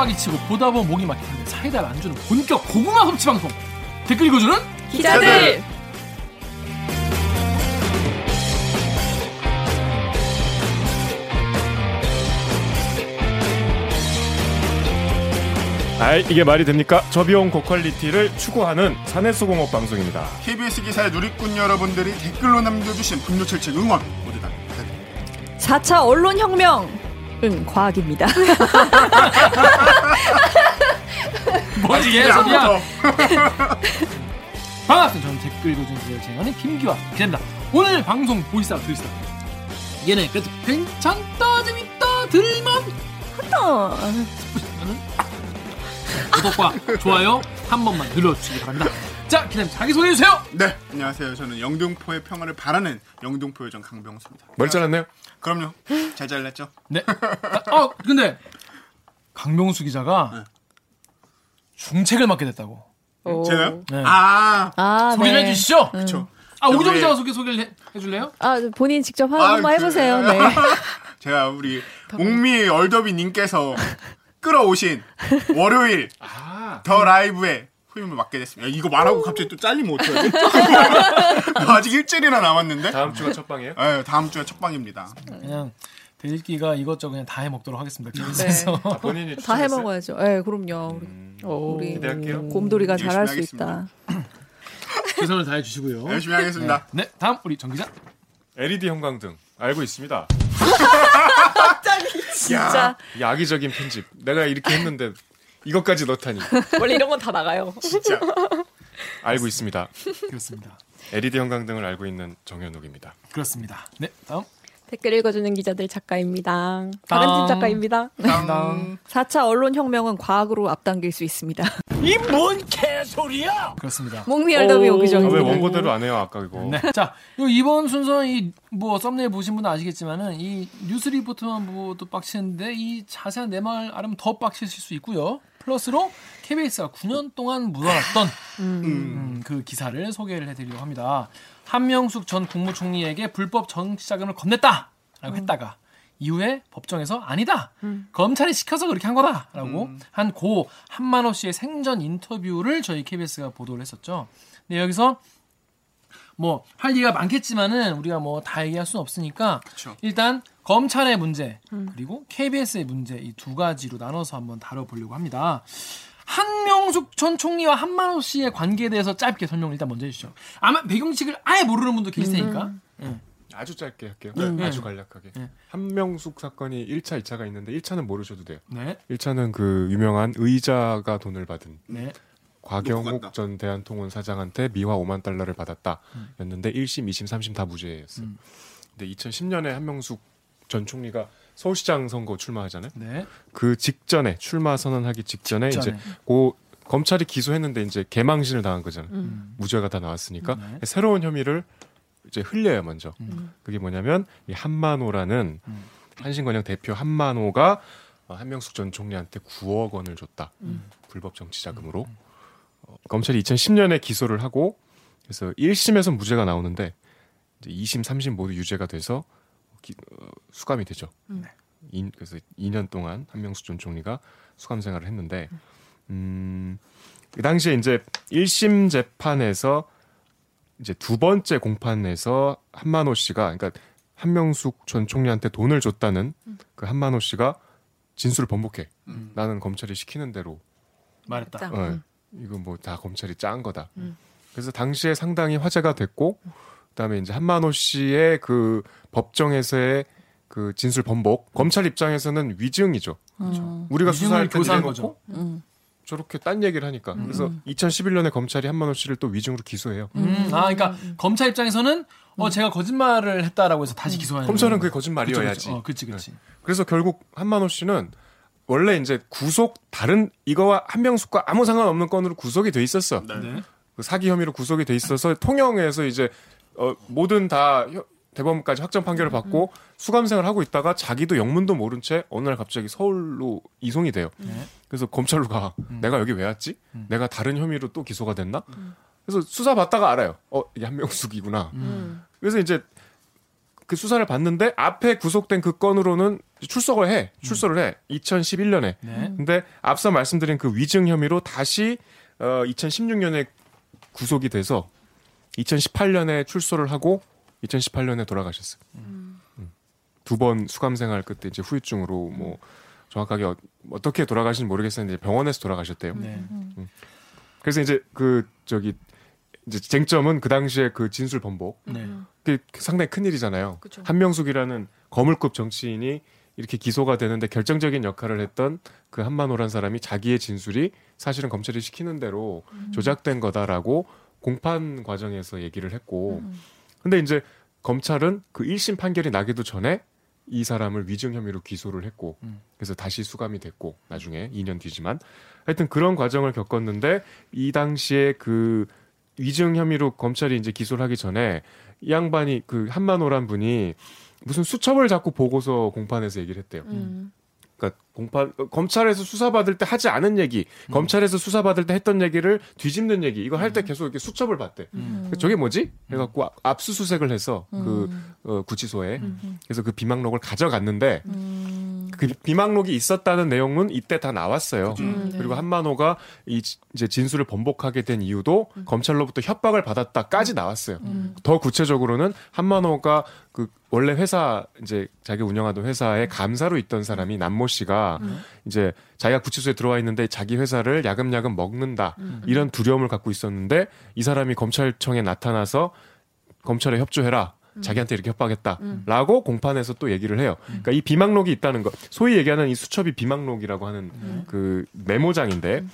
빡빡이 치고 보다 보면 목이 막히는데 사이다를 안 주는 본격 고구마 섭취 방송 댓글 읽어주는 기자들. 아 이게 말이 됩니까? 저비용 고퀄리티를 추구하는 산해수공업 방송입니다. KBS 기사의 누리꾼 여러분들이 댓글로 남겨주신 분노철책 응원 모두 다 부탁드립니다. 4차 언론혁명 은 과학입니다. 뭐지 네, 개소리야. 반갑습니다. 저는 댓글 읽어주는 기자를 진행하는 김기화 기자입니다. 오늘 방송 보시다 들으시다 얘네 그래도 괜찮다 재밌다 들만. 싶으시면 구독과 좋아요 한 번만 눌러주시기 바랍니다. 자 기자님 자기 소개해 주세요. 네, 안녕하세요. 저는 영등포의 평화를 바라는 영등포 요정 강병수입니다. 멀쩡않네요 그럼요. 잘 잘랐죠? 네. 아, 어, 근데 강명수 기자가 네. 중책을 맡게 됐다고. 오. 제가요? 네. 아, 아, 소개 좀 네. 해주시죠. 그렇죠. 아, 오정 기자가 소개 소개를 해, 해줄래요? 아, 본인 직접 한, 아, 한번 해보세요. 그- 네. 제가 우리 옥미 얼더비 님께서 끌어오신 월요일 아, 더 라이브에 후임을 맡게 됐습니다. 이거 말하고 갑자기 또 잘리면 어떡하지? 아직 일주일이나 남았는데? 다음 주가 첫 방이에요? 네, 다음 주에 첫 방입니다. 그냥 대일기가 이것저것 그냥 다 해먹도록 하겠습니다. 네. KBS에서. 본인이 다? 해먹어야죠. 네, 그럼요. 오, 우리 기대할게요. 곰돌이가 열심히 잘할 수. 있다. 최선을 다해 주시고요. 열심히 하겠습니다. 네, 다음 우리 정 기자. LED 형광등 알고 있습니다. 진짜 이 악의적인 편집. 내가 이렇게 했는데 이것까지 넣다니 원래 이런 건 다 나가요. 진짜. 알고 있습니다. 그렇습니다. LED 형광등을 알고 있는 정현욱입니다. 그렇습니다. 네, 다음. 댓글 읽어주는 기자들 작가입니다. 땅. 다른 팀 작가입니다. 당 4차 언론 혁명은 과학으로 앞당길 수 있습니다. 그렇습니다. 목미얼더비 오. 아, 왜 오기정입니다. 원고대로 안 해요 아까 이거? 네. 자, 요 이번 순서 이뭐 썸네일 보신 분은 아시겠지만은 이 뉴스 리포트만 보고도 빡치는데 이 자세한 내말 알으면 더 빡치실 수 있고요. 플러스로 KBS가 9년 동안 묻어놨던 음, 그 기사를 소개를 해드리려고 합니다. 한명숙 전 국무총리에게 불법 정치자금을 건넸다라고 했다가 이후에 법정에서 아니다. 검찰이 시켜서 그렇게 한 거다라고 한고 한만호 씨의 생전 인터뷰를 저희 KBS가 보도를 했었죠. 근데 여기서 뭐 할 얘기가 많겠지만은 우리가 뭐 다 얘기할 수는 없으니까 그쵸. 일단 검찰의 문제 그리고 KBS의 문제 이 두 가지로 나눠서 한번 다뤄보려고 합니다. 한명숙 전 총리와 한만호 씨의 관계에 대해서 짧게 설명을 일단 먼저 해주시죠. 아마 배경식을 아예 모르는 분도 계실 테니까. 예. 아주 짧게 할게요. 네. 아주 간략하게. 네. 한명숙 사건이 1차, 2차가 있는데 1차는 모르셔도 돼요. 네, 1차는 그 유명한 의자가 돈을 받은 네, 곽영욱. 전 대한통운 사장한테 미화 5만 달러를 받았다였는데 1심, 2심, 3심 다 무죄였어요. 음. 근데 2010년에 한명숙 전 총리가 서울시장 선거 출마하잖아요. 네. 그 직전에 출마 선언하기 직전에, 직전에. 이제 고 검찰이 기소했는데 이제 개망신을 당한 거잖아요. 음. 무죄가 다 나왔으니까 네. 새로운 혐의를 이제 흘려요 먼저. 음. 그게 뭐냐면 이 한만호라는 음. 한신건영 대표 한만호가 어, 한명숙 전 총리한테 9억 원을 줬다. 음. 불법 정치 자금으로. 어, 검찰이 2010년에 기소를 하고 그래서 1심에서 무죄가 나오는데 이제 2심, 3심 모두 유죄가 돼서 기- 어, 수감이 되죠. 네. 인- 그래서 2년 동안 한명숙 전 총리가 수감 생활을 했는데 음, 그 당시에 이제 1심 재판에서 이제 두 번째 공판에서 한만호 씨가 그러니까 한명숙 전 총리한테 돈을 줬다는 그 한만호 씨가 진술을 번복해. 음. 나는 검찰이 시키는 대로 말했다. 딱. 어, 음. 이거 뭐 다 검찰이 짠 거다. 음. 그래서 당시에 상당히 화제가 됐고 그다음에 이제 한만호 씨의 그 법정에서의 그 진술 번복 검찰 입장에서는 위증이죠. 음. 우리가 위증을 수사할 때 교사한 거죠. 음. 저렇게 딴 얘기를 하니까 그래서 2011년에 검찰이 한만호 씨를 또 위증으로 기소해요. 음, 아, 그러니까 검찰 입장에서는 어 제가 거짓말을 했다라고 해서 다시 기소하는. 검찰은. 그게 거짓말이어야지. 그쵸. 어, 그치, 그치. 그래서 결국 한만호 씨는 원래 이제 구속 다른 이거와 한명숙과 아무 상관없는 건으로 구속이 돼 있었어. 네. 네. 그 사기 혐의로 구속이 돼 있어서 통영에서 이제 어, 모든 다 혀- 대법원까지 확정 판결을 받고 수감 생활을 하고 있다가 자기도 영문도 모른 채 어느 날 갑자기 서울로 이송이 돼요. 네. 그래서 검찰로 가. 음. 내가 여기 왜 왔지? 음. 내가 다른 혐의로 또 기소가 됐나? 그래서 수사 받다가 알아요. 어, 이게 한명숙이구나. 음. 음. 그래서 이제 그 수사를 받는데 앞에 구속된 그 건으로는 출석을 해 출소를 해 2011년에 네. 근데 앞서 말씀드린 그 위증 혐의로 다시 어 2016년에 구속이 돼서 2018년에 출소를 하고 2018년에 돌아가셨어요. 두번 수감 생활 끝에 이제 후유증으로 뭐 정확하게 어, 어떻게 돌아가신지 모르겠었는데 병원에서 돌아가셨대요. 네. 그래서 이제 그 저기 이제 쟁점은 그 당시에 그 진술 번복 네. 그 상당히 큰 일이잖아요. 그쵸. 한명숙이라는 거물급 정치인이 이렇게 기소가 되는데 결정적인 역할을 했던 그 한만호란 사람이 자기의 진술이 사실은 검찰이 시키는 대로 조작된 거다라고 공판 과정에서 얘기를 했고 근데 이제 검찰은 그 1심 판결이 나기도 전에 이 사람을 위증 혐의로 기소를 했고 음. 그래서 다시 수감이 됐고 나중에 2년 뒤지만 하여튼 그런 과정을 겪었는데 이 당시에 그 위증 혐의로 검찰이 이제 기소를 하기 전에 이 양반이 그 한만호란 분이 무슨 수첩을 자꾸 보고서 공판에서 얘기를 했대요. 음. 그러니까 공판 어, 검찰에서 수사받을 때 하지 않은 얘기, 검찰에서 수사받을 때 했던 얘기를 뒤집는 얘기 이걸 할때 계속 이렇게 수첩을 봤대. 음. 저게 뭐지? 해갖고 아- 압수수색을 해서 그 음. 어, 구치소에 음. 그래서 그 비망록을 가져갔는데 음. 그 비망록이 있었다는 내용은 이때 다 나왔어요. 음, 네. 그리고 한만호가 이 지- 이제 진술을 번복하게 된 이유도 검찰로부터 협박을 받았다까지 나왔어요. 음. 더 구체적으로는 한만호가 그 원래 회사 이제 자기 운영하던 회사에 감사로 있던 사람이 남모 씨가 이제 자기가 구치소에 들어와 있는데 자기 회사를 야금야금 먹는다. 이런 두려움을 갖고 있었는데 이 사람이 검찰청에 나타나서 검찰에 협조해라. 자기한테 이렇게 협박했다라고 공판에서 또 얘기를 해요. 그러니까 이 비망록이 있다는 거, 소위 얘기하는 이 수첩이 비망록이라고 하는 그 메모장인데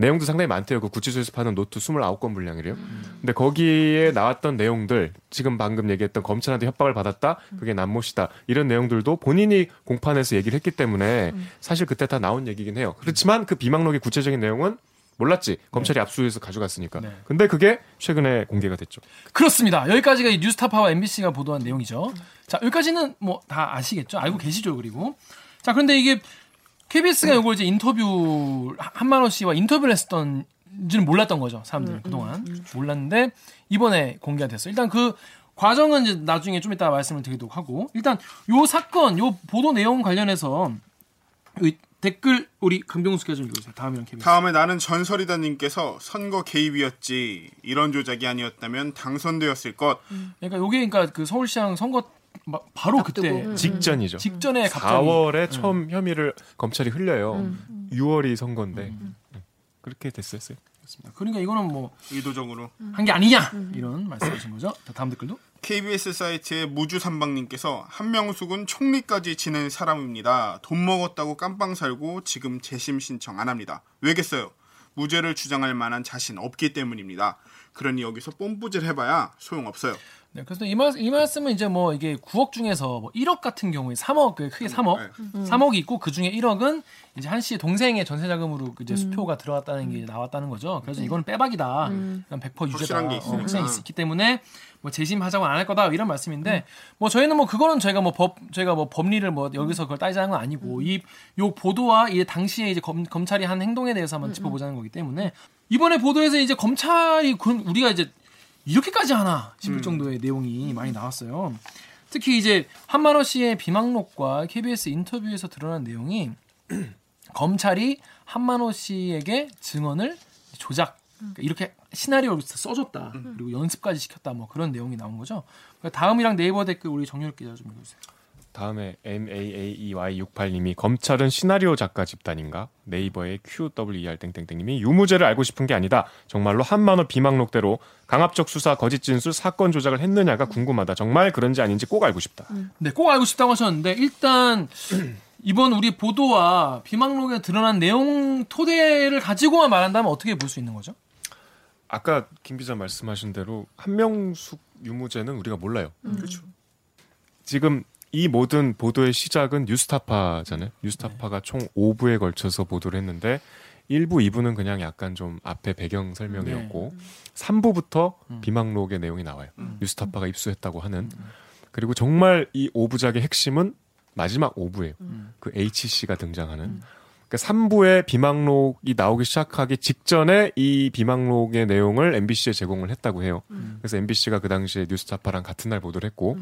내용도 상당히 많대요. 그 구치소에서 파는 노트 29권 분량이래요. 근데 거기에 나왔던 내용들, 지금 방금 얘기했던 검찰한테 협박을 받았다, 그게 남모시다 이런 내용들도 본인이 공판에서 얘기를 했기 때문에 사실 그때 다 나온 얘기긴 해요. 그렇지만 그 비망록의 구체적인 내용은 몰랐지. 검찰이 압수해서 가져갔으니까. 네. 근데 그게 최근에 공개가 됐죠. 그렇습니다. 여기까지가 이 뉴스타파와 MBC가 보도한 내용이죠. 자, 여기까지는 뭐 다 아시겠죠? 알고 계시죠, 그리고. 자, 그런데 이게 KBS가 이걸 이제 인터뷰 한만호 씨와 인터뷰를 했었던 지는 몰랐던 거죠, 사람들 그동안 몰랐는데 이번에 공개가 됐어요. 일단 그 과정은 이제 나중에 좀 이따 말씀을 드리도록 하고 일단 요 사건, 요 보도 내용 관련해서 이 댓글 우리 강병수가 좀 읽어주세요. 다음이랑 KBS. 다음에 나는 전설이다님께서 선거 개입이었지 이런 조작이 아니었다면 당선되었을 것. 그러니까 요게 그러니까 그 서울시장 선거 마- 바로 앞두고. 그때 음. 직전이죠. 직전에 갑자기 4월에 처음 혐의를 검찰이 흘려요. 6월이 선거인데 네. 그렇게 됐어요. 그러니까 이거는 뭐한게 의도적으로. 아니냐 이런 말씀이신 거죠. 자, 다음 댓글도 KBS 사이트의 무주삼방님께서 한명숙은 총리까지 지낸 사람입니다. 돈 먹었다고 깜빵 살고 지금 재심 신청 안 합니다. 왜겠어요? 무죄를 주장할 만한 자신 없기 때문입니다. 그러니 여기서 뽐뿌질 해봐야 소용없어요. 네, 그래서 이, 말, 이 말씀은 이제 뭐 이게 9억 중에서 뭐 1억 같은 경우에 3억, 그 크게 3억, 네. 3억이 있고 그 중에 1억은 이제 한 씨의 동생의 전세자금으로 그 이제 수표가 들어갔다는 게 나왔다는 거죠. 그래서 이거는 빼박이다. 그냥 100% 유죄다. 확실한 게 어, 있으니까. 확실한 게 있기 때문에 뭐 재심하자고 안 할 거다 이런 말씀인데 뭐 저희는 뭐 그거는 저희가 뭐 법 저희가 뭐 법리를 뭐 여기서 그걸 따지자는 건 아니고 이요 보도와 이 당시에 이제 검, 검찰이 한 행동에 대해서 한번 짚어보자는 거기 때문에 이번에 보도에서 이제 검찰이 그럼 우리가 이제 이렇게까지 하나 싶을 정도의 내용이 많이 나왔어요. 특히 이제 한만호 씨의 비망록과 KBS 인터뷰에서 드러난 내용이 검찰이 한만호 씨에게 증언을 조작 그러니까 이렇게 시나리오를 써줬다 그리고 연습까지 시켰다 뭐 그런 내용이 나온 거죠. 그러니까 다음이랑 네이버 댓글 우리 정유럽 기자 좀 읽어주세요. 다음에 MAAEY68님이 검찰은 시나리오 작가 집단인가? 네이버의 QWER 땡땡땡님이 유무죄를 알고 싶은 게 아니다. 정말로 한만호 비망록대로 강압적 수사, 거짓 진술, 사건 조작을 했느냐가 궁금하다. 정말 그런지 아닌지 꼭 알고 싶다. 네, 꼭 알고 싶다고 하셨는데 일단 이번 우리 보도와 비망록에 드러난 내용 토대를 가지고만 말한다면 어떻게 볼 수 있는 거죠? 아까 김 기자 말씀하신 대로 한명숙 유무죄는 우리가 몰라요. 그렇죠. 지금 이 모든 보도의 시작은 뉴스타파잖아요. 뉴스타파가 총 5부에 걸쳐서 보도를 했는데 1부, 2부는 그냥 약간 좀 앞에 배경 설명이었고 3부부터 비망록의 내용이 나와요. 뉴스타파가 입수했다고 하는. 그리고 정말 이 5부작의 핵심은 마지막 5부예요. 그 HC가 등장하는. 그러니까 3부의 비망록이 나오기 시작하기 직전에 이 비망록의 내용을 MBC에 제공을 했다고 해요. 그래서 MBC가 그 당시에 뉴스타파랑 같은 날 보도를 했고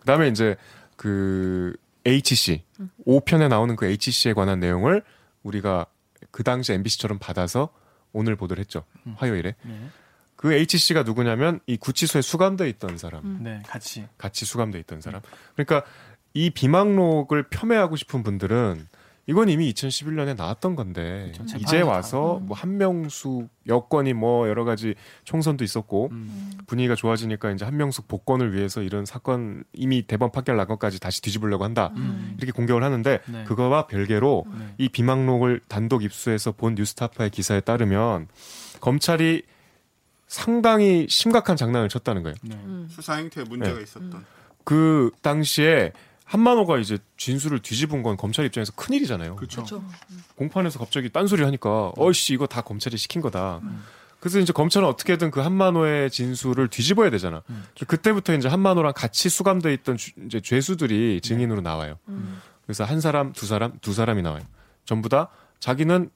그다음에 이제 그 HC 5편에 나오는 그 HC에 관한 내용을 우리가 그 당시 MBC처럼 받아서 오늘 보도를 했죠. 화요일에. 네. 그 HC가 누구냐면 이 구치소에 수감돼 있던 사람. 네, 같이. 같이 수감돼 있던 사람. 그러니까 이 비망록을 폄훼하고 싶은 분들은 이건 이미 2011년에 나왔던 건데 그렇죠. 이제 와서 뭐 한명숙 여건이 뭐 여러 가지 총선도 있었고 음. 분위기가 좋아지니까 이제 한명숙 복권을 위해서 이런 사건 이미 대법 판결 난 것까지 다시 뒤집으려고 한다 음. 이렇게 공격을 하는데 네. 그거와 별개로 네. 이 비망록을 단독 입수해서 본 뉴스타파의 기사에 따르면 검찰이 상당히 심각한 장난을 쳤다는 거예요. 네. 수사 행태에 문제가 네. 있었던. 그 당시에 한만호가 이제 진술을 뒤집은 건 검찰 입장에서 큰 일이잖아요. 그렇죠. 그렇죠. 공판에서 갑자기 딴소리 하니까 어이씨 이거 다 검찰이 시킨 거다. 그래서 이제 검찰은 어떻게든 그 한만호의 진술을 뒤집어야 되잖아. 그때부터 이제 한만호랑 같이 수감돼 있던 주- 이제 죄수들이 증인으로 나와요. 그래서 한 사람, 두 사람, 두 사람이 나와요. 전부 다 자기는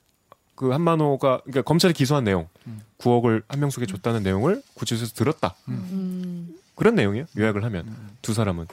그 한만호가 그러니까 검찰이 기소한 내용, 9억을 한명숙에 줬다는 내용을 구치소에서 들었다. 음. 그런 내용이에요. 요약을 하면 두 사람은.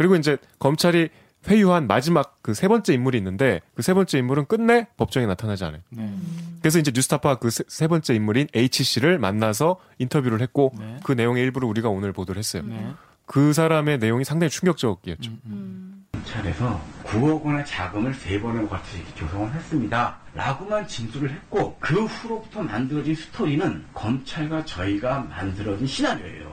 네. 그리고 이제 검찰이 회유한 마지막 그 세 번째 인물이 있는데 그 세 번째 인물은 끝내 법정에 나타나지 않아요. 네. 그래서 이제 뉴스타파 그세 번째 인물인 H 씨를 만나서 인터뷰를 했고 네. 그 내용의 일부를 우리가 오늘 보도를 했어요. 네. 그 사람의 내용이 상당히 충격적이었죠. 음, 음. 검찰에서 9억 원의 자금을 세 번을 같이 조성을 했습니다. 라고만 진술을 했고 그 후로부터 만들어진 스토리는 검찰과 저희가 만들어진 시나리오예요.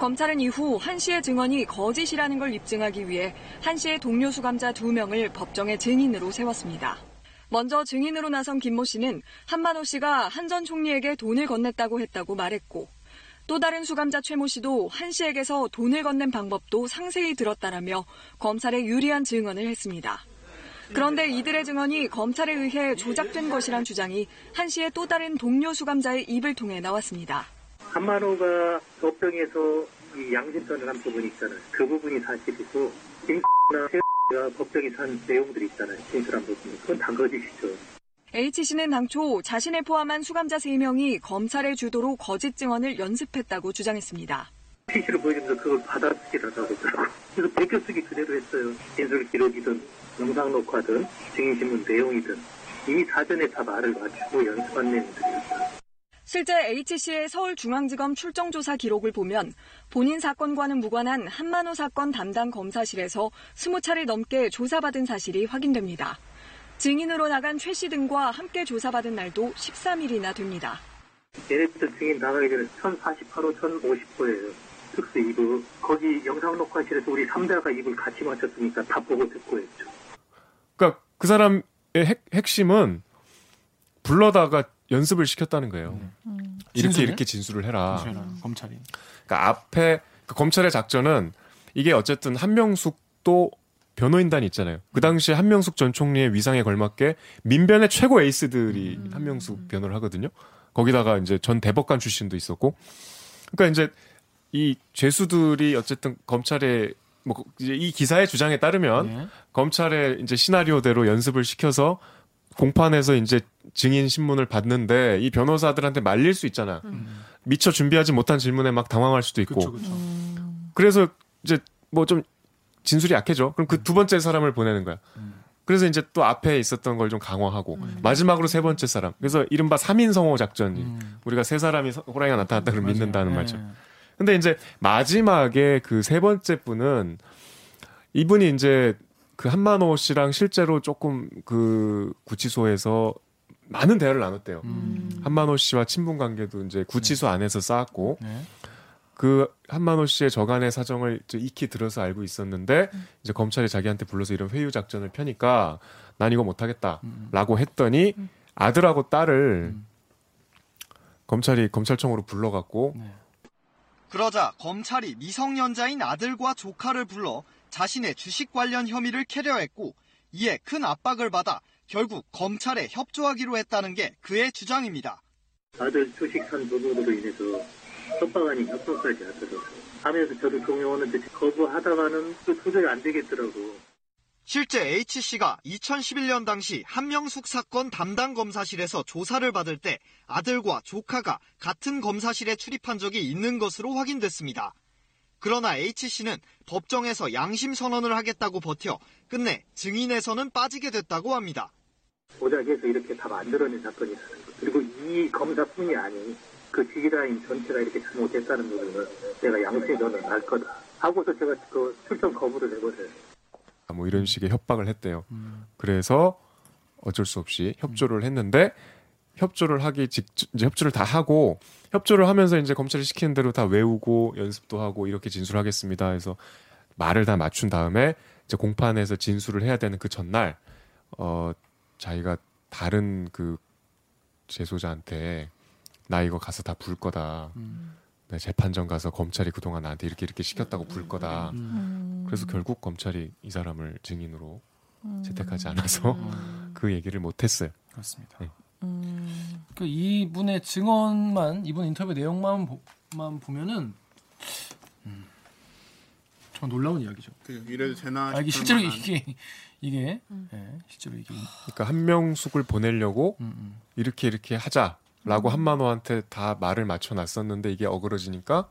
검찰은 이후 한 씨의 증언이 거짓이라는 걸 입증하기 위해 한 씨의 동료 수감자 두 명을 법정에 증인으로 세웠습니다. 먼저 증인으로 나선 김모 씨는 한만호 씨가 한 전 총리에게 돈을 건넸다고 했다고 말했고 또 다른 수감자 최모 씨도 한 씨에게서 돈을 건넨 방법도 상세히 들었다라며 검찰에 유리한 증언을 했습니다. 그런데 이들의 증언이 검찰에 의해 조작된 것이란 주장이 한 씨의 또 다른 동료 수감자의 입을 통해 나왔습니다. 한만호가 법정에서 이 양심선을 한 부분이 있잖아요. 그 부분이 사실이고 김나 가 법정에서 한 내용들이 있잖아요. 진술한 부분이. 그건 다 거짓이죠. H씨는 당초 자신을 포함한 수감자 3명이 검찰의 주도로 거짓 증언을 연습했다고 주장했습니다. PC를 보여주면서 그걸 받아쓰기라고 하더라고요. 그래서 베껴쓰기 그대로 했어요. 진술 기록이든 영상 녹화든 증인신문 내용이든 이미 사전에 다 말을 맞추고 연습한 내용들이었어요. 실제 H씨의 서울중앙지검 출정조사 기록을 보면 본인 사건과는 무관한 한만호 사건 담당 검사실에서 20차례 넘게 조사받은 사실이 확인됩니다. 증인으로 나간 최 씨 등과 함께 조사받은 날도 13일이나 됩니다. 얘네들 증인 나가기 전에 1048호, 1050호예요. 특수 2부. 거기 영상 녹화실에서 우리 3대가 입을 같이 맞췄으니까 다 보고 듣고 했죠. 그러니까 그 사람의 핵, 핵심은 불러다가 연습을 시켰다는 거예요. 이렇게 진술을? 이렇게 진술을 해라. 그렇죠. 검찰이. 그러니까 앞에 그 검찰의 작전은 이게 어쨌든 한명숙도 변호인단이 있잖아요. 그 당시에 한명숙 전 총리의 위상에 걸맞게 민변의 최고 에이스들이 한명숙 변호를 하거든요. 거기다가 이제 전 대법관 출신도 있었고, 그러니까 이제 이 죄수들이 어쨌든 검찰의 뭐 이제 이 기사의 주장에 따르면 네. 검찰의 이제 시나리오대로 연습을 시켜서 공판에서 이제 증인 신문을 받는데 이 변호사들한테 말릴 수 있잖아. 미처 준비하지 못한 질문에 막 당황할 수도 있고. 그렇죠. 그렇죠. 그래서 이제 뭐 좀 진술이 약해져. 그럼 그 두 번째 사람을 보내는 거야. 그래서 이제 또 앞에 있었던 걸 좀 강화하고 마지막으로 세 번째 사람. 그래서 이른바 3인 성호 작전. 음. 우리가 세 사람이 서- 호랑이가 나타났다 그러면 믿는다는. 말이죠. 네. 근데 이제 마지막에 그 세 번째 분은 이분이 이제 그 한만호 씨랑 실제로 조금 그 구치소에서 많은 대화를 나눴대요. 음. 한만호 씨와 친분 관계도 이제 구치소 안에서 쌓았고 네. 그 한만호 씨의 저간의 사정을 익히 들어서 알고 있었는데 음. 이제 검찰이 자기한테 불러서 이런 회유 작전을 펴니까 난 이거 음. 못하겠다라고 했더니 아들하고 딸을 검찰이 검찰청으로 불러갖고 네. 그러자 검찰이 미성년자인 아들과 조카를 불러 자신의 주식 관련 혐의를 캐려했고 이에 큰 압박을 받아 결국 검찰에 협조하기로 했다는 게 그의 주장입니다. 아들 주식 산 부분으로 인해서 협박 아닌 협박까지 하더라고요. 하면서 저도 동요하는데 거부하다가는 또 도저히 안 되겠더라고. 실제 H씨가 2011년 당시 한명숙 사건 담당 검사실에서 조사를 받을 때 아들과 조카가 같은 검사실에 출입한 적이 있는 것으로 확인됐습니다. 그러나 H씨는 법정에서 양심 선언을 하겠다고 버텨 끝내 증인에서는 빠지게 됐다고 합니다. 조작해서 이렇게 다 만들어낸 사건이라는 거. 그리고 이 검사뿐이 아닌 그 지휘라인 전체가 이렇게 잘못했다는 부분은 내가 양심이 저는 알 거다. 하고서 제가 그 출석 거부를 해버려요. 뭐 이런 식의 협박을 했대요. 그래서 어쩔 수 없이 협조를 했는데 협조를 하기 직 이제 협조를 다 하고 협조를 하면서 이제 검찰이 시키는 대로 다 외우고 연습도 하고 이렇게 진술하겠습니다 해서 말을 다 맞춘 다음에 이제 공판에서 진술을 해야 되는 그 전날 어 자기가 다른 그 재소자한테 나 이거 가서 다 불 거다. 네, 재판정 가서 검찰이 그동안 나한테 이렇게 이렇게 시켰다고 불 거다. 그래서 결국 검찰이 이 사람을 증인으로 채택하지 않아서 그 얘기를 못 했어요. 그렇습니다. 네. 그 이분의 증언만 이분 인터뷰 내용만 보, 만 보면은 음, 정말 놀라운 이야기죠. 그 이래도 되나 아, 이게 실제로 만한. 이게 이게 예, 실제로 이게. 그러니까 한명숙을 보내려고 음, 음. 이렇게 이렇게 하자라고 한만호한테 다 말을 맞춰 놨었는데 이게 어그러지니까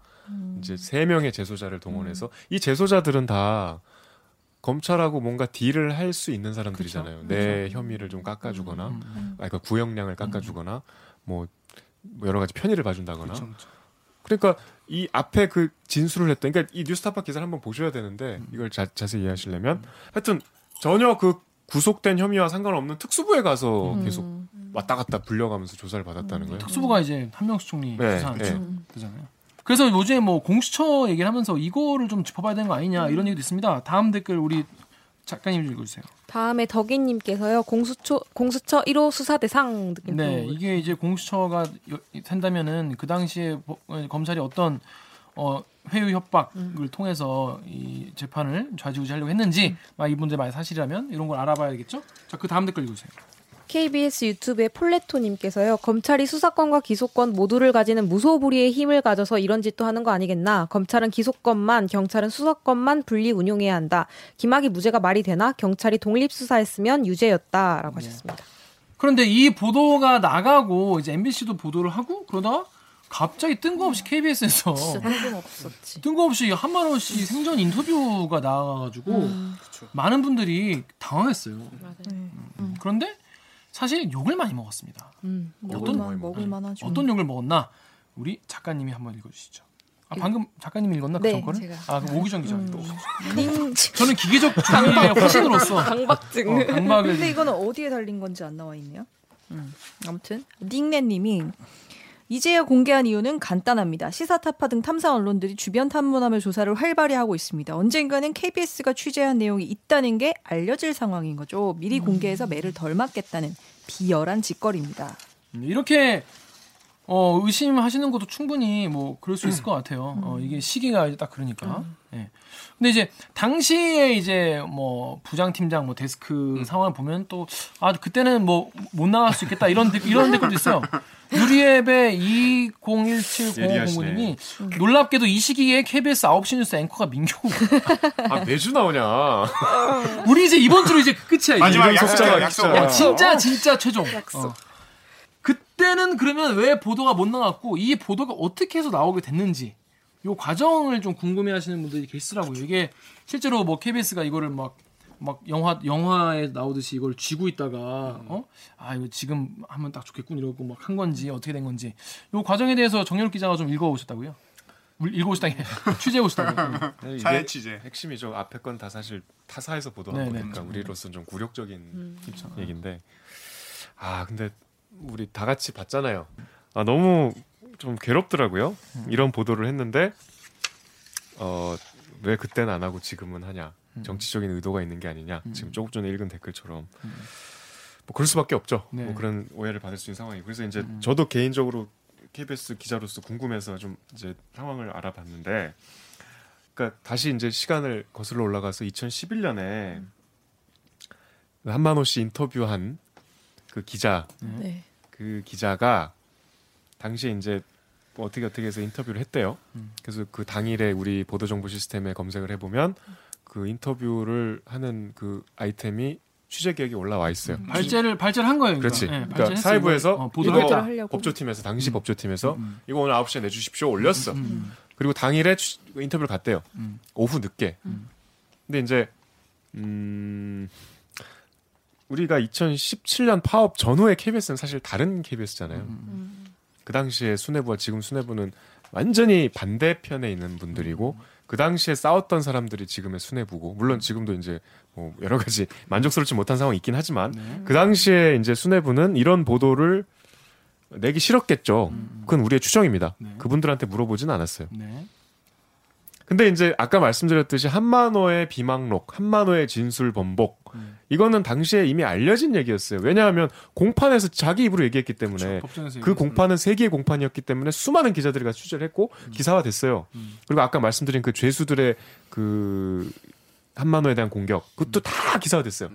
이제 세 명의 재소자를 동원해서 이 재소자들은 다 검찰하고 뭔가 딜을 할 수 있는 사람들이잖아요. 내 혐의를 좀 깎아주거나, 음, 음. 아, 그러니까 구형량을 깎아주거나, 뭐, 뭐 여러 가지 편의를 봐준다거나. 그렇죠. 그러니까 이 앞에 그 진술을 했던, 그러니까 이 뉴스타파 기사를 한번 보셔야 되는데 음. 이걸 자, 자세히 이해하시려면 하여튼 전혀 그 구속된 혐의와 상관없는 특수부에 가서 음. 계속 왔다 갔다 불려가면서 조사를 받았다는 거예요. 특수부가 이제 한명수 총리 네, 수사한 네. 되잖아요. 그래서 요즘에 뭐 공수처 얘기를 하면서 이거를 좀 짚어봐야 되는 거 아니냐 이런 얘기도 있습니다. 다음 댓글 우리 작가님 좀 읽어주세요. 다음에 덕인님께서요 공수처 공수처 1호 수사 대상 느낌. 네, 이게 이제 공수처가 여- 된다면은 그 당시에 보- 어, 검찰이 어떤 어, 회유 협박을 통해서 이 재판을 좌지우지하려고 했는지, 막 이분들 만약 사실이라면 이런 걸 알아봐야겠죠. 자, 그 다음 댓글 읽으세요. KBS 유튜브의 폴레토님께서요 검찰이 수사권과 기소권 모두를 가지는 무소불위의 힘을 가져서 이런 짓도 하는 거 아니겠나? 검찰은 기소권만 경찰은 수사권만 분리 운용해야 한다. 김학의 무죄가 말이 되나? 경찰이 독립 수사했으면 유죄였다라고 하셨습니다. 그런데 이 보도가 나가고 이제 MBC도 보도를 하고 그러다가 갑자기 뜬금없이 KBS에서 진짜 뜬금없었지. 뜬금없이 한만호 씨 생전 인터뷰가 나와가지고 많은 분들이 당황했어요. 음, 그런데 사실 욕을 많이 먹었습니다. 음, 어떤 먹을만 먹을 만 하죠 어떤 욕을 먹었나? 우리 작가님이 한번 읽어주시죠. 아, 방금 작가님이 읽었나? 네, 그 전거를? 제가. 아, 그럼 오기정 기자. 또. 님 저는 기계적 준비의 화신으로서 강박증 어, 강박을 근데 이거는 어디에 달린 건지 안 나와 있네요. 음, 아무튼 닉네님이 이제야 공개한 이유는 간단합니다. 시사타파 등 탐사 언론들이 주변 탐문하며 조사를 활발히 하고 있습니다. 언젠가는 KBS가 취재한 내용이 있다는 게 알려질 상황인 거죠. 미리 공개해서 매를 덜 맞겠다는 비열한 짓거리입니다. 음, 이렇게 어, 의심하시는 것도 충분히 뭐 그럴 수 있을 것 같아요. 어, 이게 시기가 이제 딱 그러니까. 예. 근데 이제 당시에 이제 뭐 부장 팀장 뭐 데스크 상황을 보면 또 아 그때는 뭐 못 나갈 수 있겠다 이런 댓- 이런 댓글도 있어요. 유리앱의 20170509님이 놀랍게도 이 시기에 KBS 9시 뉴스 앵커가 민규. 아 매주 나오냐? 우리 이제 이번 주로 이제 끝이야. 이제. 마지막 속자가 약속 진짜. 야, 약속. 진짜 진짜 최종. 어. 그때는 그러면 왜 보도가 못 나갔고 이 보도가 어떻게 해서 나오게 됐는지 요 과정을 좀 궁금해하시는 분들이 계시더라고요. 이게 실제로 뭐 KBS가 이거를 막막 영화 영화에 나오듯이 이걸 쥐고 있다가 어? 아 이거 지금 하면 딱 좋겠군 이러고 막 한 건지 어떻게 된 건지 요 과정에 대해서 정렬 기자가 좀 읽어 오셨다고요? 읽어 오셨다니 취재해 오셨다고요. 사회 취재. 핵심이죠. 앞에 건 다 사실 타사에서 보도한 네, 네, 거니까. 우리로서는 좀 굴욕적인 얘기인데 아 근데 우리 다 같이 봤잖아요. 아 너무 좀 괴롭더라고요. 이런 보도를 했는데 어 왜 그때는 안 하고 지금은 하냐? 정치적인 의도가 있는 게 아니냐? 지금 조금 전에 읽은 댓글처럼 뭐 그럴 수밖에 없죠. 네. 뭐 그런 오해를 받을 수 있는 상황이. 그래서 이제 저도 개인적으로 KBS 기자로서 궁금해서 좀 이제 상황을 알아봤는데, 그러니까 다시 이제 시간을 거슬러 올라가서 2011년에 한만호 씨 인터뷰한 그 기자, 네. 그 기자가 당시에 이제 뭐 어떻게 어떻게 해서 인터뷰를 했대요. 그래서 그 당일에 우리 보도 정보 시스템에 검색을 해보면 그 인터뷰를 하는 그 아이템이 취재 계획이 올라와 있어요. 발제를 발제를 한 거예요. 그렇지. 예, 그러니까. 사회부에서 어, 보도를. 하려고. 법조팀에서 당시 법조팀에서 이거 오늘 9시에 내주십시오 올렸어. 그리고 당일에 취- 인터뷰를 갔대요. 오후 늦게. 근데 이제 음 우리가 2017년 파업 전후의 KBS는 사실 다른 KBS잖아요. 그 당시에 수뇌부와 지금 수뇌부는 완전히 반대편에 있는 분들이고 그 당시에 싸웠던 사람들이 지금의 수뇌부고 물론 지금도 이제 뭐 여러 가지 만족스럽지 못한 상황이 있긴 하지만 그 당시에 이제 수뇌부는 이런 보도를 내기 싫었겠죠. 그건 우리의 추정입니다. 네. 그분들한테 물어보진 않았어요. 네. 근데 이제 아까 말씀드렸듯이 한만호의 비망록, 한만호의 진술 번복 이거는 당시에 이미 알려진 얘기였어요. 왜냐하면 공판에서 자기 입으로 얘기했기 때문에 그렇죠. 법정에서 그. 공판은 세계의 공판이었기 때문에 수많은 기자들이 가서 취재를 했고 기사화 됐어요. 그리고 아까 말씀드린 그 죄수들의 그 한만호에 대한 공격 그것도 다 기사화 됐어요.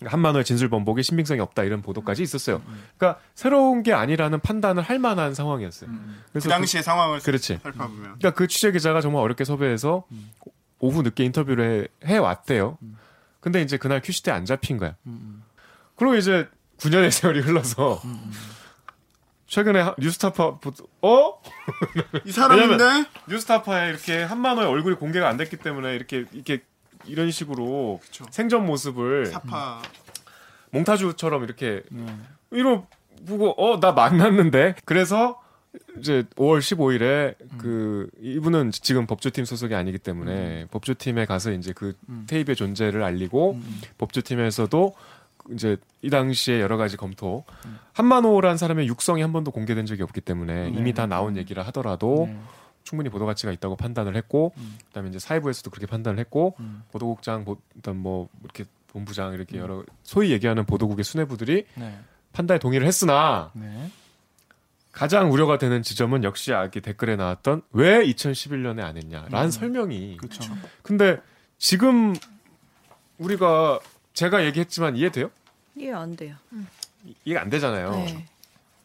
그러니까 한만호의 진술 번복에 신빙성이 없다 이런 보도까지 있었어요. 그러니까 새로운 게 아니라는 판단을 할 만한 상황이었어요. 그 그래서 당시의 상황을 그렇지. 살펴보면 그러니까 그 취재 기자가 정말 어렵게 섭외해서 오후 늦게 인터뷰를 해, 해 왔대요. 근데 이제 그날 큐시 때 안 잡힌 거야. 그리고 이제 9년의 세월이 흘러서 최근에 하- 뉴스타파 보도- 어? 이 사람인데 뉴스타파에 이렇게 한만호의 얼굴이 공개가 안 됐기 때문에 이렇게 이렇게 이런 식으로 그쵸. 생전 모습을 사파. 몽타주처럼 이렇게 이러 보고 어 나 만났는데? 그래서 이제 5월 15일에 그 이분은 지금 법조팀 소속이 아니기 때문에 법조팀에 가서 이제 그 테이프의 존재를 알리고 법조팀에서도 이제 이 당시에 여러 가지 검토. 한만호란 사람의 육성이 한 번도 공개된 적이 없기 때문에 이미 다 나온 얘기라 하더라도 네. 충분히 보도 가치가 있다고 판단을 했고 그다음에 이제 사회부에서도 그렇게 판단을 했고 음. 보도국장 보, 일단 뭐 이렇게 본부장 이렇게 여러 소위 얘기하는 보도국의 수뇌부들이 네. 판단에 동의를 했으나 네. 가장 우려가 되는 지점은 역시 아기 댓글에 나왔던 왜 2011년에 안 했냐라는 음. 설명이 그렇죠. 근데 지금 우리가 제가 얘기했지만 이해돼요? 이해 안 돼요. 이- 이해가 안 되잖아요. 네.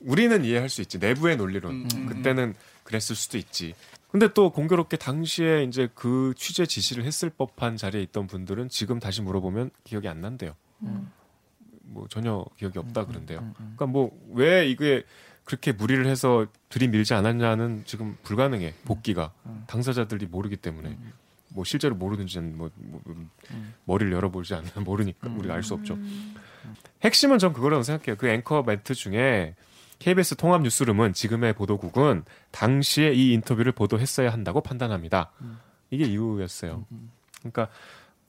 우리는 이해할 수 있지 내부의 논리론 음, 음, 그때는 그랬을 수도 있지. 근데 또 공교롭게 당시에 이제 그 취재 지시를 했을 법한 자리에 있던 분들은 지금 다시 물어보면 기억이 안 난대요. 뭐 전혀 기억이 없다 그런데요. 그러니까 뭐 왜 이게 그렇게 무리를 해서 들이밀지 않았냐는 지금 불가능해 복귀가 당사자들이 모르기 때문에 뭐 실제로 모르는지는 뭐, 뭐 머리를 열어보지 않으면 모르니까 우리가 알 수 없죠. 핵심은 전 그거라고 생각해요. 그 앵커 멘트 중에 KBS 통합 뉴스룸은 지금의 보도국은 당시에 이 인터뷰를 보도했어야 한다고 판단합니다. 이게 이유였어요. 그러니까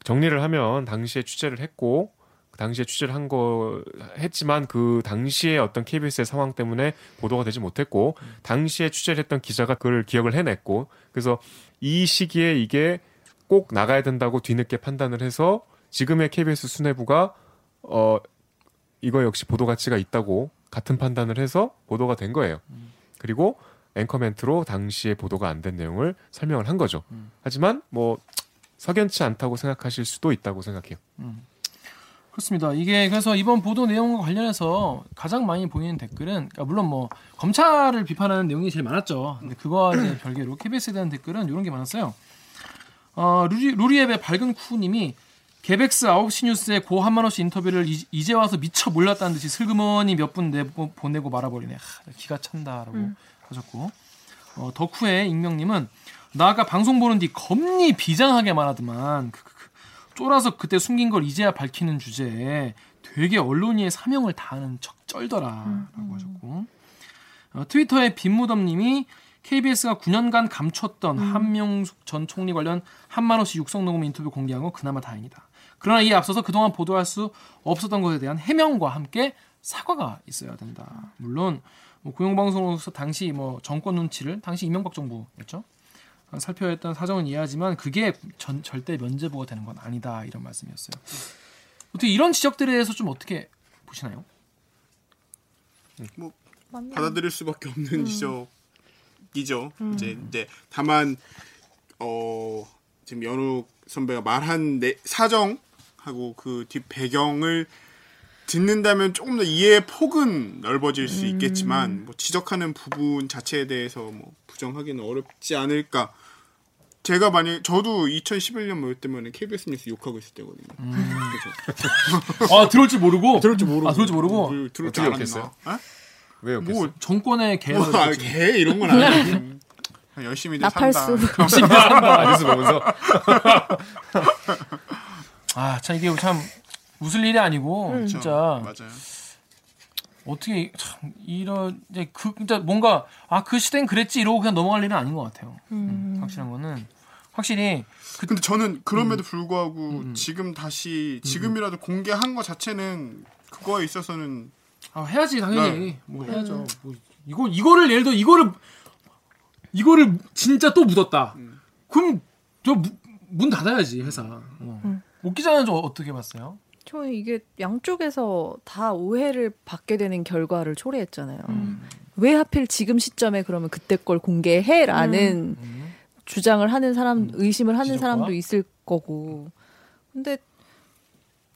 정리를 하면 당시에 취재를 했고 그 당시에 취재를 한 거 했지만 그 당시에 어떤 KBS의 상황 때문에 보도가 되지 못했고 당시에 취재를 했던 기자가 그걸 기억을 해냈고 그래서 이 시기에 이게 꼭 나가야 된다고 뒤늦게 판단을 해서 지금의 KBS 수뇌부가 어 이거 역시 보도 가치가 있다고 같은 판단을 해서 보도가 된 거예요. 그리고 앵커 멘트로 당시에 보도가 안 된 내용을 설명을 한 거죠. 하지만 뭐 석연치 않다고 생각하실 수도 있다고 생각해요. 그렇습니다. 이게 그래서 이번 보도 내용과 관련해서 가장 많이 보이는 댓글은 그러니까 물론 뭐 검찰을 비판하는 내용이 제일 많았죠. 근데 그거와 이제 별개로 KBS에 대한 댓글은 이런 게 많았어요. 어, 루리, 루리앱의 밝은 쿠님이 개백스 9시 뉴스에 고 한만호 씨 인터뷰를 이, 이제 와서 미처 몰랐다는 듯이 슬그머니 몇 분 내보, 보내고 말아버리네. 하, 기가 찬다라고 하셨고. 어, 덕후의 익명님은 나 아까 방송 보는 뒤 겁니 비장하게 말하더만. 그, 그, 그, 쫄아서 그때 숨긴 걸 이제야 밝히는 주제에 되게 언론인의 사명을 다하는 척 쩔더라라고 하셨고. 어, 트위터의 빈무덤님이 KBS가 9년간 감췄던 한명숙 전 총리 관련 한만호 씨 육성 녹음 인터뷰 공개한 건 그나마 다행이다. 그러나 이에 앞서서 그동안 보도할 수 없었던 것에 대한 해명과 함께 사과가 있어야 된다. 물론 뭐 공영방송으로서 당시 뭐 정권 눈치를 당시 이명박 정부였죠. 어, 살펴야 했던 사정은 이해하지만 그게 전, 절대 면제부가 되는 건 아니다 이런 말씀이었어요. 어떻게 이런 지적들에 대해서 좀 어떻게 보시나요? 뭐 받아들일 수밖에 없는 지적이죠. 이제 이제 다만 어 지금 연욱 선배가 말한 내, 사정 하고 그 뒷 배경을 듣는다면 조금 더 이해의 폭은 넓어질 수 있겠지만 뭐 지적하는 부분 자체에 대해서 뭐 부정하기는 어렵지 않을까. 제가 만약 저도 2011년 뭐 때문에 KBS 뉴스 욕하고 있을 때거든요. 그죠? 아 들을 줄 모르고 들을 줄 모르고. 아 들을 줄 모르고 그, 들을 줄 욕했어요? 알았나? 왜 어? 욕했어요? 뭐, 정권의 개를 뭐, 아, 개 이런 건 아니고 그냥 열심히 들 산다. 나팔수. 열심히. 아, 뉴스 보면서 아, 참 이게 참 웃을 일이 아니고 음. 진짜 맞아요. 어떻게 참 이런 이제 그 진짜 뭔가 아 그 시대는 그랬지 이러고 그냥 넘어갈 일은 아닌 것 같아요. 음, 확실한 거는 확실히 근데 저는 음. 그럼에도 불구하고 지금 다시 지금이라도 공개한 것 자체는 그거에 있어서는 아, 해야지 당연히 네. 뭐 해야죠. 뭐 이거 이거를 예를 들어 이거를 이거를 진짜 또 묻었다. 음. 그럼 저 문 닫아야지 회사. 어. 웃기자는 좀 어떻게 봤어요? 저는 이게 양쪽에서 다 오해를 받게 되는 결과를 초래했잖아요. 음. 왜 하필 지금 시점에 그러면 그때 걸 공개해라는 주장을 하는 사람, 의심을 하는 음. 지적과? 사람도 있을 거고. 근데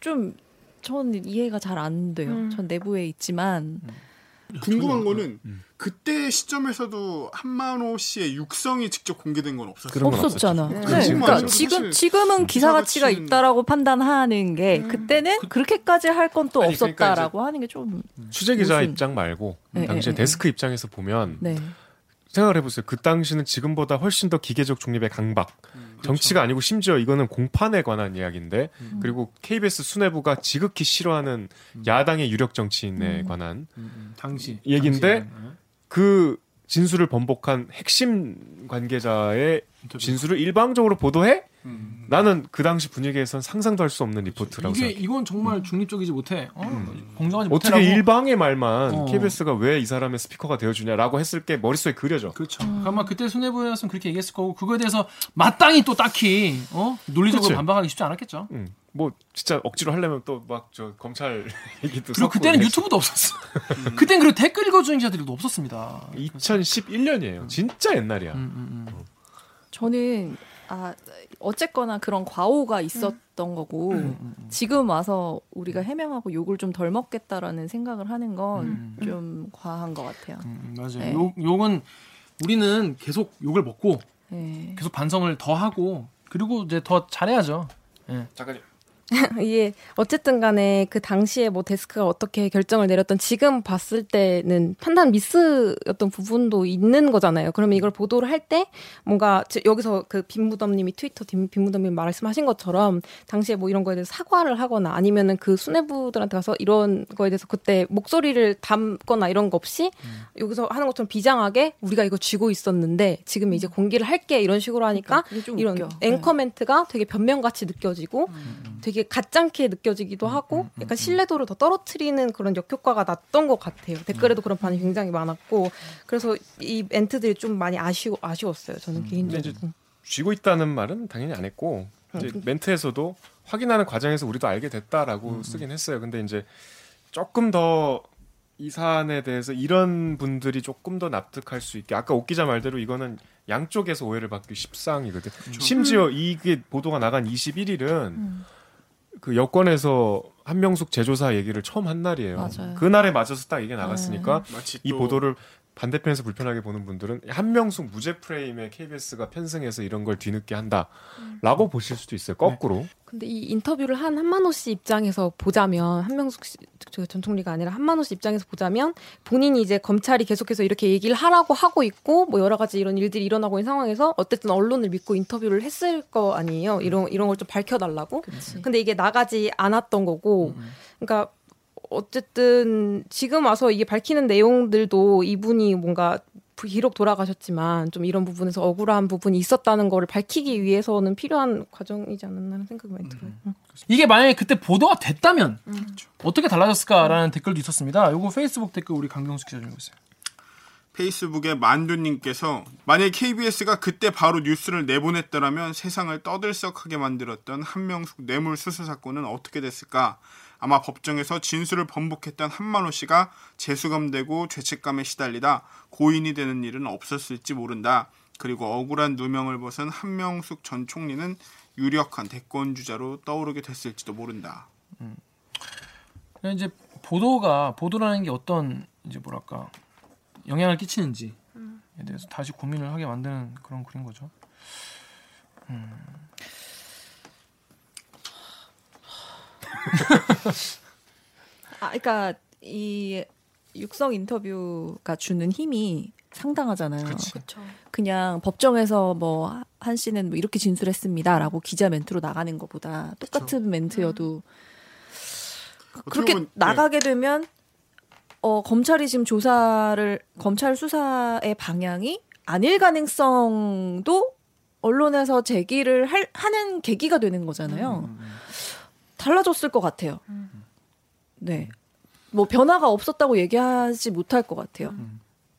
좀 저는 이해가 잘 안 돼요. 음. 전 내부에 있지만 궁금한 거는 음. 그때 시점에서도 한만호 씨의 육성이 직접 공개된 건 없었어요. 없었잖아. 네. 그건 그러니까. 지금 지금은 기사 가치가 가치는- 있다라고 판단하는 게 그때는 그 렇게까지 할 건또 아니, 그러니까 없었다라고 하는 게 좀 취재 기자 무슨- 입장 말고 네, 당시에 네, 데스크 입장에서 보면 네. 생각을 해보세요. 그 당시는 지금보다 훨씬 더 기계적 중립의 강박. 음, 정치가 아니고 심지어 이거는 공판에 관한 이야기인데 음. 그리고 KBS 수뇌부가 지극히 싫어하는 야당의 유력 정치인에 관한 음, 당시. 얘긴데 당시에는, 그 진술을 번복한 핵심 관계자의. 진술을 일방적으로 보도해? 음. 나는 그 당시 분위기에선 상상도 할 수 없는 리포트라고 이게 생각해. 이건 정말 중립적이지 못해. 어? 공정하지 어떻게 못해라고. 일방의 말만 어. KBS가 왜 이 사람의 스피커가 되어주냐라고 했을 게 머릿속에 그려져. 그렇죠. 아마 그때 손해보였으면 그렇게 얘기했을 거고 그거에 대해서 마땅히 또 딱히 어? 논리적으로 그치. 반박하기 쉽지 않았겠죠. 음, 뭐 진짜 억지로 하려면 또 막 저 검찰 얘기도 그리고 그때는. 유튜브도 없었어. 그땐 그리고 댓글 읽어주는 기자들도 없었습니다. 2011년이에요. 진짜 옛날이야. 음, 음, 음. 저는 아 어쨌거나 그런 과오가 있었던 거고 음, 지금 와서 우리가 해명하고 욕을 좀 덜 먹겠다라는 생각을 하는 건 좀 과한 것 같아요. 음, 맞아요. 네. 욕, 욕은 우리는 계속 욕을 먹고 네. 계속 반성을 더 하고 그리고 이제 더 잘해야죠. 예. 잠깐 요. 이게 어쨌든 간에 그 당시에 뭐 데스크가 어떻게 결정을 내렸던 지금 봤을 때는 판단 미스였던 부분도 있는 거잖아요. 그러면 이걸 보도를 할 때 뭔가 저- 여기서 그 빈무덤님이 트위터 빈- 빈무덤님 말씀하신 것처럼 당시에 뭐 이런 거에 대해서 사과를 하거나 아니면은 그 수뇌부들한테 가서 이런 거에 대해서 그때 목소리를 담거나 이런 거 없이 여기서 하는 것처럼 비장하게 우리가 이거 쥐고 있었는데 지금 이제 공개를 할게 이런 식으로 하니까 좀 이런 웃겨. 네. 앵커 멘트가 되게 변명같이 느껴지고 되게 가짱게 느껴지기도 하고 약간 신뢰도를 더 떨어뜨리는 그런 역효과가 났던 것 같아요. 댓글에도 그런 반응이 굉장히 많았고 그래서 이 멘트들이 좀 많이 아쉬워 아쉬웠어요. 저는 개인적으로. 쥐고 있다는 말은 당연히 안 했고 이제 멘트에서도 확인하는 과정에서 우리도 알게 됐다라고 쓰긴 했어요. 근데 이제 조금 더 이 사안에 대해서 이런 분들이 조금 더 납득할 수 있게 아까 옥 기자 말대로 이거는 양쪽에서 오해를 받기 십상이거든. 심지어 이게 보도가 나간 21일은 그 여권에서 한명숙 제조사 얘기를 처음 한 날이에요. 맞아요. 그 날에 맞아서 딱 이게 나갔으니까 마치 이또 보도를 반대편에서 불편하게 보는 분들은 한명숙 무죄 프레임에 KBS가 편승해서 이런 걸 뒤늦게 한다라고 보실 수도 있어요. 거꾸로. 근데 이 인터뷰를 한 한만호 씨 입장에서 보자면 한명숙 씨, 저전 총리가 아니라 한만호 씨 입장에서 보자면 본인이 이제 검찰이 계속해서 이렇게 얘기를 하라고 하고 있고 뭐 여러 가지 이런 일들이 일어나고 있는 상황에서 어쨌든 언론을 믿고 인터뷰를 했을 거 아니에요. 이런 이런 걸 좀 밝혀달라고. 근데 이게 나가지 않았던 거고, 그러니까 어쨌든 지금 와서 이게 밝히는 내용들도 이분이 뭔가 기록 돌아가셨지만 좀 이런 부분에서 억울한 부분이 있었다는 거를 밝히기 위해서는 필요한 과정이지 않았나라는 생각이 많이 들어요. 응. 이게 만약에 그때 보도가 됐다면 어떻게 달라졌을까라는 댓글도 있었습니다. 요거 페이스북 댓글 우리 강경수 기자 좀 보세요. 페이스북에 만두님께서 만약 KBS가 그때 바로 뉴스를 내보냈더라면 세상을 떠들썩하게 만들었던 한명숙 뇌물 수수 사건은 어떻게 됐을까? 아마 법정에서 진술을 번복했던 한만호 씨가 재수감되고 죄책감에 시달리다 고인이 되는 일은 없었을지 모른다. 그리고 억울한 누명을 벗은 한명숙 전 총리는 유력한 대권 주자로 떠오르게 됐을지도 모른다. 그냥 이제 보도가 보도라는 게 어떤 이제 뭐랄까 영향을 끼치는지에 대해서 다시 고민을 하게 만드는 그런 글인 거죠. 아, 그러니까 이 육성 인터뷰가 주는 힘이 상당하잖아요. 그렇죠. 그냥 법정에서 뭐 한 씨는 뭐 이렇게 진술했습니다라고 기자 멘트로 나가는 것보다 똑같은 멘트여도 어떻게 그렇게 보면, 네. 나가게 되면 어 검찰이 지금 조사를 검찰 수사의 방향이 아닐 가능성도 언론에서 제기를 할, 하는 계기가 되는 거잖아요. 음, 달라졌을 것 같아요. 네. 뭐 변화가 없었다고 얘기하지 못할 것 같아요.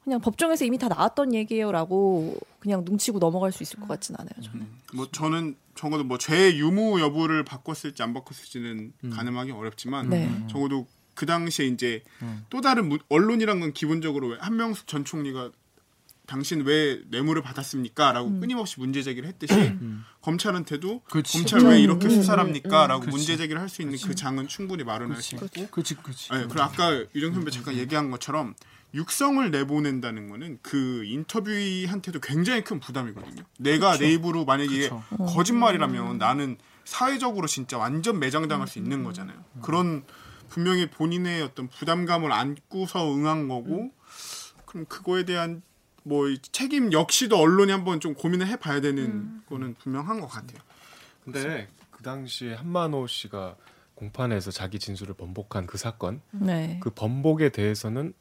그냥 법정에서 이미 다 나왔던 얘기예요라고 그냥 눈치고 넘어갈 수 있을 것 같진 않아요. 저는. 뭐 저는 적어도 뭐 죄의 유무 여부를 바꿨을지 안 바꿨을지는 가늠하기 어렵지만 네. 적어도 그 당시에 이제 또 다른 무- 언론이란 건 기본적으로 왜 한명숙 전 총리가 당신 왜 뇌물을 받았습니까?라고 끊임없이 문제 제기를 했듯이 검찰한테도 그치. 검찰 왜 이렇게 음, 수사를 합니까?라고 그치. 문제 제기를 할 수 있는 그 장은 충분히 마련할 수 있고 그렇지, 그렇지. 네, 그리고 아까 유정 선배 잠깐 얘기한 것처럼 육성을 내보낸다는 거는 그 인터뷰한테도 굉장히 큰 부담이거든요. 내가 내 입으로 만약에 이게 그쵸. 거짓말이라면 나는 사회적으로 진짜 완전 매장당할 수 있는 거잖아요. 그런 분명히 본인의 어떤 부담감을 안고서 응한 거고 그럼 그거에 대한 뭐이 책임 역시도 언론이 한번 좀 고민을 해봐야 되는 거는 분명한 것 같아요. 근데 그 당시에 한만호 씨가 공판에서 자기 진술을 번복한 그 사건, 네. 그 번복에 대해서는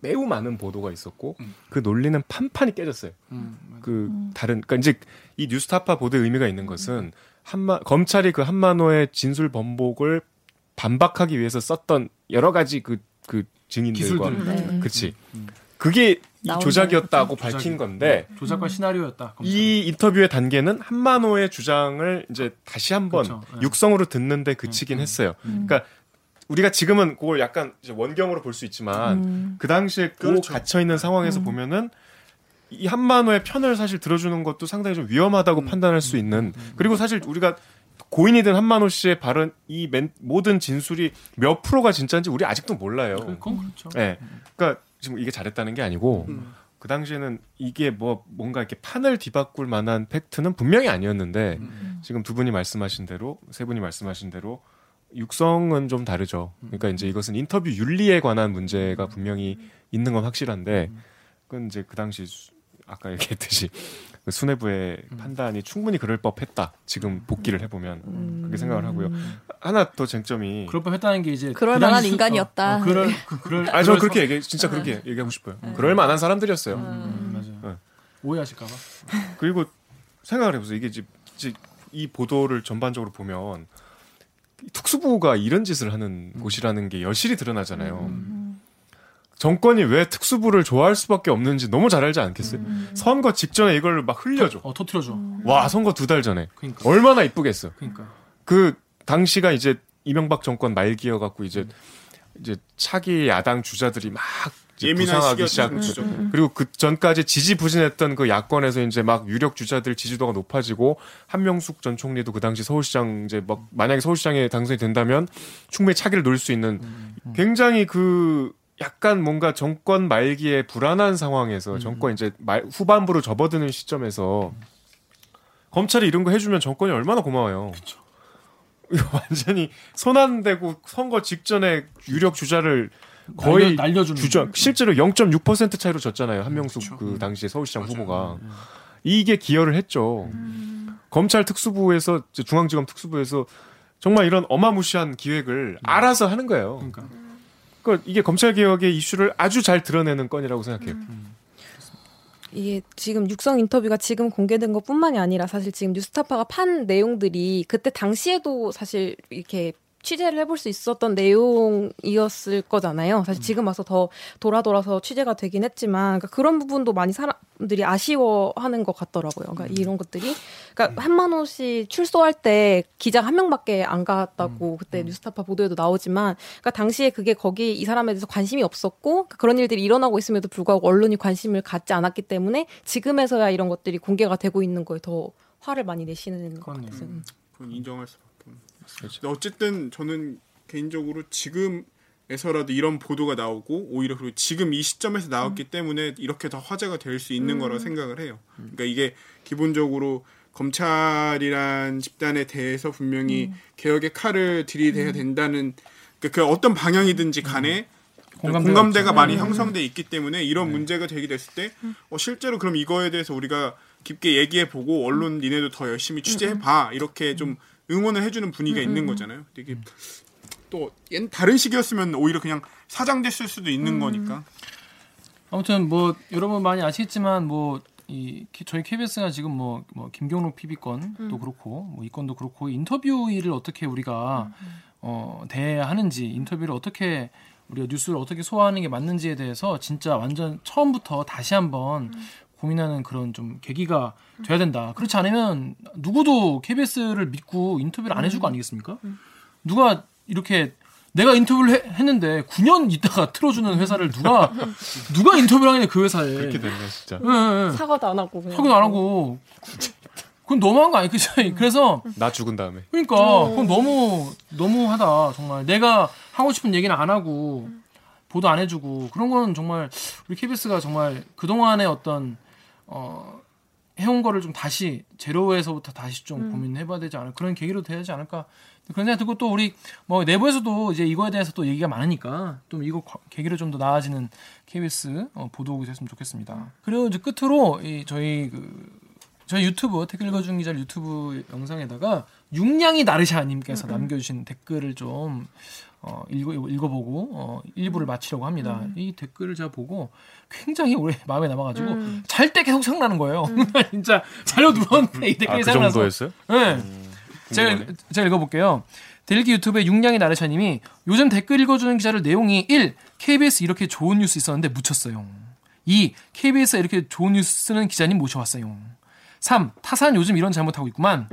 매우 많은 보도가 있었고 음. 그 논리는 판판이 깨졌어요. 음. 그 다른 그러니까 이제 이 뉴스타파 보도의 의미가 있는 것은 한마 검찰이 그 한만호의 진술 번복을 반박하기 위해서 썼던 여러 가지 그 그 증인들과 기술들. 네. 그치 그게 조작이었다고 조작이. 밝힌 건데 조작과 시나리오였다. 검찰은. 이 인터뷰의 단계는 한만호의 주장을 이제 다시 한번 그렇죠. 네. 육성으로 듣는데 그치긴 음, 했어요. 그러니까 우리가 지금은 그걸 약간 이제 원경으로 볼 수 있지만 음. 그 당시에 그 그렇죠. 갇혀 있는 상황에서 보면은 이 한만호의 편을 사실 들어주는 것도 상당히 좀 위험하다고 음. 판단할 수 있는 그리고 사실 우리가 고인이든 한만호 씨의 발언 이 맨- 모든 진술이 몇 프로가 진짜인지 우리 아직도 몰라요. 그건 그렇죠. 예. 그러니까 지금 이게 잘했다는 게 아니고 음. 그 당시에는 이게 뭐 뭔가 이렇게 판을 뒤바꿀 만한 팩트는 분명히 아니었는데 음. 지금 두 분이 말씀하신 대로 세 분이 말씀하신 대로 육성은 좀 다르죠. 그러니까 이제 이것은 인터뷰 윤리에 관한 문제가 분명히 있는 건 확실한데 그건 이제 그 당시 수- 아까 얘기했듯이 그 수뇌부의 판단이 충분히 그럴 법했다. 지금 복귀를 해보면 그렇게 생각을 하고요. 하나 더 쟁점이 그럴 법했다는 게 이제 그럴 만한 수- 인간이었다. 어, 어, 그럴 그, 그럴 아, 저 그럴 그렇게 서- 얘기, 진짜 그렇게 얘기하고 싶어요. 그럴 만한 사람들이었어요. 음, 맞아요. 네. 오해하실까봐. 그리고 생각을 해보세요. 이게 이제, 이제 이 보도를 전반적으로 보면 특수부가 이런 짓을 하는 곳이라는 게 여실히 드러나잖아요. 정권이 왜 특수부를 좋아할 수밖에 없는지 너무 잘 알지 않겠어요? 선거 직전에 이걸 막 흘려줘. 어 터트려줘. 와 선거 두 달 전에 그러니까. 얼마나 이쁘겠어. 그러니까. 그 당시가 이제 이명박 정권 말기여 갖고 이제 이제 차기 야당 주자들이 막 시기였죠. 시작. 그렇죠. 그리고 그 전까지 지지부진했던 그 야권에서 이제 막 유력 주자들 지지도가 높아지고 한명숙 전 총리도 그 당시 서울시장 이제 막 만약에 서울시장에 당선이 된다면 충분히 차기를 노릴 수 있는 굉장히 그 약간 뭔가 정권 말기에 불안한 상황에서 정권 이제 말, 후반부로 접어드는 시점에서 검찰이 이런 거 해주면 정권이 얼마나 고마워요. 이거 완전히 손안 대고 선거 직전에 유력 주자를 거의 날려, 날려 주는 주자 실제로 0.6% 차이로 졌잖아요 한명숙 그렇죠. 그 당시에 서울시장 맞아요. 후보가 이게 기여를 했죠. 검찰 특수부에서 중앙지검 특수부에서 정말 이런 어마무시한 기획을 알아서 하는 거예요. 그러니까. 그러니까 이게 검찰 개혁의 이슈를 아주 잘 드러내는 건이라고 생각해요. 이게 지금 육성 인터뷰가 지금 공개된 것뿐만이 아니라 사실 지금 뉴스타파가 판 내용들이 그때 당시에도 사실 이렇게 취재를 해볼 수 있었던 내용이었을 거잖아요. 사실 지금 와서 더 돌아 돌아서 취재가 되긴 했지만 그러니까 그런 부분도 많이 사람들이 아쉬워하는 것 같더라고요. 그러니까 이런 것들이 그러니까 한만호 씨 출소할 때 기자 한 명밖에 안 갔다고 그때 뉴스타파 보도에도 나오지만 그러니까 당시에 그게 거기 이 사람에 대해서 관심이 없었고 그러니까 그런 일들이 일어나고 있음에도 불구하고 언론이 관심을 갖지 않았기 때문에 지금에서야 이런 것들이 공개가 되고 있는 거에 더 화를 많이 내시는 것. 같아요. 음. 그건 인정할 수밖에 없는. 근데 어쨌든 저는 개인적으로 지금에서라도 이런 보도가 나오고 오히려 그리고 지금 이 시점에서 나왔기 때문에 이렇게 더 화제가 될 수 있는 거라고 생각을 해요. 그러니까 이게 기본적으로 검찰이란 집단에 대해서 분명히 개혁의 칼을 들이대야 된다는 그, 그 어떤 방향이든지 간에 공감대가 공감대가, 있죠. 많이 형성돼 있기 때문에 이런 문제가 제기됐을 때 어, 실제로 그럼 이거에 대해서 우리가 깊게 얘기해 보고 언론 니네도 더 열심히 취재해 봐 이렇게 좀 응원을 해주는 분위기가 있는 거잖아요. 되게 또 옛- 다른 식이었으면 오히려 그냥 사장됐을 수도 있는 거니까. 아무튼 뭐 여러분 많이 아시겠지만 뭐 이 저희 KBS가 지금 뭐, 뭐 김경록 PB 건도 그렇고 뭐 이 건도 그렇고 인터뷰를 어떻게 우리가 어 대해야 하는지 인터뷰를 어떻게 우리가 뉴스를 어떻게 소화하는 게 맞는지에 대해서 진짜 완전 처음부터 다시 한번 고민하는 그런 좀 계기가 돼야 된다. 그렇지 않으면 누구도 KBS를 믿고 인터뷰를 안 해줄 거 아니겠습니까? 누가 이렇게 내가 인터뷰를 해- 했는데 9년 있다가 틀어주는 회사를 누가 누가 인터뷰를 하냐 그 회사에 그렇게 됐네 진짜. 예, 예, 예. 사과도 안 하고 그냥. 확인 안 하고 그건 너무한 거 아니겠죠? 그래서 나 죽은 다음에. 그러니까 그건 너무 너무하다 정말 내가 하고 싶은 얘기는 안 하고 보도 안 해주고 그런 거는 정말 우리 KBS가 정말 그 동안의 어떤 어 해온 거를 좀 다시 제로에서부터 다시 좀 고민해봐야 되지 않을 그런 계기로 돼야 되지 않을까. 그런 생각 들고 또 우리 뭐 내부에서도 이제 이거에 대해서 또 얘기가 많으니까 좀 이거 과- 계기로 좀 더 나아지는 KBS 어, 보도국이 됐으면 좋겠습니다. 그리고 이제 끝으로 이 저희 그 저희 유튜브 댓글 읽어준 기자 유튜브 영상에다가 육냥이 나르샤님께서 남겨주신 댓글을 좀 어, 읽어, 읽어보고 어, 일부를 마치려고 합니다. 이 댓글을 제가 보고 굉장히 오래 마음에 남아가지고 잘때 계속 생각나는 거예요. 진짜 자려 누웠는데 이아 댓글이 그 생각나서. 정도였어요? 네. 제가, 궁금하네. 제가 읽어볼게요. 델기 유튜브의 육냥이 나르샤님이 요즘 댓글 읽어주는 기자를 내용이 1. KBS 이렇게 좋은 뉴스 있었는데 묻혔어요. 2. KBS에 이렇게 좋은 뉴스 쓰는 기자님 모셔왔어요. 3. 타사는 요즘 이런 잘못하고 있구만.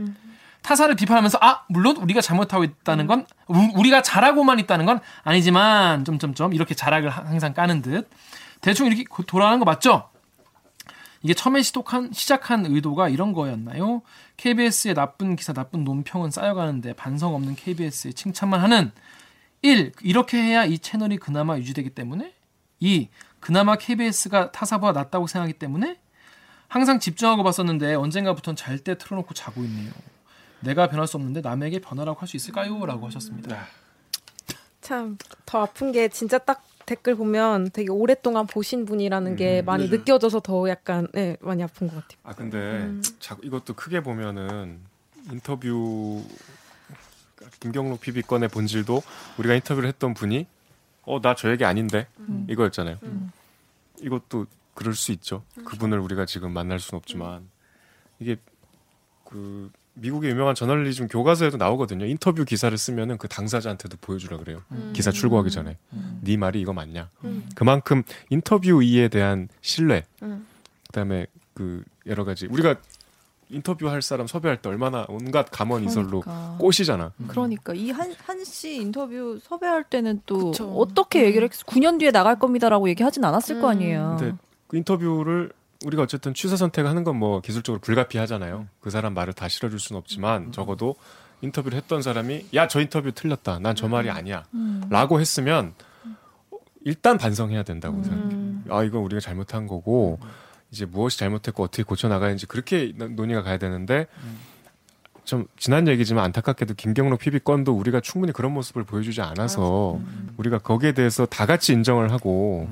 타사를 비판하면서 아 물론 우리가 잘못하고 있다는 건 우- 우리가 잘하고만 있다는 건 아니지만 점점점 이렇게 자락을 하- 항상 까는 듯 대충 이렇게 고- 돌아가는 거 맞죠? 이게 처음에 시독한, 시작한 의도가 이런 거였나요? KBS의 나쁜 기사, 나쁜 논평은 쌓여가는데 반성 없는 KBS에 칭찬만 하는 1. 이렇게 해야 이 채널이 그나마 유지되기 때문에 2. 그나마 KBS가 타사보다 낫다고 생각하기 때문에 항상 집중하고 봤었는데 언젠가부터는 잘때 틀어놓고 자고 있네요. 내가 변할 수 없는데 남에게 변하라고 할 수 있을까요? 라고 하셨습니다. 참 더 아픈 게 진짜 딱 댓글 보면 되게 오랫동안 보신 분이라는 게 많이 맞아요. 느껴져서 더 약간 네, 많이 아픈 것 같아요. 아 근데 자, 이것도 크게 보면은 인터뷰 김경록 PB 건의 본질도 우리가 인터뷰를 했던 분이 어 나 저 얘기 아닌데 이거였잖아요. 이것도 그럴 수 있죠. 그분을 우리가 지금 만날 수는 없지만 이게 그 미국의 유명한 저널리즘 교과서에도 나오거든요. 인터뷰 기사를 쓰면은 그 당사자한테도 보여주라 그래요. 기사 출고하기 전에 네 말이 이거 맞냐. 그만큼 인터뷰이에 대한 신뢰, 그다음에 그 여러 가지 우리가 인터뷰할 사람 섭외할 때 얼마나 온갖 감언 이설로 그러니까. 꼬시잖아. 그러니까 이 한 한 씨 인터뷰 섭외할 때는 또 그쵸. 어떻게 얘기를 했 9년 뒤에 나갈 겁니다라고 얘기하진 않았을 거 음. 아니에요. 근데 그 인터뷰를 우리가 어쨌든 취사 선택하는 건 뭐 기술적으로 불가피하잖아요. 그 사람 말을 다 실어줄 수는 없지만 적어도 인터뷰를 했던 사람이 야 저 인터뷰 틀렸다. 난 저 말이 아니야. 라고 했으면 일단 반성해야 된다고 생각해요. 아 이건 우리가 잘못한 거고 이제 무엇이 잘못했고 어떻게 고쳐 나가야지 그렇게 논- 논의가 가야 되는데 좀 지난 얘기지만 안타깝게도 김경록 PB 건도 우리가 충분히 그런 모습을 보여주지 않아서 우리가 거기에 대해서 다 같이 인정을 하고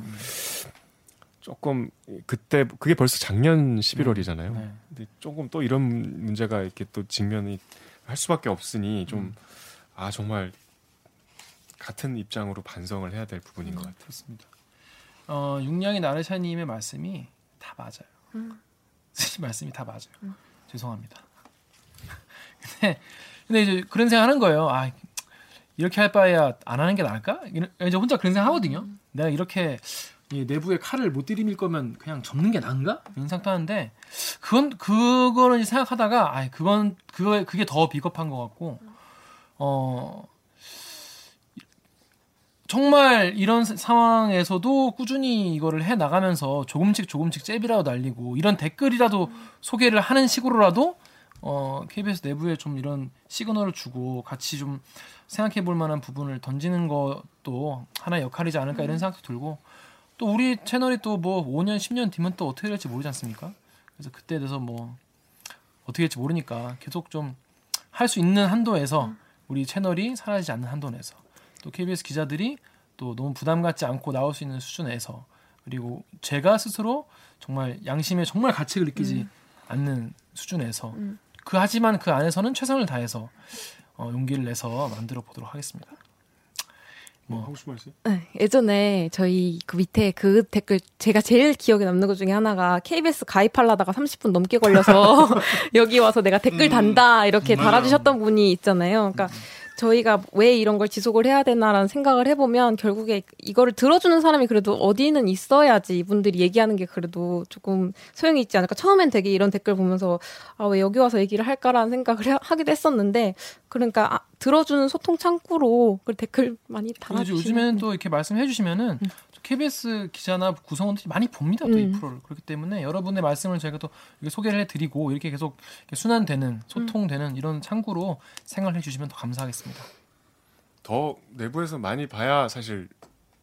조금 그때 그게 벌써 작년 11월이잖아요. 네. 근데 조금 또 이런 문제가 이렇게 또 직면이 할 수밖에 없으니 좀 아 정말 같은 입장으로 반성을 해야 될 부분인 것 같아요. 그렇습니다. 어, 육냥이 나르샤님의 말씀이 다 맞아요. 이 말씀이 다 맞아요. 죄송합니다. 근데, 근데 이제 그런 생각하는 거예요. 아 이렇게 할 바에야 안 하는 게 나을까? 이런- 이제 혼자 그런 생각하거든요. 내가 이렇게 이 내부에 칼을 못 들이밀 거면 그냥 접는 게 나은가? 생각도 하는데 그건 그거는 생각하다가 아 그건 그거 그게 더 비겁한 것 같고 어 정말 이런 사- 상황에서도 꾸준히 이거를 해 나가면서 조금씩 조금씩 잽이라도 날리고 이런 댓글이라도 소개를 하는 식으로라도 어 KBS 내부에 좀 이런 시그널을 주고 같이 좀 생각해 볼 만한 부분을 던지는 것도 하나의 역할이지 않을까 이런 생각도 들고 또 우리 채널이 또 뭐 5년 10년 뒤면 또 어떻게 될지 모르지 않습니까? 그래서 그때 돼서 뭐 어떻게 될지 모르니까 계속 좀 할 수 있는 한도에서 우리 채널이 사라지지 않는 한도 내에서 또 KBS 기자들이 또 너무 부담 갖지 않고 나올 수 있는 수준에서 그리고 제가 스스로 정말 양심에 정말 가책을 느끼지 않는 수준에서 그 하지만 그 안에서는 최선을 다해서 어, 용기를 내서 만들어 보도록 하겠습니다. 뭐 하고 싶은 말 있어요? 네, 예전에 저희 그 밑에 그 댓글 제가 제일 기억에 남는 것 중에 하나가 KBS 가입하려다가 30분 넘게 걸려서 여기 와서 내가 댓글 단다 이렇게. 달아주셨던 분이 있잖아요. 그러니까 저희가 왜 이런 걸 지속을 해야 되나라는 생각을 해보면 결국에 이거를 들어주는 사람이 그래도 어디는 있어야지 이분들이 얘기하는 게 그래도 조금 소용이 있지 않을까. 처음엔 되게 이런 댓글 보면서 아 왜 여기 와서 얘기를 할까라는 생각을 해- 하기도 했었는데 그러니까 아, 들어주는 소통 창구로 그 댓글 많이 달아주시면 요즘에는 또 이렇게 말씀해 주시면은 KBS 기자나 구성원들이 많이 봅니다 또이 음. 프로를 그렇기 때문에 여러분의 말씀을 저희가 또 이렇게 소개를 해드리고 이렇게 계속 이렇게 순환되는 소통되는 이런 창구로 생각을 해주시면 더 감사하겠습니다. 더 내부에서 많이 봐야 사실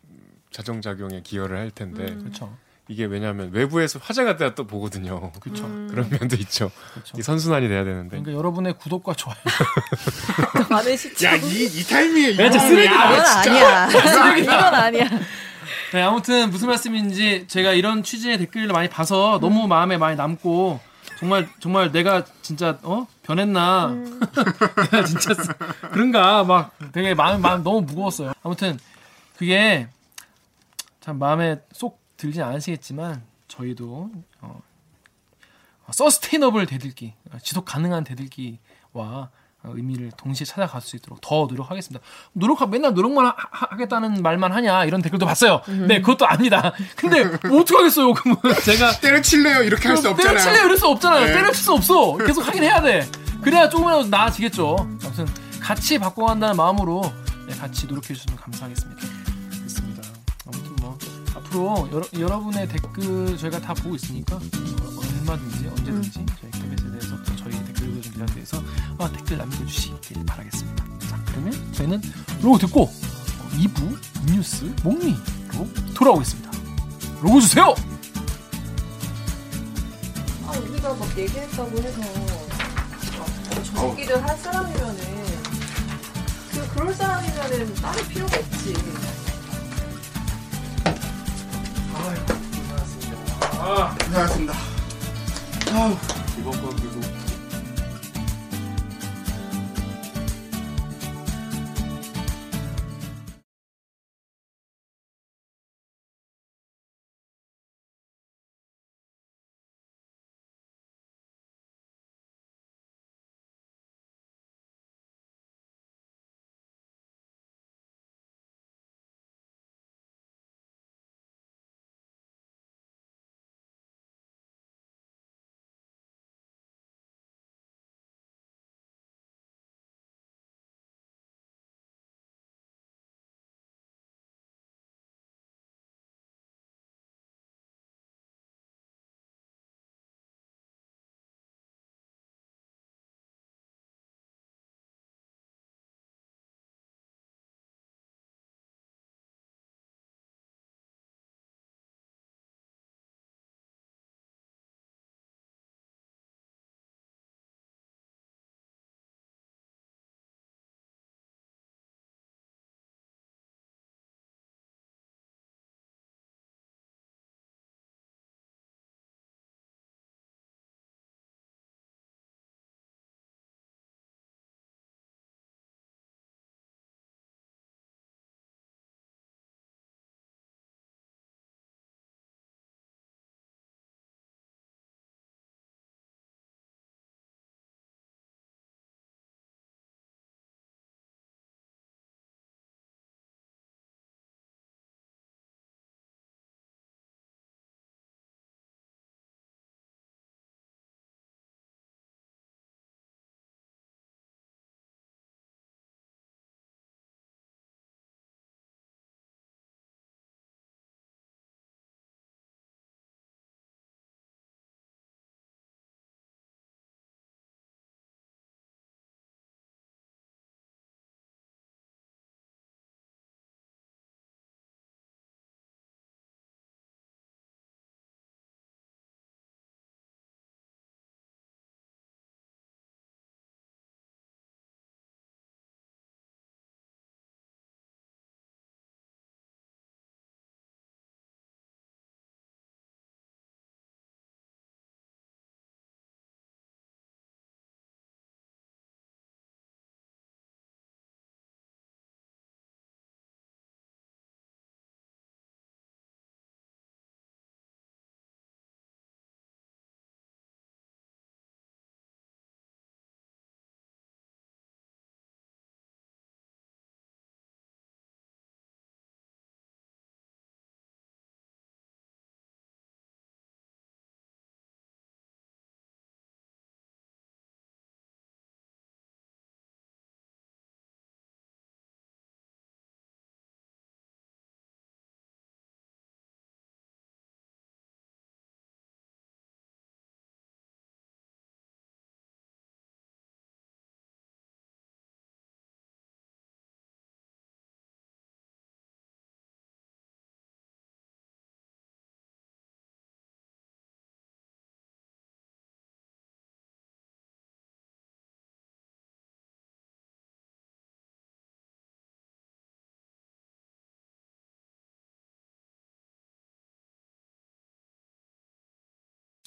음, 자정작용에 기여를 할 텐데 그렇죠, 이게 왜냐하면 외부에서 화제가 돼야 또 보거든요. 그렇죠, 그런 면도 있죠. 그렇죠. 이 선순환이 돼야 되는데 그러니까 여러분의 구독과 좋아요. 많은 시청. 야, 이, 이 타이밍에 이거-. 야, 이건 진짜. 아니야. 이건 아니야. 네, 아무튼 무슨 말씀인지 제가 이런 취지의 댓글을 많이 봐서 너무 마음에 많이 남고 정말 정말 내가 진짜 어? 변했나? 내가 진짜 쓰- 그런가? 막 되게 마음 마음 너무 무거웠어요. 아무튼 그게 참 마음에 쏙 들진 않으시겠지만 저희도 어, 서스테이너블 대들기 어, 지속 가능한 대들기와 어, 의미를 동시에 찾아갈 수 있도록 더 노력하겠습니다. 노력 맨날 노력만 하, 하- 하겠다는 말만 하냐 이런 댓글도 봤어요. 네, 그것도 압니다. 근데 뭐 어떻게 하겠어요? 그러면 제가 때려칠래요 이렇게 할 수 없잖아요. 때려칠래 이럴 수 없잖아요. 네. 때려칠 수 없어. 계속 하긴 해야 돼. 그래야 조금이라도 나아지겠죠. 아무튼 같이 바꿔간다는 마음으로 네, 같이 노력해 주시면 감사하겠습니다. 있습니다. 아무튼 뭐 앞으로 여러, 여러분의 댓글 저희가 다 보고 있으니까 어, 얼마든지 언제든지 저희 기사에 대해서 어, 댓글 남겨주시길 바라겠습니다. 자 그러면 저희는 로고 듣고 어, 2부 뉴스 목미로 돌아오겠습니다. 로고 주세요. 아, 우리가 막 얘기했다고 해서 저기를 할 사람이면은 그 그럴 사람이면은 따로 필요가 없지. 고생하셨습니다. 아우. 이번 건 그리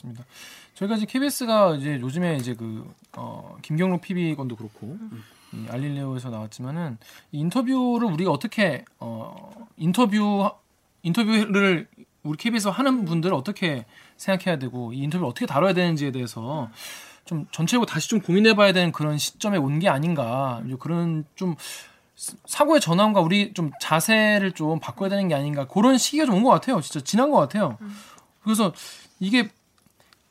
고 맞습니다. 저희가 이제 KBS가 이제 요즘에 이제 그 어, 김경록 PB 건도 그렇고 이 알릴레오에서 나왔지만은 이 인터뷰를 우리가 어떻게 어 인터뷰 인터뷰를 우리 KBS에서 하는 분들 어떻게 생각해야 되고 이 인터뷰를 어떻게 다뤄야 되는지에 대해서 좀 전체적으로 다시 좀 고민해봐야 되는 그런 시점에 온 게 아닌가 이제 그런 좀 사고의 전환과 우리 좀 자세를 좀 바꿔야 되는 게 아닌가 그런 시기가 좀 온 것 같아요. 진짜 지난 것 같아요. 그래서 이게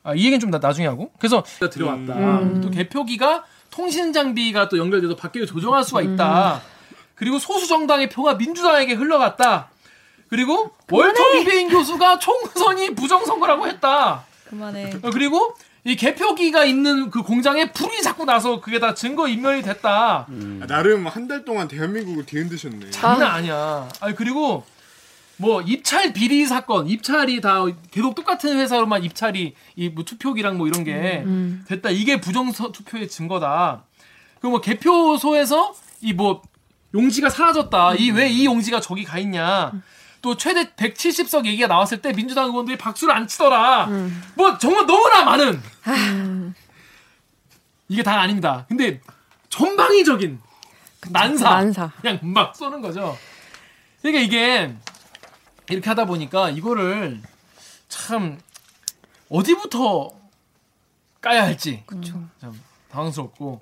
아, 이 얘기는 좀 나, 나중에 하고 그래서 들어왔다. 음. 또 개표기가 통신 장비가 또 연결돼서 밖에 조정할 수가 있다. 그리고 소수 정당의 표가 민주당에게 흘러갔다. 그리고 월터 비베인 교수가 총선이 부정선거라고 했다. 그만해. 어, 그리고 이 개표기가 있는 그 공장에 불이 자꾸 나서 그게 다 증거 인멸이 됐다. 아, 나름 한 달 동안 대한민국을 뒤흔드셨네. 장난 아니야. 아니 그리고 뭐 입찰 비리 사건, 입찰이 다 계속 똑같은 회사로만 입찰이 이 뭐 투표기랑 뭐 이런 게 음. 됐다. 이게 부정 서- 투표의 증거다. 그리고 뭐 개표소에서 이 뭐 용지가 사라졌다. 이왜이 용지가 저기 가 있냐. 또 최대 170석 얘기가 나왔을 때 민주당 의원들이 박수를 안 치더라. 뭐 정말 너무나 많은 이게 다 아닙니다. 근데 전방위적인 난사, 난사. 그냥 막 쏘는 거죠. 그러니까 이게 이렇게 하다 보니까 이거를 참 어디부터 까야 할지 참 당황스럽고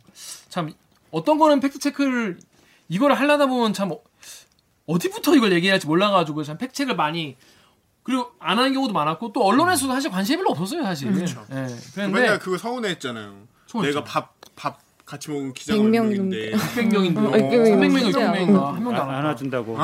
참 어떤 거는 fact check를 이거를 하려다 보면 참 어- 어디부터 이걸 얘기해야 할지 몰라가지고 참 fact check를 많이 그리고 안 하는 경우도 많았고 또 언론에서도 사실 관심이 별로 없었어요 사실. 그렇죠. 예. 맨날 그런데 그거 서운해했잖아요. 서운했죠. 내가 밥 밥 같이 먹은 기자가 100몇명 명인데 600명인데 어, 600 300명인가 명이요. 600명인가 한 명도 아, 안. 안아준다고.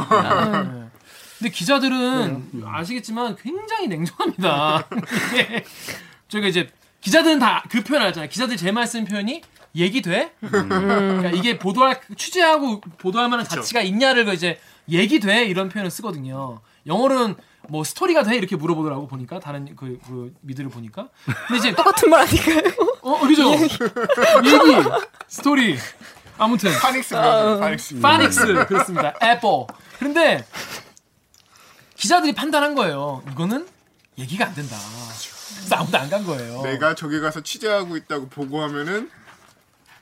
네. 근데 기자들은 아시겠지만 굉장히 냉정합니다. 이게 저희가 이제 기자들은 다 그 표현 알잖아요. 기자들 제일 많이 쓰는 표현이 얘기돼? 그러니까 이게 보도할 취재하고 보도할 만한 가치가 있냐를 그 이제 얘기 돼 이런 표현을 쓰거든요. 영어로는 뭐 스토리가 돼 이렇게 물어보더라고 보니까 다른 그, 그 미드를 보니까. 근데 이제 똑같은 말 아닐까요? 어 그죠? 얘기 스토리 아무튼 파닉스 그러죠. phonics. phonics 그렇습니다. 애플. 그런데 기자들이 판단한 거예요. 이거는 얘기가 안 된다. 그래서 아무도 안 간 거예요. 내가 저기 가서 취재하고 있다고 보고하면은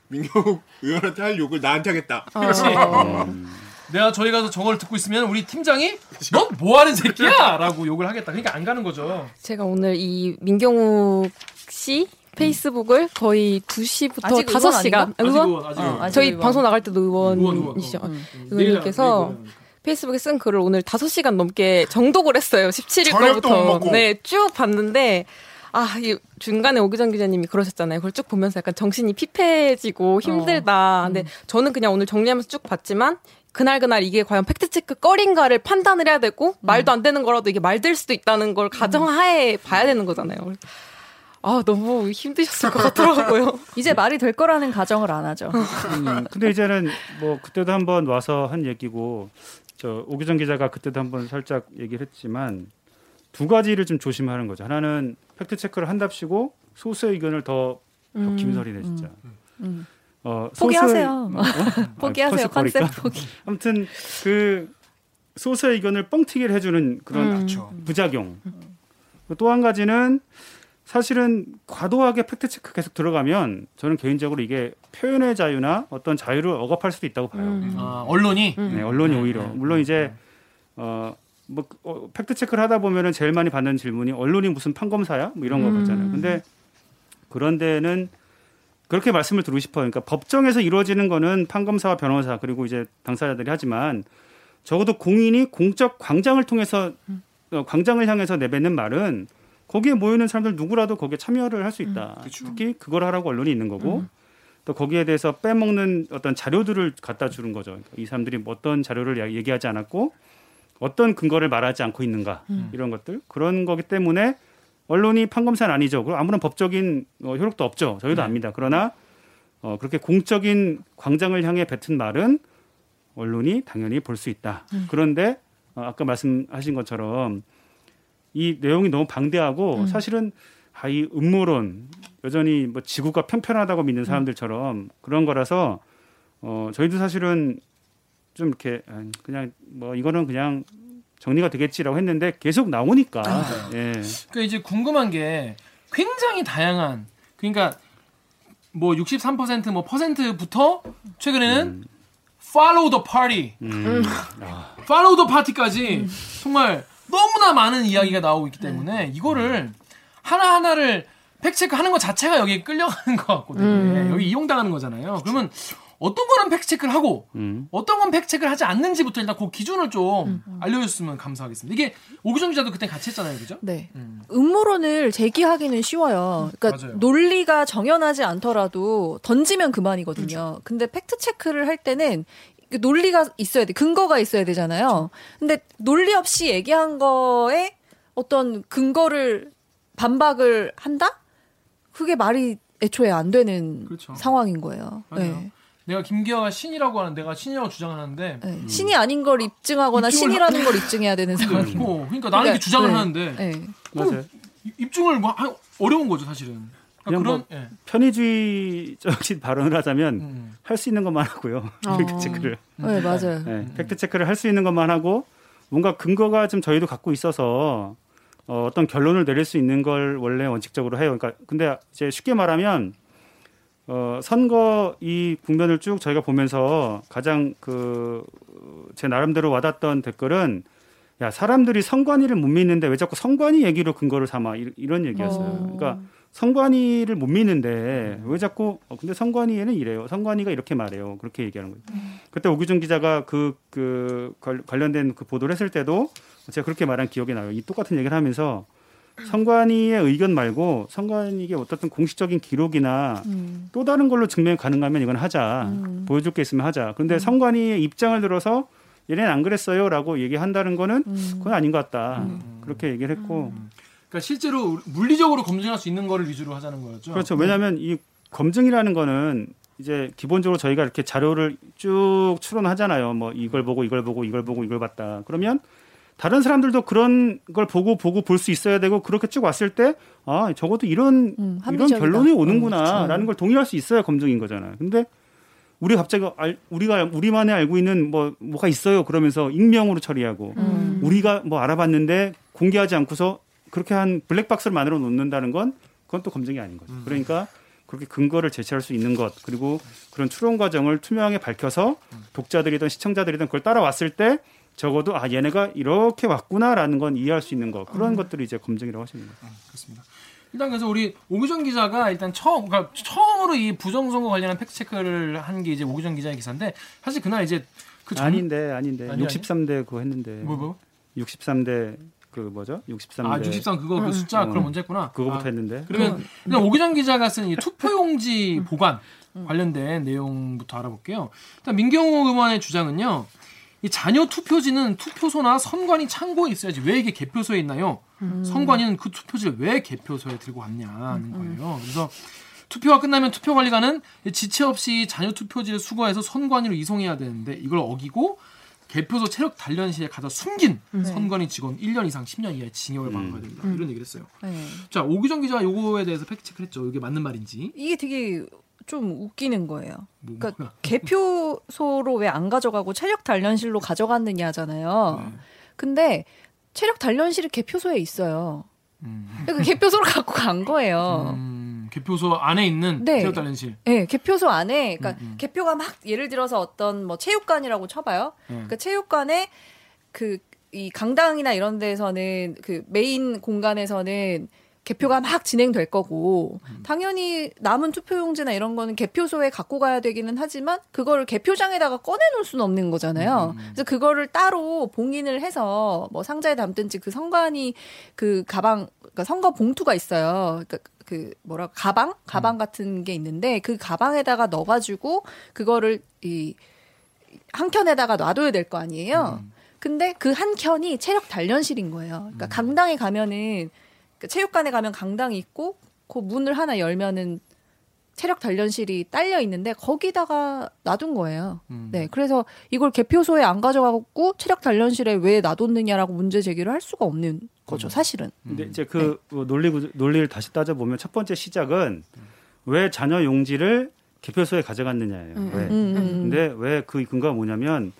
민경욱 의원한테 할 욕을 나한테 하겠다. 그렇지. 내가 저기 가서 저걸 듣고 있으면 우리 팀장이 넌 뭐하는 새끼야!라고 욕을 하겠다. 그러니까 안 가는 거죠. 제가 오늘 이 민경욱 씨 페이스북을 거의 2시부터 아직 의원 5시간 아닌가? 아직 의원? 의원, 아직 어, 의원. 저희 의원. 방송 나갈 때도 의원, 의원. 의원이시죠. 음. 의원님께서 페이스북에 쓴 글을 오늘 5시간 넘게 정독을 했어요. 17일 저녁도 못 거부터. 네, 쭉 봤는데 아, 이 중간에 오기정 기자님이 그러셨잖아요. 그걸 쭉 보면서 약간 정신이 피폐해지고 힘들다. 근데 저는 그냥 오늘 정리하면서 쭉 봤지만 그날 그날 이게 과연 팩트체크 거리인가를 판단을 해야 되고 말도 안 되는 거라도 이게 말 될 수도 있다는 걸 가정하에 봐야 되는 거잖아요. 아, 너무 힘드셨을 것 같더라고요. 이제 말이 될 거라는 가정을 안 하죠. 음, 근데 이제는 뭐 그때도 한번 와서 한 얘기고 저 오기정 기자가 그때도 한번 살짝 얘기를 했지만 두 가지를 좀 조심하는 거죠. 하나는 팩트 체크를 한답시고 소수의 의견을 더, 더 음. 김설이네 진짜. 음. 어, 소수의- 포기하세요. 어? 포기하세요. 아, 컨셉 컨셉? 포기. 아무튼 그 소수의 의견을 뻥튀기를 해주는 그런 음. 그렇죠. 부작용. 또 한 가지는 사실은 과도하게 팩트 체크 계속 들어가면 저는 개인적으로 이게 표현의 자유나 어떤 자유를 억압할 수도 있다고 봐요. 음. 아, 언론이 네, 언론이 네, 오히려 네. 물론 이제 어 뭐 어, 팩트 체크를 하다 보면은 제일 많이 받는 질문이 언론이 무슨 판검사야 뭐 이런 거 음. 같잖아요. 근데 그런 데는 그렇게 말씀을 드리고 싶어요. 그러니까 법정에서 이루어지는 거는 판검사와 변호사 그리고 이제 당사자들이 하지만 적어도 공인이 공적 광장을 통해서 어, 광장을 향해서 내뱉는 말은 거기에 모이는 사람들 누구라도 거기에 참여를 할 수 있다. 그렇죠. 특히 그걸 하라고 언론이 있는 거고 또 거기에 대해서 빼먹는 어떤 자료들을 갖다 주는 거죠. 그러니까 이 사람들이 뭐 어떤 자료를 야- 얘기하지 않았고 어떤 근거를 말하지 않고 있는가 이런 것들 그런 거기 때문에 언론이 판검사는 아니죠. 그리고 아무런 법적인 어, 효력도 없죠. 저희도 압니다. 그러나 어, 그렇게 공적인 광장을 향해 뱉은 말은 언론이 당연히 볼 수 있다. 그런데 어, 아까 말씀하신 것처럼 이 내용이 너무 방대하고 사실은 아, 이 음모론 여전히 뭐 지구가 편편하다고 믿는 사람들처럼 그런 거라서 어, 저희도 사실은 좀 이렇게 아, 그냥 뭐 이거는 그냥 정리가 되겠지라고 했는데 계속 나오니까. 예. 그러니까 이제 궁금한 게 굉장히 다양한 그러니까 뭐 63%뭐 퍼센트부터 최근에는 follow the party, 음. follow the party까지 정말 너무나 많은 이야기가 나오고 있기 때문에 이거를 하나 하나를 팩체크 하는 것 자체가 여기 끌려가는 것 같거든요. 여기 이용당하는 거잖아요. 그러면 어떤 거는 팩체크를 하고 음. 어떤 건 팩체크를 하지 않는지부터 일단 그 기준을 좀 알려줬으면 감사하겠습니다. 이게 오규정 기자도 그때 같이 했잖아요, 그죠? 네. 음. 음모론을 제기하기는 쉬워요. 그러니까 맞아요. 논리가 정연하지 않더라도 던지면 그만이거든요. 근데 팩트 체크를 할 때는 그 논리가 있어야 돼. 근거가 있어야 되잖아요. 근데 논리 없이 얘기한 거에 어떤 근거를 반박을 한다? 그게 말이 애초에 안 되는 그렇죠. 상황인 거예요. 네. 내가 김기아가 신이라고 하는 내가 신이라고 주장하는데 네. 신이 아닌 걸 입증하거나 신이라는 걸 입증해야 되는 상황. 어, 그러니까 나는 이렇게 주장을 네. 하는데 네. 맞아요. 입증을 뭐 하- 어려운 거죠, 사실은. 그냥 그런 뭐 예. 편의주의적인 발언을 하자면 음. 할수 있는 것만 하고요. 어. 팩트 체크를. 네, 맞아요. 네, 팩트 체크를 할 수 있는 것만 하고 뭔가 근거가 좀 저희도 갖고 있어서 어, 어떤 결론을 내릴 수 있는 걸 원래 원칙적으로 해요. 그러니까 근데 이제 쉽게 말하면 어, 선거 이 국면을 쭉 저희가 보면서 가장 그 제 나름대로 와닿던 댓글은 야 사람들이 선관위를 못 믿는데 왜 자꾸 선관위 얘기로 근거를 삼아 이- 이런 얘기였어요. 어. 그러니까 선관위를 못 믿는데 왜 자꾸 어, 근데 선관위에는 이래요. 선관위가 이렇게 말해요. 그렇게 얘기하는 거예요. 그때 오규정 기자가 그, 그 관- 관련된 그 보도를 했을 때도 제가 그렇게 말한 기억이 나요. 이 똑같은 얘기를 하면서 선관위의 의견 말고 선관위의 어떻든 공식적인 기록이나 음. 또 다른 걸로 증명 가능하면 이건 하자. 음. 보여줄 게 있으면 하자. 그런데 선관위의 입장을 들어서 얘네는 안 그랬어요라고 얘기한다는 거는 음. 그건 아닌 것 같다. 그렇게 얘기를 했고 그러니까 실제로 물리적으로 검증할 수 있는 거를 위주로 하자는 거였죠. 그렇죠. 왜냐하면 이 검증이라는 거는 이제 기본적으로 저희가 이렇게 자료를 쭉 추론하잖아요. 뭐 이걸 보고 이걸 보고 이걸 보고 이걸 봤다. 그러면 다른 사람들도 그런 걸 보고 보고 볼 수 있어야 되고 그렇게 쭉 왔을 때 아, 적어도 이런 음, 이런. 결론이 음, 오는구나라는 걸 동의할 수 있어야 검증인 거잖아요. 근데 우리 갑자기 알, 우리가 우리만이 알고 있는 뭐 뭐가 있어요. 그러면서 익명으로 처리하고 음. 우리가 뭐 알아봤는데 공개하지 않고서 그렇게 한 블랙박스를 만들어 놓는다는 건 그건 또 검증이 아닌 거죠. 그러니까 그렇게 근거를 제시할 수 있는 것 그리고 그런 추론 과정을 투명하게 밝혀서 독자들이든 시청자들이든 그걸 따라왔을 때 적어도 아 얘네가 이렇게 왔구나라는 건 이해할 수 있는 것 그런 것들이 이제 검증이라고 하시는 거예요. 그렇습니다. 일단 그래서 우리 오규정 기자가 일단 처음 그러니까 처음으로 이 부정선거 관련한 팩트 체크를 한 게 이제 오규정 기자의 기사인데 사실 그날 이제 그 전- 아닌데 아닌데 아니, 아니? 63대 그거 했는데 뭐 뭐? 63대 그 뭐죠? 63대 아, 63 그거 그 숫자 그럼 먼저 했구나. 그거부터 아, 했는데 그러면 일단 오기정 기자가 쓴 이 투표용지 보관 관련된 내용부터 알아볼게요. 일단 민경호 의원의 주장은요. 이 자녀 투표지는 투표소나 선관위 창고에 있어야지 왜 이게 개표소에 있나요? 선관위는 그 투표지를 왜 개표소에 들고 왔냐는 거예요. 그래서 투표가 끝나면 투표 관리관은 지체 없이 자녀 투표지를 수거해서 선관위로 이송해야 되는데 이걸 어기고 개표소 체력 단련실에 가다 숨긴 선관위 직원 1년 이상 10년 이하의 징역을 받아야 됩니다. 이런 얘기를 했어요. 네. 자 오규정 기자가 요거에 대해서 팩트 체크를 했죠. 이게 맞는 말인지. 이게 되게 좀 웃기는 거예요. 뭐, 그러니까 뭐야. 개표소로 왜 안 가져가고 체력 단련실로 가져갔느냐잖아요. 네. 근데 체력 단련실이 개표소에 있어요. 음. 그러니까 개표소로 갖고 간 거예요. 음, 개표소 안에 있는 네. 체력 단련실. 네, 개표소 안에, 그러니까 음, 음. 개표가 막 예를 들어서 어떤 뭐 체육관이라고 쳐봐요. 네. 그 체육관에 그 이 강당이나 이런 데서는 그 메인 공간에서는 개표가 막 진행될 거고 음. 당연히 남은 투표용지나 이런 거는 개표소에 갖고 가야 되기는 하지만 그거를 개표장에다가 꺼내놓을 수는 없는 거잖아요. 음, 그래서 그거를 따로 봉인을 해서 뭐 상자에 담든지 그 선관위 그 가방 그러니까 선거 봉투가 있어요. 그러니까 그 뭐라 가방 가방 같은 게 있는데 그 가방에다가 넣어가지고 그거를 이 한 켠에다가 놔둬야 될 거 아니에요. 근데 그 한 켠이 체력 단련실인 거예요. 그러니까 강당에 가면은 그러니까 체육관에 가면 강당이 있고 그 문을 하나 열면은 체력 단련실이 딸려 있는데 거기다가 놔둔 거예요. 음. 네, 그래서 이걸 개표소에 안 가져가고 체력 단련실에 왜 놔뒀느냐라고 문제 제기를 할 수가 없는 거죠, 사실은. 근데 음. 이제 그 논리 구조- 논리를 다시 따져 보면 첫 번째 시작은 왜 자녀 용지를 개표소에 가져갔느냐예요. 음, 왜? 음, 음, 음. 근데 왜 그 근거가 뭐냐면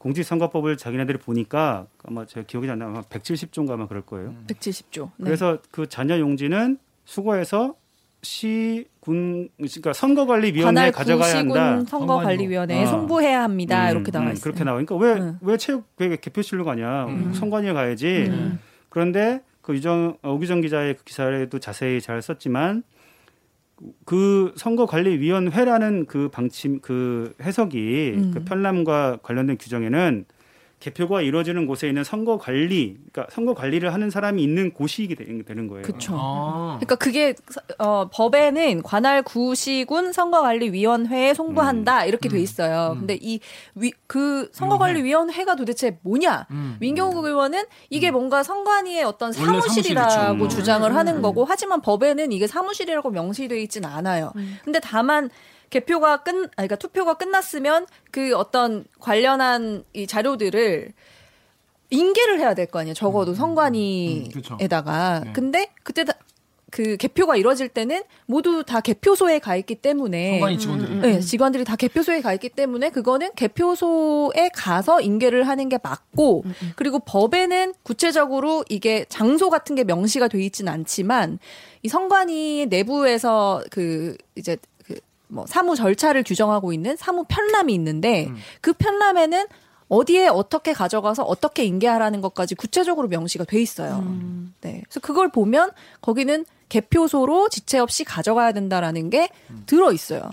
공직선거법을 자기네들이 보니까 아마 제가 기억이 안 나면 170조인가 아마 그럴 거예요. 170조. 네. 그래서 그 자녀 용지는 수거해서 시군 그러니까 선거관리위원회에 가져가야 한다. 선거관리위원회에 어. 송부해야 합니다. 음, 이렇게 나와 음, 있어요. 그렇게 나오니까 왜 음. 왜 체육 왜 개표실로 가냐? 음. 선관위에 가야지. 음. 그런데 그 유정 어, 오기정 기자의 그 기사에도 자세히 잘 썼지만 그 선거관리위원회라는 그 방침 그 해석이 음. 그 편람과 관련된 규정에는 개표가 이루어지는 곳에 있는 선거 관리, 그러니까 선거 관리를 하는 사람이 있는 곳이 되- 되는 거예요. 그쵸. 아. 그러니까 그게 어, 법에는 관할 구시군 선거관리위원회에 송부한다 이렇게 돼 있어요. 음. 근데 이 그 선거관리위원회가 도대체 뭐냐? 음. 민경욱 의원은 이게 뭔가 선관위의 어떤 사무실이라고. 주장을 음. 하는 거고 하지만 법에는 이게 사무실이라고 명시되어 있진 않아요. 근데 다만 개표가 끝, 아니, 그러니까 투표가 끝났으면 그 어떤 관련한 이 자료들을 인계를 해야 될 거 아니에요. 적어도 음, 그쵸. 선관위에다가. 네. 근데 그때 다, 그 개표가 이루어질 때는 모두 다 개표소에 가 있기 때문에 선관위 직원들이. 네, 직원들이 다 개표소에 가 있기 때문에 그거는 개표소에 가서 인계를 하는 게 맞고 그리고 법에는 구체적으로 이게 장소 같은 게 명시가 돼 있지는 않지만 이 선관위 내부에서 그 이제 그 뭐 사무 절차를 규정하고 있는 사무 편람이 있는데 음. 그 편람에는 어디에 어떻게 가져가서 어떻게 인계하라는 것까지 구체적으로 명시가 돼 있어요. 네. 그래서 그걸 보면 거기는 개표소로 지체 없이 가져가야 된다라는 게 들어 있어요.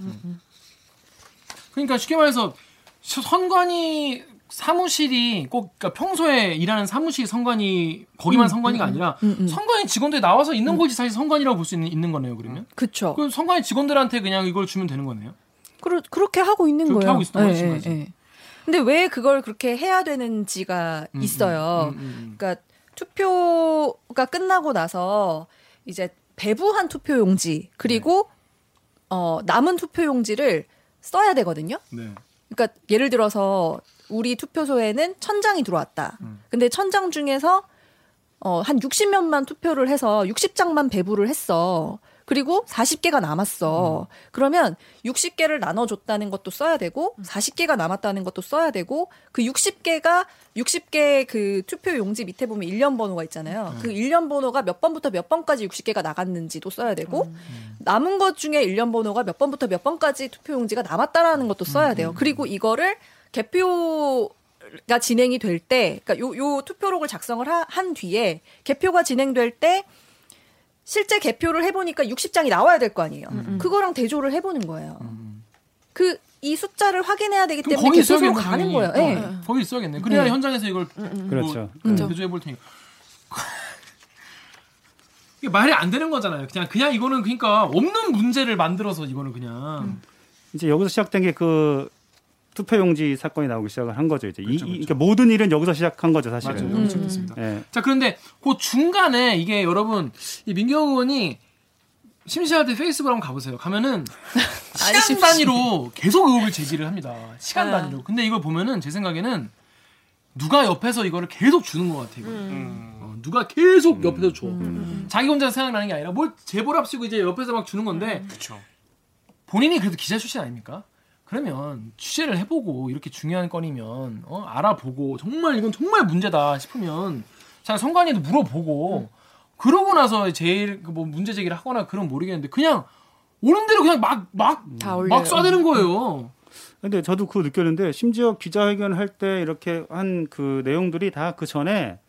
그러니까 쉽게 말해서 선관위 사무실이 꼭 그러니까 평소에 일하는 사무실 선관위 거기만 음, 선관위가 음, 아니라 음, 음. 선관위 직원들이 나와서 있는 곳이 사실 선관위라고 볼 수 있는, 있는 거네요. 그러면 그렇죠. 그 선관위 직원들한테 그냥 이걸 주면 되는 거네요. 그러, 그렇게 하고 있는 그렇게 거예요. 하고 있었던 거지, 맞아. 근데 왜 그걸 그렇게 해야 되는지가 음, 있어요. 음, 음, 음. 그러니까 투표가 끝나고 나서 이제 배부한 투표 용지 그리고 어, 남은 투표 용지를 써야 되거든요. 네. 그러니까 예를 들어서 우리 투표소에는 천장이 들어왔다. 음. 근데 천장 중에서 어, 한 60명만 투표를 해서 60장만 배부를 했어. 그리고 40개가 남았어. 그러면 60개를 나눠줬다는 것도 써야 되고, 40개가 남았다는 것도 써야 되고, 그 60개가, 60개 그 투표 용지 밑에 보면 일련 번호가 있잖아요. 그 일련 번호가 몇 번부터 몇 번까지 60개가 나갔는지도 써야 되고, 남은 것 중에 일련 번호가 몇 번부터 몇 번까지 투표 용지가 남았다라는 것도 써야 돼요. 그리고 이거를 개표 가 진행이 될 때, 그러니까 요, 요 투표록을 작성을 하- 한 뒤에 개표가 진행될 때 실제 개표를 해보니까 60장이 나와야 될 거 아니에요. 그거랑 대조를 해보는 거예요. 그이 숫자를 확인해야 되기 때문에 거기 개표소로 있어야겠네. 가는 당연히. 거예요. 어, 예. 거기 있어야겠네. 그래야 네. 현장에서 이걸 그렇죠. 뭐 음. 대조해 볼 테니까. 이게 말이 안 되는 거잖아요. 그냥 그냥 이거는 그러니까 없는 문제를 만들어서 이거는 그냥 이제 여기서 시작된 게 그 투표용지 사건이 나오기 시작을 한 거죠. 이제 이- 그렇죠, 이, 그렇죠. 그러니까 모든 일은 여기서 시작한 거죠, 사실은. 맞아요. 음. 예. 자 그런데 그 중간에 이게 여러분 이 민경 의원이 심심할 때 페이스북 한번 가보세요. 가면은 시간 단위로 계속 의혹을 제기를 합니다. 시간 아. 단위로. 근데 이걸 보면은 제 생각에는 누가 옆에서 이거를 계속 주는 것 같아요. 음. 어, 누가 계속 옆에서 줘. 자기 혼자 생각나는 게 아니라 뭘 제보랍시고 이제 옆에서 막 주는 건데 그렇죠. 본인이 그래도 기자 출신 아닙니까? 그러면 취재를 해보고 이렇게 중요한 건이면 어, 알아보고 정말 이건 정말 문제다 싶으면 자 선관위도 물어보고 그러고 나서 제일 그뭐 문제 제기를 하거나 그런 모르겠는데 그냥 오는 대로 그냥 막막다 올려요. 막 쏴대는 거예요. 근데 저도 그거 느꼈는데 심지어 기자회견 할 때 이렇게 한 그 내용들이 다 그 전에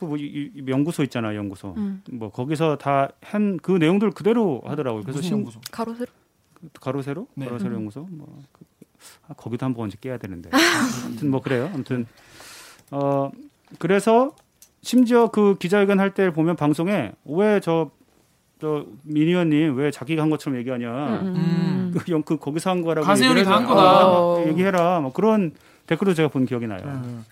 뭐 이- 이 연구소 있잖아요, 연구소. 음. 뭐 거기서 다 한 그 내용들 그대로 하더라고요. 그래서 무슨 심- 연구소? 가로 세로? 가로 세로? 네. 가로 세로 연구소? 뭐 그- 아, 거기도 한번 언제 깨야 되는데. 아무튼 뭐 그래요. 아무튼 어 그래서 심지어 그 기자회견 할 때 보면 방송에 왜저 저 미니언님 왜 자기가 한 것처럼 얘기하냐? 음. 그, 영- 그 거기서 한 거라고 얘기를 다한 거다. 어, 얘기해라. 뭐 그런 댓글도 제가 본 기억이 나요. 음.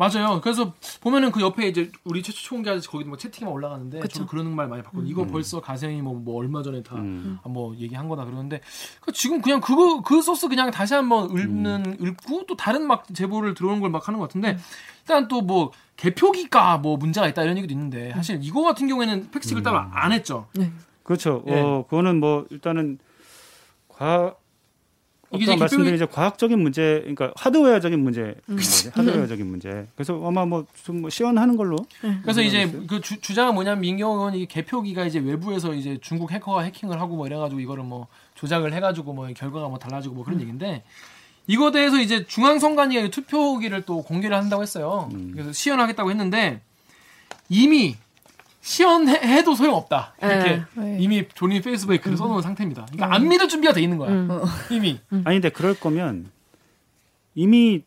맞아요. 그래서 보면은 그 옆에 이제 우리 최초 총기 아저씨 거기도 뭐 채팅이 막 올라가는데 저도 그런 말 많이 봤거든요. 이거 벌써 가세현이 뭐, 뭐 얼마 전에 다 음. 뭐 얘기한 거다 그러는데 그 지금 그냥 그거 그 소스 그냥 다시 한번 읊는 읊고 또 다른 막 제보를 들어오는 걸 막 하는 것 같은데 일단 또 뭐 개표기가 뭐 문제가 있다 이런 얘기도 있는데 사실 이거 같은 경우에는 팩스를 따로 안 했죠. 그렇죠. 예. 어 그거는 뭐 일단은 과 이게 말씀드린 이제 과학적인 문제, 그러니까 하드웨어적인 문제, 음. 거죠. 하드웨어적인 문제. 그래서 아마 뭐좀 뭐 시연하는 걸로. 그래서 이제 있어요. 그 주, 주장은 뭐냐면 민경호 의원이 개표기가 이제 외부에서 이제 중국 해커가 해킹을 하고 뭐 이래가지고 이거를 뭐 조작을 해가지고 뭐 결과가 뭐 달라지고 뭐 그런 얘기인데 이거 대해서 이제 중앙선관위가 이 투표기를 또 공개를 한다고 했어요. 그래서 시연하겠다고 했는데 이미 시연해도 소용없다. 이렇게 네. 이미 본인 페이스북에 글을 써놓은 상태입니다. 그러니까 안 믿을 준비가 돼 있는 거야. 이미. 아니 근데 그럴 거면 이미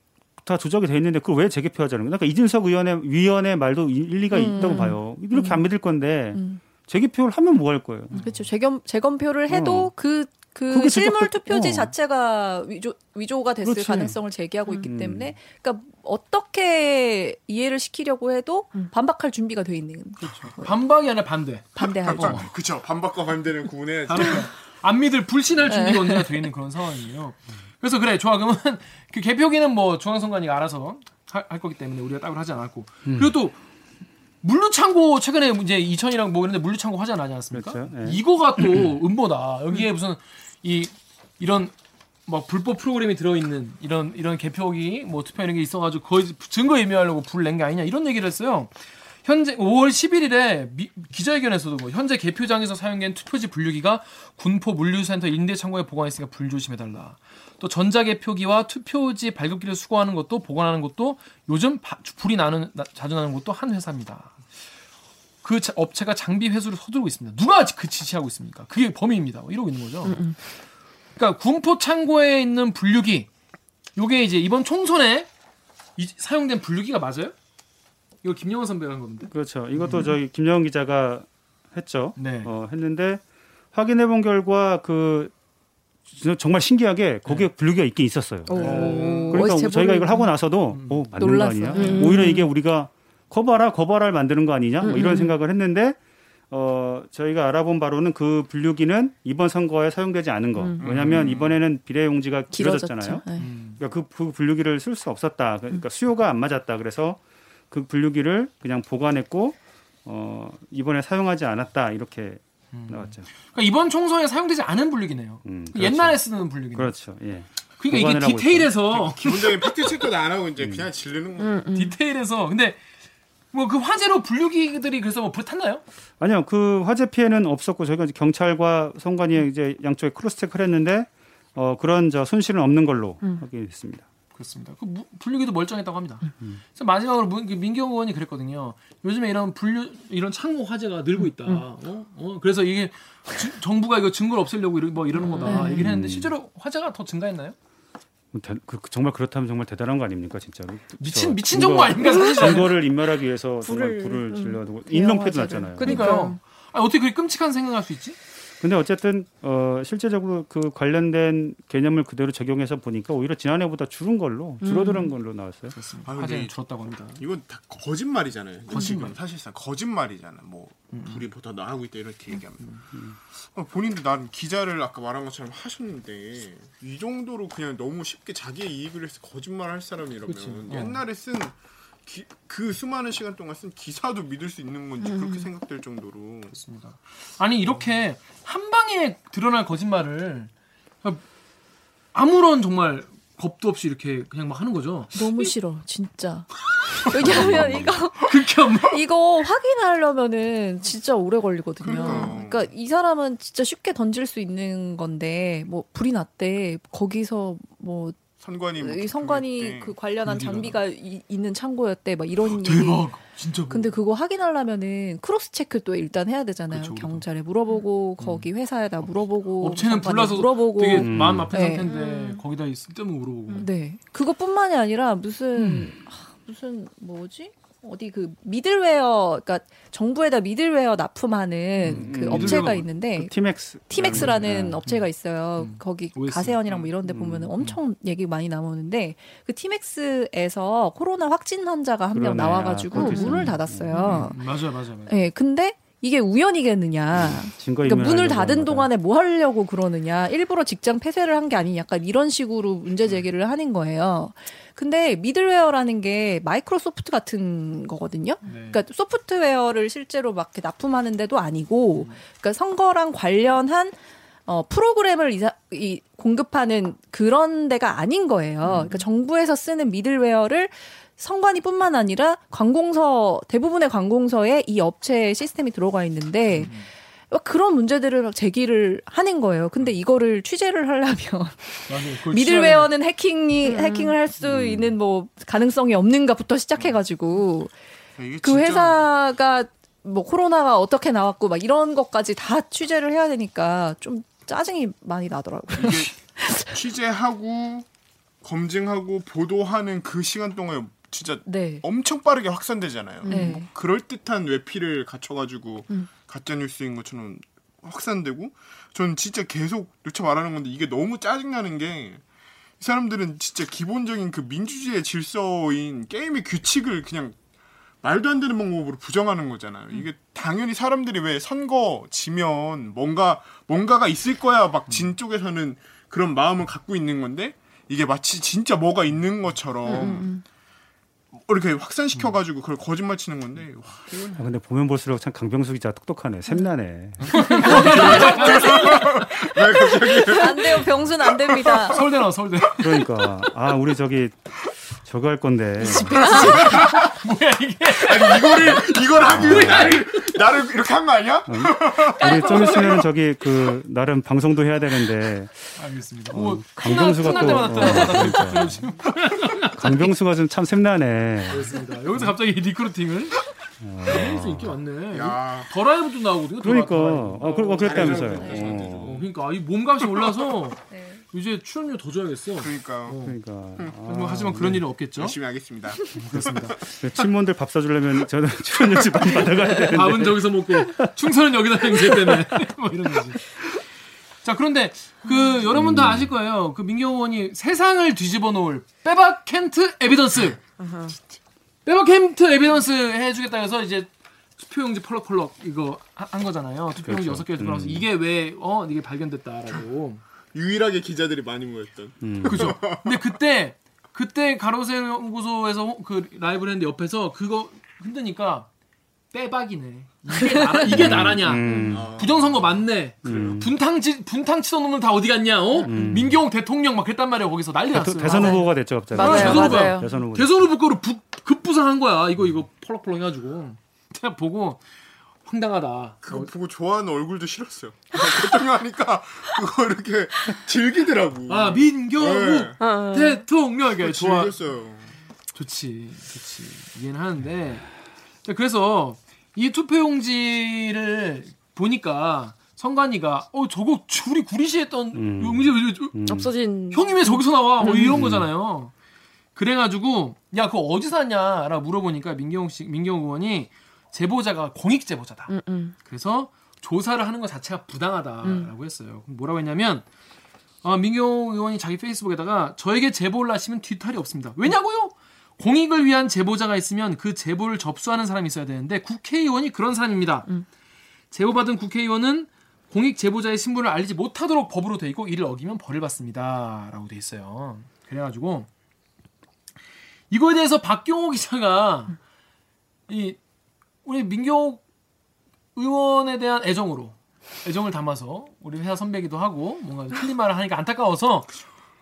다 조작이 돼 있는데 그걸 왜 재개표하자는 거야? 그러니까 이준석 의원의 위원의 말도 일리가 음. 있다고 봐요. 이렇게 안 믿을 건데 음. 재개표를 하면 뭐 할 거예요? 그렇죠. 재검 재검표를 해도 어. 그, 그 실물 제작- 투표지 어. 자체가 위조, 위조가 됐을 그렇지. 가능성을 제기하고 있기 음. 때문에, 그러니까 어떻게 이해를 시키려고 해도 반박할 준비가 돼 있는. 반박이 아니라 반대. 어. 그쵸. 반박과 반대는 구분해. 안 믿을 불신할 네. 준비가 언제나 돼 있는 그런 상황이에요. 그래서 그래 좋아 그러면 그 개표기는 뭐 중앙선관위가 알아서 할, 할 거기 때문에 우리가 따로 하지 않았고 음. 그리고 또 물류창고 최근에 이제 이천이랑 뭐 이런데 물류창고 화제 나지 않았습니까? 그렇죠. 예. 이거가 또 음모다. 여기에 무슨 이 이런 막 불법 프로그램이 들어있는 이런 이런 개표기 뭐 투표 이런 게 있어가지고 거의 증거 인멸하려고 불 낸 게 아니냐 이런 얘기를 했어요. 현재 5월 11일에 미- 기자회견에서도 뭐 현재 개표장에서 사용된 투표지 분류기가 군포 물류센터 인대 창고에 보관했으니까 불 조심해달라. 또 전자개표기와 투표지 발급기를 수거하는 것도 보관하는 것도 요즘 바- 불이 나는 나- 자주 나는 것도 한 회사입니다. 그 자- 업체가 장비 회수를 서두르고 있습니다. 누가 그 지시하고 있습니까? 그게 범인입니다. 뭐 이러고 있는 거죠. 그러니까 군포 창고에 있는 분류기, 요게 이제 이번 총선에 이- 사용된 분류기가 맞아요? 이거 김영원 선배가 한 건데. 그렇죠. 이것도 저희 김영훈 기자가 했죠. 네. 어, 했는데 확인해 본 결과 그 정말 신기하게 거기에 분류기가 있긴 있었어요. 오. 그러니까 저희가 이걸 하고 나서도 음. 어, 맞는 놀랐어요. 거 아니냐? 음. 오히려 이게 우리가 거봐라 거봐라를 만드는 거 아니냐? 뭐 이런 음. 생각을 했는데 어, 저희가 알아본 바로는 그 분류기는 이번 선거에 사용되지 않은 거. 음. 왜냐하면 이번에는 비례용지가 길어졌잖아요. 네. 그러니까 그 부- 분류기를 쓸 수 없었다. 그러니까 수요가 안 맞았다. 그래서 그 분류기를 그냥 보관했고 어, 이번에 사용하지 않았다. 이렇게 나왔죠. 그러니까 이번 총선에 사용되지 않은 분류기네요. 음, 그 옛날에 쓰는 분류기. 그렇죠. 예. 그러니까 이게 디테일에서 기본적인 팩트 체크도 안 하고 이제 그냥 지르는 거. 음, 디테일에서 근데 뭐 그 화재로 분류기들이 그래서 뭐 불탔나요? 아니요, 그 화재 피해는 없었고 저희가 이제 경찰과 선관위 이제 양쪽에 cross check를 했는데 어, 그런 저 손실은 없는 걸로 확인했습니다. 그렇습니다. 그 무- 분류기도 멀쩡했다고 합니다. 음. 그래서 마지막으로 문- 그 민경욱 의원이 그랬거든요. 요즘에 이런 분류 이런 창고 화재가 늘고 있다. 어? 어? 그래서 이게 주- 정부가 이거 증거를 없애려고 이러, 뭐 이러는 거다. 얘기를 했는데 실제로 화재가 더 증가했나요? 대- 그- 그 정말 그렇다면 정말 대단한 거 아닙니까, 진짜로? 미친 저 미친 증거- 정보 아닙니까 사실? 증거를 인멸하기 위해서 정말 불을, 불을 음, 질러두고 화재를. 났잖아요. 그러니까요. 아니, 어떻게 그렇게 끔찍한 생각할 수 있지? 근데 어쨌든 어, 실제적으로 그 관련된 개념을 그대로 적용해서 보니까 오히려 지난해보다 줄은 걸로 줄어드는 걸로 나왔어요. 아, 근데 화재는 이- 줄었다고 합니다. 이건 다 거짓말이잖아요. 거짓말. 지금 사실상 거짓말이잖아. 뭐 불이 더 나가고 있다 이렇게 얘기하면 어, 본인도 난 기자를 아까 말한 것처럼 하셨는데 이 정도로 그냥 너무 쉽게 자기의 이익을 위해서 거짓말할 사람이라면 그치. 어. 옛날에 쓴 그 수많은 시간 동안 쓴 기사도 믿을 수 있는 건지 그렇게 생각될 정도로 그렇습니다. 아니 이렇게 한 방에 드러날 거짓말을 아무런 정말 겁도 없이 이렇게 그냥 막 하는 거죠. 너무 싫어, 진짜. 왜냐하면 이거. 이거 확인하려면은 진짜 오래 걸리거든요. 그러니까요. 그러니까 이 사람은 진짜 쉽게 던질 수 있는 건데 뭐 불이 났대 거기서 뭐 선관위 뭐이 그랬대. 그 관련한. 장비가 이- 있는 창고였대 막 이런 얘기. 대박. 진짜. 근데 그거 확인하려면은 cross check 또 일단 해야 되잖아요. 우리도. 경찰에 물어보고 거기 회사에다 물어보고 업체는 불나서 물어보고 되게 음. 마음 아픈 네. 상태인데 거기다 이 쓸데없는 거 물어보고. 네. 그것뿐만이 아니라 무슨 하, 무슨 뭐지? 어디 그 미들웨어 그러니까 정부에다 미들웨어 납품하는 그 음, 업체가 미들웨어. 있는데 그 티맥스. 티맥스라는 네. 업체가 있어요. 음. 거기 OS. 가세연이랑 뭐 이런 데 음, 보면은 음. 엄청 얘기 많이 나오는데 그 티맥스에서 코로나 확진 환자가 한명 그러네. 나와 아, 가지고. 문을 닫았어요. 음, 맞아요, 맞아요, 맞아요. 예. 근데 이게 우연이겠느냐. 증거 그러니까 문을 닫은. 동안에 뭐 하려고 그러느냐. 일부러 직장 폐쇄를 한 게 아닌 약간 이런 식으로 문제 제기를 하는 거예요. 근데 미들웨어라는 게 마이크로소프트 같은 거거든요. 네. 그러니까 소프트웨어를 실제로 막 이렇게 납품하는 데도 아니고, 그러니까 선거랑 관련한 어, 프로그램을 이사, 이, 공급하는 그런 데가 아닌 거예요. 그러니까 정부에서 쓰는 미들웨어를 선관위뿐만 아니라 관공서 대부분의 관공서에 이 업체 시스템이 들어가 있는데 막 그런 문제들을 막 제기를 하는 거예요. 근데 이거를 취재를 하려면 미들웨어는 해킹이 해킹을 할 수 있는 뭐 가능성이 없는가부터 시작해 가지고 이게 그 회사가 뭐 코로나가 어떻게 나왔고 막 이런 것까지 다 취재를 해야 되니까 좀 짜증이 많이 나더라고요. 이게 취재하고 검증하고 보도하는 그 시간 동안에 진짜 네. 엄청 빠르게 확산되잖아요. 네. 뭐 그럴 듯한 외피를 갖춰가지고 음. 가짜 뉴스인 것처럼 확산되고 전 진짜 계속 누차 말하는 건데 이게 너무 짜증 나는 게 이 사람들은 진짜 기본적인 그 민주주의의 질서인 게임의 규칙을 그냥 말도 안 되는 방법으로 부정하는 거잖아요. 이게 당연히 사람들이 왜 선거 지면 뭔가 뭔가가 있을 거야 막 진 쪽에서는 그런 마음을 갖고 있는 건데 이게 마치 진짜 뭐가 있는 것처럼 이렇게 확산시켜 가지고 그걸 거짓말 치는 건데 와, 이건 아, 근데 보면 볼수록 참 강병수 기자 똑똑하네. 샘나네. 안 돼요. 병수는 안 됩니다. 서울대 나와 서울대. 그러니까 아 우리 저기 저거 할 건데 뭐야 이게? 아니 이거를 이걸 하기 위해 나를 나를 이렇게 한 거 아니야? 우리 좀 있으면 저기 그 나름 방송도 해야 되는데 알겠습니다. 어, 뭐 강병수가 또 어, 그러니까. 강병수가 좀 참 샘나네. 그렇습니다. 여기서 갑자기 recruiting을 어, 인기 많네. 야. 더 라이브도 나오고 이거 더 그러니까. 아 그, 어, 그랬다면서요. 네. 어, 어, 그러니까 이 몸값이 올라서 이제 출연료 더 줘야겠어. 그러니까 그러니까 뭐 하지만 그런 일은 없겠죠. 열심히 하겠습니다. 그렇습니다. 그 친구들 밥 사주려면 저는 출연료 좀 많이 받아가야 되는데. 밥은 저기서 먹고 충성은 여기다 행세 때문에 뭐 이런 거지. 자 그런데 그 여러분 다 아실 거예요. 그 민경욱 의원이 세상을 뒤집어 놓을 빼박 켄트 에비던스. 빼박 켄트 에비던스 해주겠다 해서 이제 투표용지 펄럭펄럭 이거 하- 한 거잖아요. 투표용지 그렇죠. 여섯 개를 들어가서 음. 이게 왜 어 이게 발견됐다라고. 유일하게 기자들이 많이 모였던. 음. 그죠. 근데 그때 그때 가로세로 연구소에서 호- 그 라이브를 했는데 옆에서 그거 흔드니까 빼박이네. 이게 나라, 이게 나라냐. 음. 부정선거 맞네. 음. 분탕 치 분탕 치던 놈들 다 어디 갔냐? 어? 민경욱 대통령 막 그랬단 말이야 거기서 난리 났어요. 대선 후보가 됐죠 갑자기. 맞아요, 맞아요, 대선 후보야. 맞아요. 대선 후보. 대선 후보 부- 급부상한 거야. 이거 이거 펄럭펄럭 해 가지고 제가 보고 황당하다. 그거 보고 좋아하는 얼굴도 싫었어요. 대통령 하니까 그거 이렇게 즐기더라고. 아 민경욱 어. 대통령 이게 좋아. 즐겼어요. 좋지, 좋지. 이해는 하는데. 자, 그래서 이 투표용지를 보니까 선관위가 어 저거 우리 구리시 했던 음. 용지 왜 저- 음. 없어진 형이 왜 저기서 나와? 뭐 음. 이런 거잖아요. 그래가지고 야 그거 어디서 샀냐라고 물어보니까 민경욱 씨, 민경욱 의원이 제보자가 공익 제보자다. 음, 음. 그래서 조사를 하는 것 자체가 부당하다라고 음. 했어요. 그럼 뭐라고 했냐면 어, 민경 의원이 자기 페이스북에다가 저에게 제보를 하시면 뒤탈이 없습니다. 왜냐고요? 공익을 위한 제보자가 있으면 그 제보를 접수하는 사람이 있어야 되는데 국회의원이 그런 사람입니다. 음. 제보받은 국회의원은 공익 제보자의 신분을 알리지 못하도록 법으로 돼 있고 이를 어기면 벌을 받습니다라고 돼 있어요. 그래가지고 이거에 대해서 박경호 기자가 이 우리 민경욱 의원에 대한 애정으로 애정을 담아서 우리 회사 선배기도 하고 뭔가 틀린 말을 하니까 안타까워서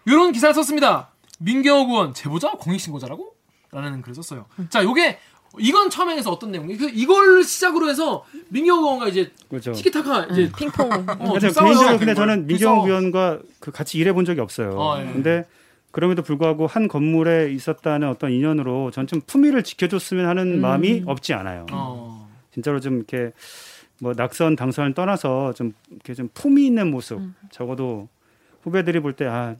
이런 기사를 썼습니다. 민경욱 의원 제보자 공익신고자라고? 라는 글을 썼어요. 자, 요게 이건 처음에서 어떤 내용이에요? 그 이걸 시작으로 해서 민경욱 의원과 이제 그렇죠. 티키타카 이제 핑퐁. 어, 좀 싸워요. 개인적으로 근데 저는. 민경욱 의원과 그 같이 일해 본 적이 없어요. 어, 예. 근데 그럼에도 불구하고 한 건물에 있었다는 어떤 인연으로 전 좀 품위를 지켜줬으면 하는 음. 마음이 없지 않아요. 어. 진짜로 좀 이렇게 뭐 낙선 당선을 떠나서 좀 이렇게 좀 품위 있는 모습 음. 적어도 후배들이 볼 때 아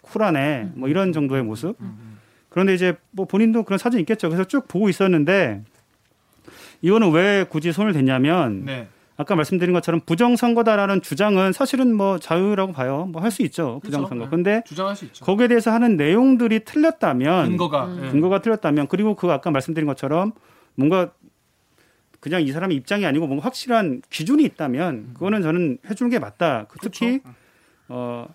쿨하네 뭐 이런 정도의 모습 음. 그런데 이제 뭐 본인도 그런 사진 있겠죠 그래서 쭉 보고 있었는데 이거는 왜 굳이 손을 댔냐면 네. 아까 말씀드린 것처럼 부정선거다라는 주장은 사실은 뭐 자유라고 봐요 뭐 할 수 있죠 부정선거 네. 근데 주장할 수 있죠. 거기에 대해서 하는 내용들이 틀렸다면 근거가 음. 예. 근거가 틀렸다면 그리고 그 아까 말씀드린 것처럼 뭔가 그냥 이 사람의 입장이 아니고 뭔가 확실한 기준이 있다면 그거는 저는 해주는 게 맞다. 그 특히 어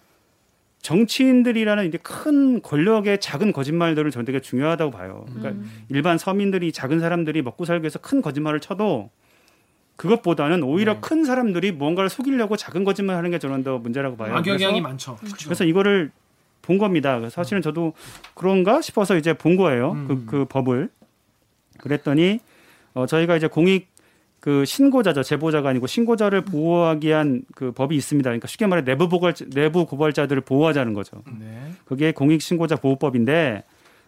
정치인들이라는 이제 큰 권력의 작은 거짓말들을 저는 되게 중요하다고 봐요. 그러니까 일반 서민들이 작은 사람들이 먹고 살기 위해서 큰 거짓말을 쳐도 그것보다는 오히려 네. 큰 사람들이 뭔가를 속이려고 작은 거짓말 하는 게 저는 더 문제라고 봐요. 악영향이 그래서, 많죠. 그렇죠. 그래서 이거를 본 겁니다. 그래서 사실은 저도 그런가 싶어서 이제 본 거예요. 음. 그, 그 법을. 그랬더니 어, 저희가 이제 공익 그 신고자죠 제보자가 아니고 신고자를 보호하기 위한 그 법이 있습니다. 그러니까 쉽게 말해 내부 고발 내부 고발자들을 보호하자는 거죠. 네. 그게 공익 신고자 보호법인데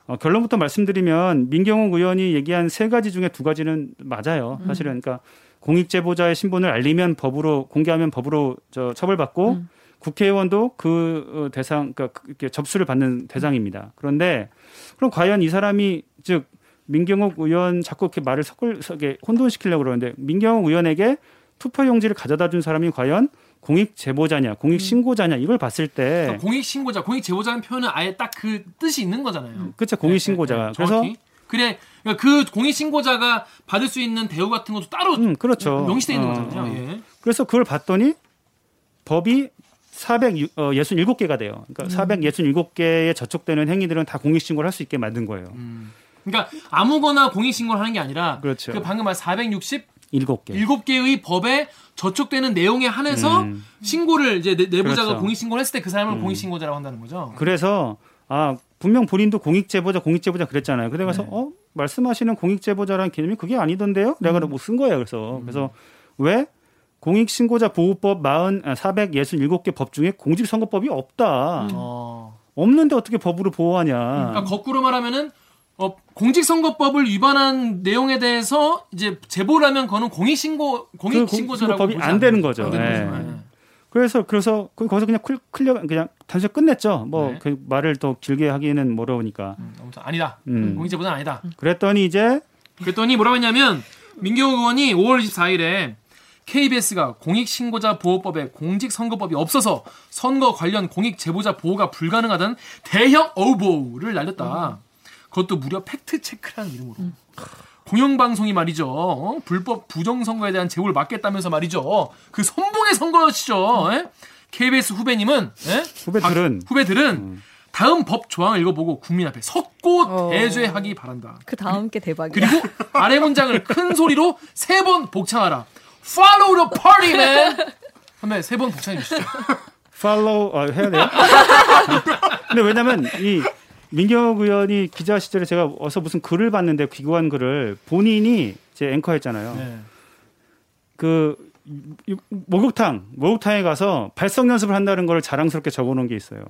어, 결론부터 말씀드리면 민경욱 의원이 얘기한 세 가지 중에 두 가지는 맞아요. 사실은 그러니까 공익 제보자의 신분을 알리면 법으로 공개하면 법으로 저 처벌받고 음. 국회의원도 그 어, 대상 그러니까 그- 이렇게 접수를 받는 대상입니다. 그런데 그럼 과연 이 사람이 즉 민경욱 의원 자꾸 이렇게 말을 섞을 섞게 혼돈시키려고 그러는데 민경욱 의원에게 투표 용지를 가져다 준 사람이 과연 공익 제보자냐, 공익 신고자냐 이걸 봤을 때 그러니까 공익 신고자, 공익 제보자는 표현은 아예 딱 그 뜻이 있는 거잖아요. 그렇죠 공익 신고자가 네, 그래서 정확히. 그래 그러니까 그 공익 신고자가 받을 수 있는 대우 같은 것도 따로 음 그렇죠 명시되어 있는 어, 거잖아요. 어. 예. 그래서 그걸 봤더니 법이 467개가 돼요. 그러니까 467개에 저촉되는 행위들은 다 공익 신고를 할 수 있게 만든 거예요. 음. 그러니까 아무거나 공익 신고를 하는 게 아니라 그렇죠. 그 방금 말 467개의 7개. 법에 저촉되는 내용에 한해서 음. 신고를 이제 내, 내부자가 그렇죠. 공익 신고를 했을 때 그 사람을 음. 공익 신고자라고 한다는 거죠. 그래서 아 분명 본인도 공익 제보자 공익 제보자 그랬잖아요. 그래 가서 네. 어 말씀하시는 공익 제보자라는 개념이 그게 아니던데요? 내가 음. 뭐쓴 거예요. 그래서 그래서 왜 공익신고자 보호법 40, 아, 467개 법 중에 공직선거법이 없다. 어. 없는데 어떻게 법으로 보호하냐. 그러니까 거꾸로 말하면은 어, 공직선거법을 위반한 내용에 대해서 이제 제보를 하면 그거는 공익신고 그 공익신고자라고 보지 안 되는 거죠. 안 되는 예. 거죠. 예. 그래서 그래서 그- 거기서 그냥 클, clear 그냥 단순히 끝냈죠. 뭐 네. 그 말을 더 길게 하기에는 어려우니까. 음, 아무튼 아니다. 음. 공익제보자는 아니다. 그랬더니 이제 그랬더니 뭐라고 했냐면 민경욱 의원이 5월 24일에 KBS가 공익신고자 보호법에 공직선거법이 없어서 선거 관련 공익제보자 보호가 불가능하다는 대형 오보를 날렸다. 그것도 무려 팩트 체크라는 이름으로. 공영방송이 말이죠. 어? 불법 부정선거에 대한 제보를 막겠다면서 말이죠. 그 선봉의 선거시죠. 예? KBS 후배님은 예? 후배들은 박- 후배들은 다음 법 조항을 읽어보고 국민 앞에 석고 어. 대죄하기 바란다. 그 다음 게 대박이야. 그리고 아래 문장을 큰 소리로 세 번 복창하라. Follow the party, man. 한번 세번 복창해 주시죠. 팔로우 어, 해야 돼요? 근데 왜냐면 이 민경욱 의원이 기자 시절에 제가 어서 무슨 글을 봤는데 기고한 글을 본인이 제 앵커했잖아요. 네. 그 이- 목욕탕 목욕탕에 가서 발성 연습을 한다는 걸 자랑스럽게 적어놓은 게 있어요.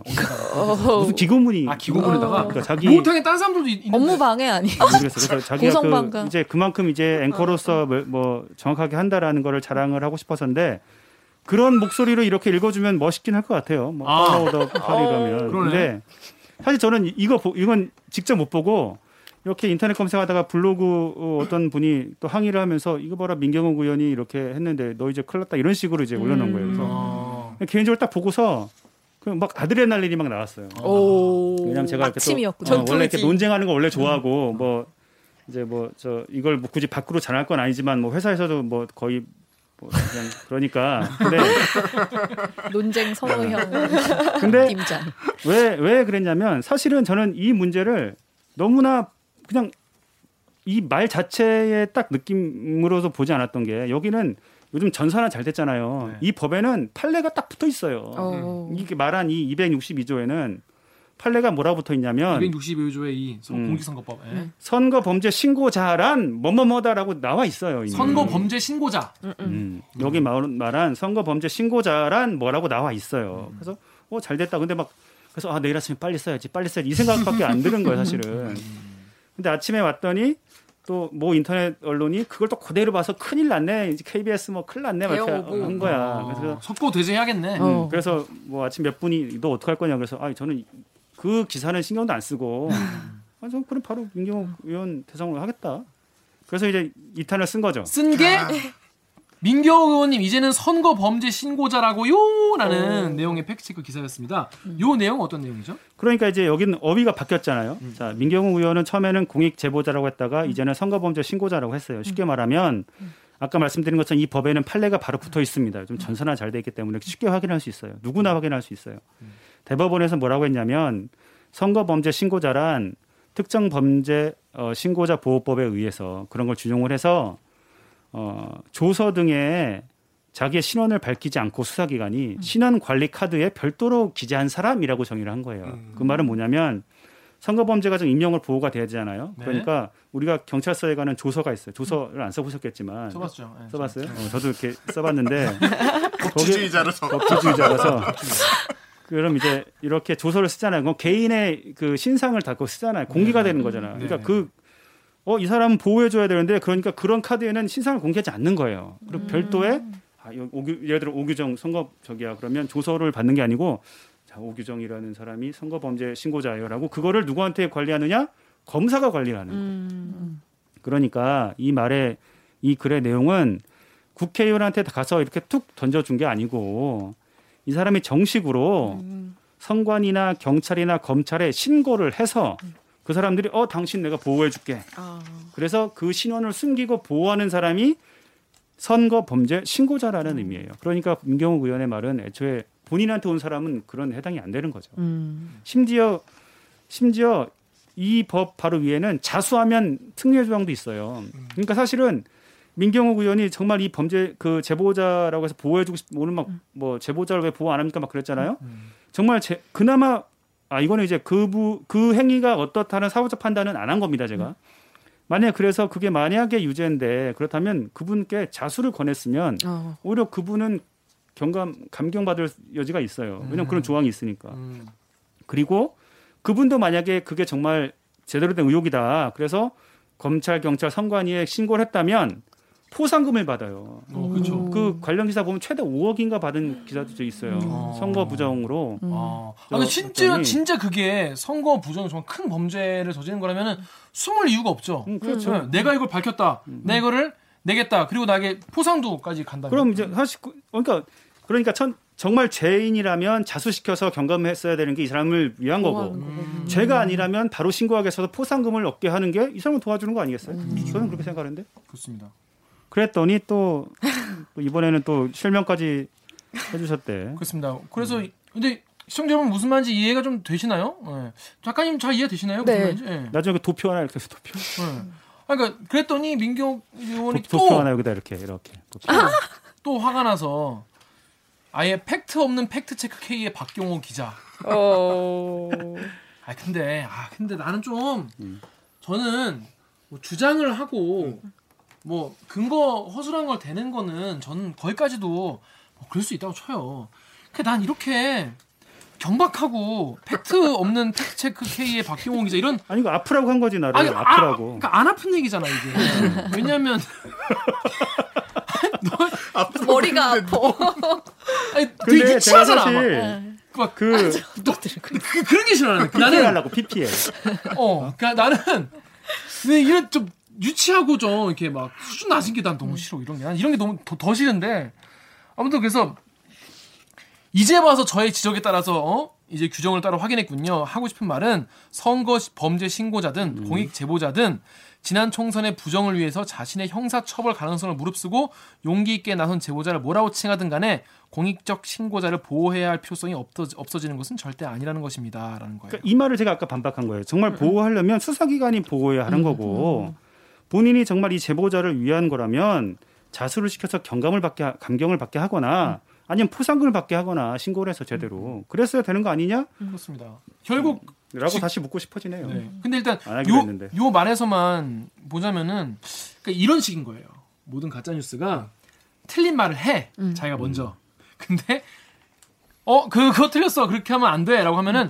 무슨 기고문이 아 기고문에다가 그러니까 자기 목욕탕에 딴 사람들도 있- 있는데 업무 방해 아니에요? 모르겠어요. 그래서 자기가. 그 이제 그만큼 이제 앵커로서 뭐, 뭐 정확하게 한다라는 거를 자랑을 하고 싶어서인데 그런 목소리로 이렇게 읽어주면 멋있긴 할 것 같아요. 뭐 아. 팔로우 더 파리라면. 근데 사실 저는 이거 보- 이건 직접 못 보고 이렇게 인터넷 검색하다가 블로그 어, 어떤 분이 또 항의를 하면서 이거 봐라 민경욱 의원이 이렇게 했는데 너 이제 큰일 났다 이런 식으로 이제 올려놓은 거예요. 그래서 어. 개인적으로 딱 보고서 그막 아드레날린이 막 나왔어요. 오. 왜냐면 제가 이렇게 또. 어, 원래 이렇게 논쟁하는 거 원래 좋아하고 뭐 이제 뭐 저 이걸 뭐 굳이 밖으로 전할 건 아니지만 뭐 회사에서도 뭐 거의 뭐 그냥 그러니까 근데 논쟁 선호형 근데 팀장. 왜 왜 그랬냐면 사실은 저는 이 문제를 너무나 그냥 이 말 자체의 딱 느낌으로서 보지 않았던 게 여기는 요즘 전산화 잘 됐잖아요. 네. 이 법에는 판례가 딱 붙어 있어요. 어. 이게 말한 이 262조에는 판례가 뭐라 붙어 있냐면 262조의 이 선- 음. 공직선거법. 예. 선거 범죄 신고자란 뭐뭐뭐다라고 나와 있어요. 이미. 선거 범죄 신고자. 음. 여기 말- 말한 선거 범죄 신고자란 뭐라고 나와 있어요. 음. 그래서 어 잘 됐다. 근데 막 그래서 아 내일 아침에 빨리 써야지, 빨리 써야지 이 생각밖에 안 드는 거예요, 사실은. 근데 아침에 왔더니 또 뭐 인터넷 언론이 그걸 또 그대로 봐서 큰일 났네. 이제 KBS 뭐 큰일 났네. 막 이렇게 대형 오보. 한 거야. 어, 그래서 석고 대제해야겠네. 어. 음, 그래서 뭐 아침 몇 분이 너 어떡할 거냐 그래서 아 저는 그 기사는 신경도 안 쓰고 아, 저 그럼 바로 민경욱 의원 대상으로 하겠다. 그래서 이제 이탄을 쓴 거죠. 쓴 게 민경욱 의원님 이제는 선거 범죄 신고자라고요라는 내용의 팩트체크 기사였습니다. 요 내용 은 어떤 내용이죠? 그러니까 이제 여기는 어휘가 바뀌었잖아요. 자, 민경욱 의원은 처음에는 공익 제보자라고 했다가 이제는 선거 범죄 신고자라고 했어요. 쉽게 말하면 아까 말씀드린 것처럼 이 법에는 판례가 바로 붙어 있습니다. 좀 전산화 잘 돼 있기 때문에 쉽게 확인할 수 있어요. 누구나 확인할 수 있어요. 대법원에서 뭐라고 했냐면 선거 범죄 신고자란 특정 범죄 어, 신고자 보호법에 의해서 그런 걸 준용을 해서 어, 조서 등에 자기의 신원을 밝히지 않고 수사기관이 신원 관리 카드에 별도로 기재한 사람이라고 정의를 한 거예요. 그 말은 뭐냐면 선거범죄가정 임명을 보호가 되잖아요. 네. 그러니까 우리가 경찰서에 가는 조서가 있어요. 조서를 안 써보셨겠지만 써봤죠. 네, 써봤어요? 어, 저도 이렇게 써봤는데 법치주의자로서. 법치주의자라서 그럼 이제 이렇게 조서를 쓰잖아요. 그럼 개인의 그 신상을 닫고 쓰잖아요. 공개가 되는 거잖아요. 그러니까 네. 그 어, 이 사람은 보호해줘야 되는데, 그러니까 그런 카드에는 신상을 공개하지 않는 거예요. 그리고 별도의, 아, 여- 오규, 예를 들어 오규정 선거 저기야, 그러면 조서를 받는 게 아니고, 자, 오규정이라는 사람이 선거범죄 신고자예요라고 그거를 누구한테 관리하느냐? 검사가 관리를 하는 거예요. 음. 그러니까 이 말의 이 글의 내용은 국회의원한테 가서 이렇게 툭 던져준 게 아니고 이 사람이 정식으로 선관이나 경찰이나 검찰에 신고를 해서 그 사람들이 어 당신 내가 보호해줄게. 아. 그래서 그 신원을 숨기고 보호하는 사람이 선거 범죄 신고자라는 의미예요. 그러니까 민경욱 의원의 말은 애초에 본인한테 온 사람은 그런 해당이 안 되는 거죠. 음. 심지어 심지어 이 법 바로 위에는 자수하면 특례 조항도 있어요. 그러니까 사실은 민경욱 의원이 정말 이 범죄 그 제보자라고 해서 보호해주고 싶 오늘 막 뭐 제보자를 왜 보호 안 합니까 막 그랬잖아요. 정말 제, 그나마 아 이거는 이제 그부 그 행위가 어떻다는 사후적 판단은 안 한 겁니다 제가. 만약 그래서 그게 만약에 유죄인데 그렇다면 그분께 자수를 권했으면 어. 오히려 그분은 경감 감경받을 여지가 있어요. 왜냐면 그런 조항이 있으니까. 음. 그리고 그분도 만약에 그게 정말 제대로 된 의혹이다. 그래서 검찰, 경찰, 선관위에 신고를 했다면 포상금을 받아요. 어, 그렇죠. 그 관련 기사 보면 최대 5억인가 받은 기사도 있어요. 음. 선거 부정으로. 아, 저 근데 진짜 진짜 그게 선거 부정 정말 큰 범죄를 저지른 거라면은 숨을 이유가 없죠. 음, 그렇죠. 네, 내가 이걸 밝혔다. 내가 이거를 내겠다. 그리고 나에게 포상도까지 간다. 그럼 이제 사실 그- 그러니까 그러니까 천, 정말 죄인이라면 자수시켜서 경감했어야 되는 게 이 사람을 위한 거고 음. 죄가 아니라면 바로 신고하겠어서 포상금을 얻게 하는 게 이 사람을 도와주는 거 아니겠어요? 저는 그렇게 생각하는데. 그렇습니다. 그랬더니 또, 또 이번에는 또 실명까지 해주셨대. 그렇습니다. 그래서 근데 시청자 여러분 무슨 말인지 이해가 좀 되시나요? 네. 작가님 잘 이해 되시나요? 무슨 네. 말인지? 네. 나중에 그 도표 하나 이렇게 해서 도표. 네. 아, 그러니까 그랬더니 민경욱 의원이 도, 표 또, 하나 여기다 이렇게 이렇게. 도표. 또 화가 나서 아예 팩트 없는 팩트 체크 K의 박경호 기자. 어. 아 근데 아 근데 나는 좀 음. 저는 뭐 주장을 하고 뭐 근거 허술한 걸 대는 거는 저는 거기까지도 뭐 그럴 수 있다고 쳐요. 그난 이렇게 경박하고 팩트 없는 팩트 체크 K의 박경호 기자 이런 아니 이거 아프라고 한 거지 나를 아니, 네, 아프라고. 음. 그러니까 안 아픈 얘기잖아 이게. 왜냐면 머리가 아파. 아니, 되게 유치하잖아. 막. 사실 막그 그, 그런 게 싫어 나는. PPL 나는 하려고 PPL. 어, 그러니까 나는 근데 이런 좀 유치하고 좀 이렇게 막 수준 낮은 게 난 너무 싫어 이런 게. 난 이런 게 너무 더, 더 싫은데 아무튼 그래서 이제 와서 저의 지적에 따라서 어? 이제 규정을 따로 확인했군요. 하고 싶은 말은 선거 시- 범죄 신고자든 공익 제보자든 지난 총선의 부정을 위해서 자신의 형사 처벌 가능성을 무릅쓰고 용기 있게 나선 제보자를 뭐라고 칭하든 간에 공익적 신고자를 보호해야 할 필요성이 없어, 없어지는 것은 절대 아니라는 것입니다라는 거예요. 그러니까 이 말을 제가 아까 반박한 거예요. 정말 보호하려면 수사기관이 보호해야 하는 거고 본인이 정말 이 제보자를 위한 거라면 자수를 시켜서 경감을 받게 하- 감경을 받게 하거나 아니면 포상금을 받게 하거나 신고를 해서 제대로 그랬어야 되는 거 아니냐? 그렇습니다. 결국 라고 지- 다시 묻고 싶어지네요. 네. 근데 일단 요, 했는데. 요 말에서만 보자면은 그러니까 이런 식인 거예요. 모든 가짜 뉴스가 틀린 말을 해 자기가 먼저. 근데 어 그, 그거 틀렸어 그렇게 하면 안 돼라고 하면은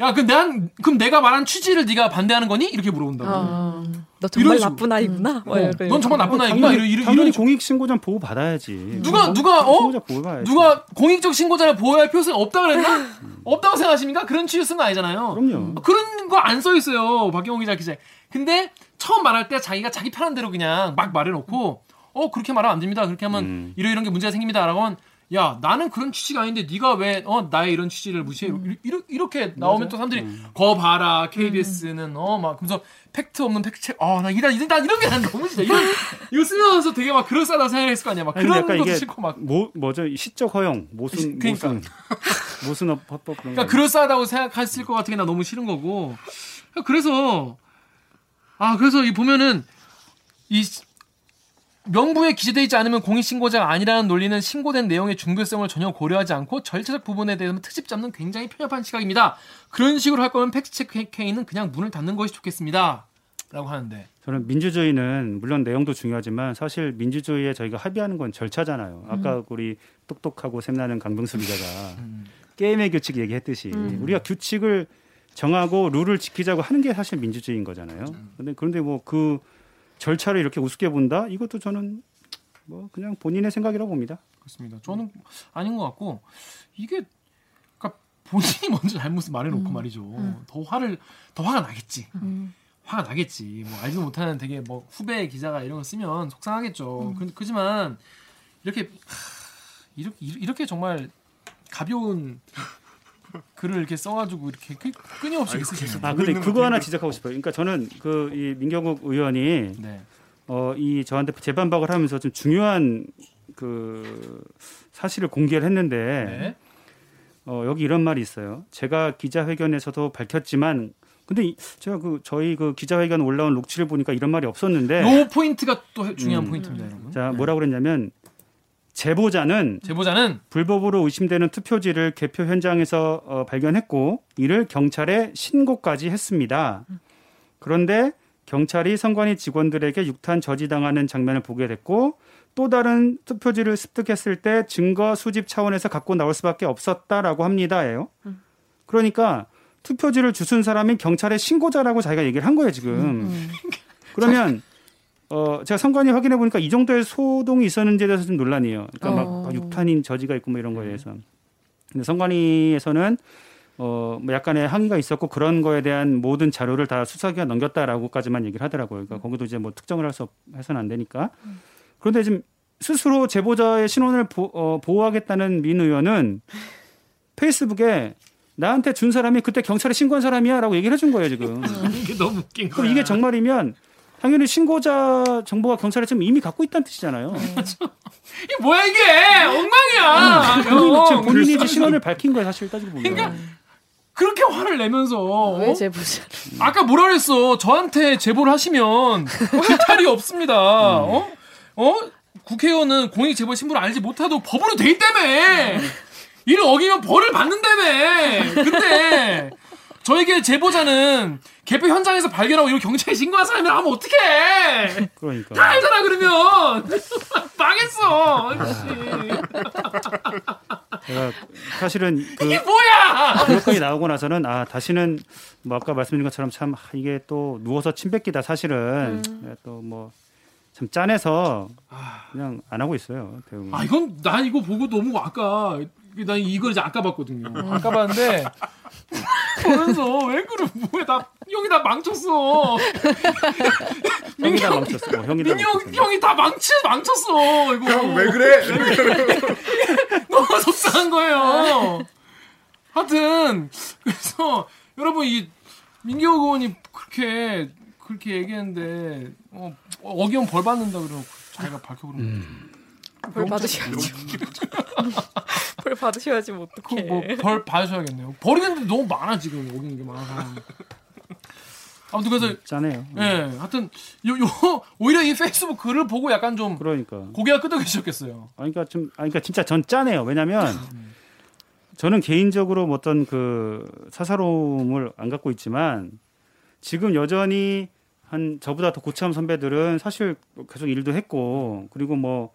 야 그 난 그럼 내가 말한 취지를 네가 반대하는 거니 이렇게 물어본다고. 어. 너 정말. 나쁜 아이구나. 뭐 어, 넌 정말 나쁜 아이구나. 당연히, 이런 당연히 공익 신고자 보호 받아야지. 누가 누가 어 신고자 보호 받아야지. 누가 공익적 신고자를 보호할 필요성이 없다 그랬나? 없다고 생각하십니까? 그런 취지 쓴거 아니잖아요. 그럼요. 그런 거 안 써 있어요. 박경호 기자 기자. 근데 처음 말할 때 자기가 자기 편한 대로 그냥 막 말해놓고 어 그렇게 말하면 안 됩니다. 그렇게 하면 음. 이런 이런 게 문제가 생깁니다라고 하면 야 나는 그런 취지가 아닌데 네가 왜 어 나의 이런 취지를 무시해? 이렇게, 이렇게 나오면 또 사람들이 거 봐라 KBS는 어 막 그래서 팩트 없는 팩트 체크 어나 이런 이런 나 이런 게난 너무 진짜 이런 이거 쓰면서 되게 막 그럴싸하다 생각했을 거 아니야. 막 아니, 그런 것도 싫고 막. 뭐 뭐죠? 시적 허용 모순 그러니까. 모순. 모순 어법 그런 그러니까 거. 그럴싸하다고 생각했을 것 같은 게 나 너무 싫은 거고. 그래서 아 그래서 이 보면은 이 명부에 기재되어 있지 않으면 공익신고자가 아니라는 논리는 신고된 내용의 중대성을 전혀 고려하지 않고 절차적 부분에 대해서 트집 잡는 굉장히 편협한 시각입니다. 그런 식으로 할 거면 팩트체크 K는 그냥 문을 닫는 것이 좋겠습니다. 라고 하는데 저는 민주주의는 물론 내용도 중요하지만 사실 민주주의에 저희가 합의하는 건 절차잖아요. 아까 우리 똑똑하고 샘나는 강병수 기자가 게임의 규칙 얘기했듯이 우리가 규칙을 정하고 룰을 지키자고 하는 게 사실 민주주의인 거잖아요. 근데 그런데 뭐그 절차를 이렇게 우습게 본다? 이것도 저는 뭐 그냥 본인의 생각이라고 봅니다. 그렇습니다. 저는 아닌 것 같고 이게 그러니까 본인이 먼저 잘못을 말해놓고 말이죠. 더 화를 더 화가 나겠지. 화가 나겠지. 뭐 알지도 못하는 되게 뭐 후배 기자가 이런 거 쓰면 속상하겠죠. 그, 그지만 이렇게 하, 이렇게 이렇게 정말 가벼운 글을 이렇게 써가지고 이렇게 끊- 끊임없이 이렇게 쓰시는. 아 근데 그거 거 하나 지적하고 싶어요. 그러니까 저는 그 이 민경욱 의원이 네. 어이 저한테 재반박을 하면서 좀 중요한 그 사실을 공개를 했는데 네. 어 여기 이런 말이 있어요. 제가 기자회견에서도 밝혔지만 근데 이- 제가 그 저희 그 기자회견 올라온 록치를 보니까 이런 말이 없었는데 요 포인트가 또 중요한 음. 포인트입니다, 여러분. 자 네. 뭐라고 그랬냐면 제보자는 제보자는 불법으로 의심되는 투표지를 개표 현장에서 어, 발견했고 이를 경찰에 신고까지 했습니다. 그런데 경찰이 선관위 직원들에게 육탄 저지당하는 장면을 보게 됐고 또 다른 투표지를 습득했을 때 증거 수집 차원에서 갖고 나올 수밖에 없었다라고 합니다예요. 그러니까 투표지를 주순 사람이 경찰의 신고자라고 자기가 얘기를 한 거예요 지금. 그러면 어 제가 선관위 확인해 보니까 이 정도의 소동이 있었는지에 대해서 좀 논란이에요. 그러니까 어. 막 육탄인 저지가 있고 뭐 이런 거에 대해서. 근데 선관위에서는 어 뭐 약간의 항의가 있었고 그런 거에 대한 모든 자료를 다 수사기관 넘겼다라고까지만 얘기를 하더라고요. 그러니까 거기도 이제 뭐 특정을 할 수 해서는 안 되니까. 그런데 지금 스스로 제보자의 신원을 보, 어, 보호하겠다는 민 의원은 페이스북에 나한테 준 사람이 그때 경찰에 신고한 사람이야라고 얘기를 해준 거예요 지금. 이게 너무 웃긴 그럼 이게 정말이면 당연히 신고자 정보가 경찰에 지금 이미 갖고 있다는 뜻이잖아요. 이게 뭐야 이게 엉망이야. 본인이, 형. 지금 본인이 이제 신원을 밝힌 거예요 사실 따지고 보면. 그러니까 그렇게 화를 내면서 왜 어? 제보자? 아까 뭐라 그랬어? 저한테 제보를 하시면 실탈이 없습니다. 어? 어? 국회의원은 공익 제보 신분을 알지 못하도 법으로 돼 있다며. 이를 어기면 벌을 받는다며. 근데 저에게 제보자는 개표 현장에서 발견하고 이걸 경찰에 신고한 사람이라 하면 어떡해. 그러니까. 다 알잖아 그러면. 망했어. 씨. 제가 사실은 그 이게 뭐야? 그것까지 나오고 나서는 아 다시는 뭐 아까 말씀드린 것처럼 참 아, 이게 또 누워서 침 뱉기다 사실은 또뭐 참 짠해서 그냥 안 하고 있어요 대응. 아 이건 난 이거 보고 너무 아까 난 이걸 이제 아까 봤거든요. 아까 봤는데 보면서 왜 그래 뭐야 나 형이 다 망쳤어. 형이 다 민경 망쳤어. 어, 형이 다 민경 망쳤어. 형이 다 망치 망쳤어 이거. 형 왜 그래? 너무 속상한 거예요. 하여튼 그래서 여러분 이 민경 의원이 그렇게 그렇게 얘기했는데 어, 어기면 벌 받는다 그러고 자기가 밝혀버린 거. 벌 받으셔야지. 벌 받으셔야지 뭐 어떡해. 그뭐벌 받으셔야겠네요. 버리는데 너무 많아 지금 어기는 게 많아서. 아무튼 그래서 짠해요. 예, 하여튼 요, 요 오히려 이 페이스북 글을 보고 약간 좀 그러니까. 고개가 끄덕이셨겠어요. 아니, 그러니까 좀, 아니, 그러니까 진짜 전 짠해요. 왜냐면 저는 개인적으로 뭐 어떤 그 사사로움을 안 갖고 있지만 지금 여전히 한 저보다 더 고참 선배들은 사실 계속 일도 했고 그리고 뭐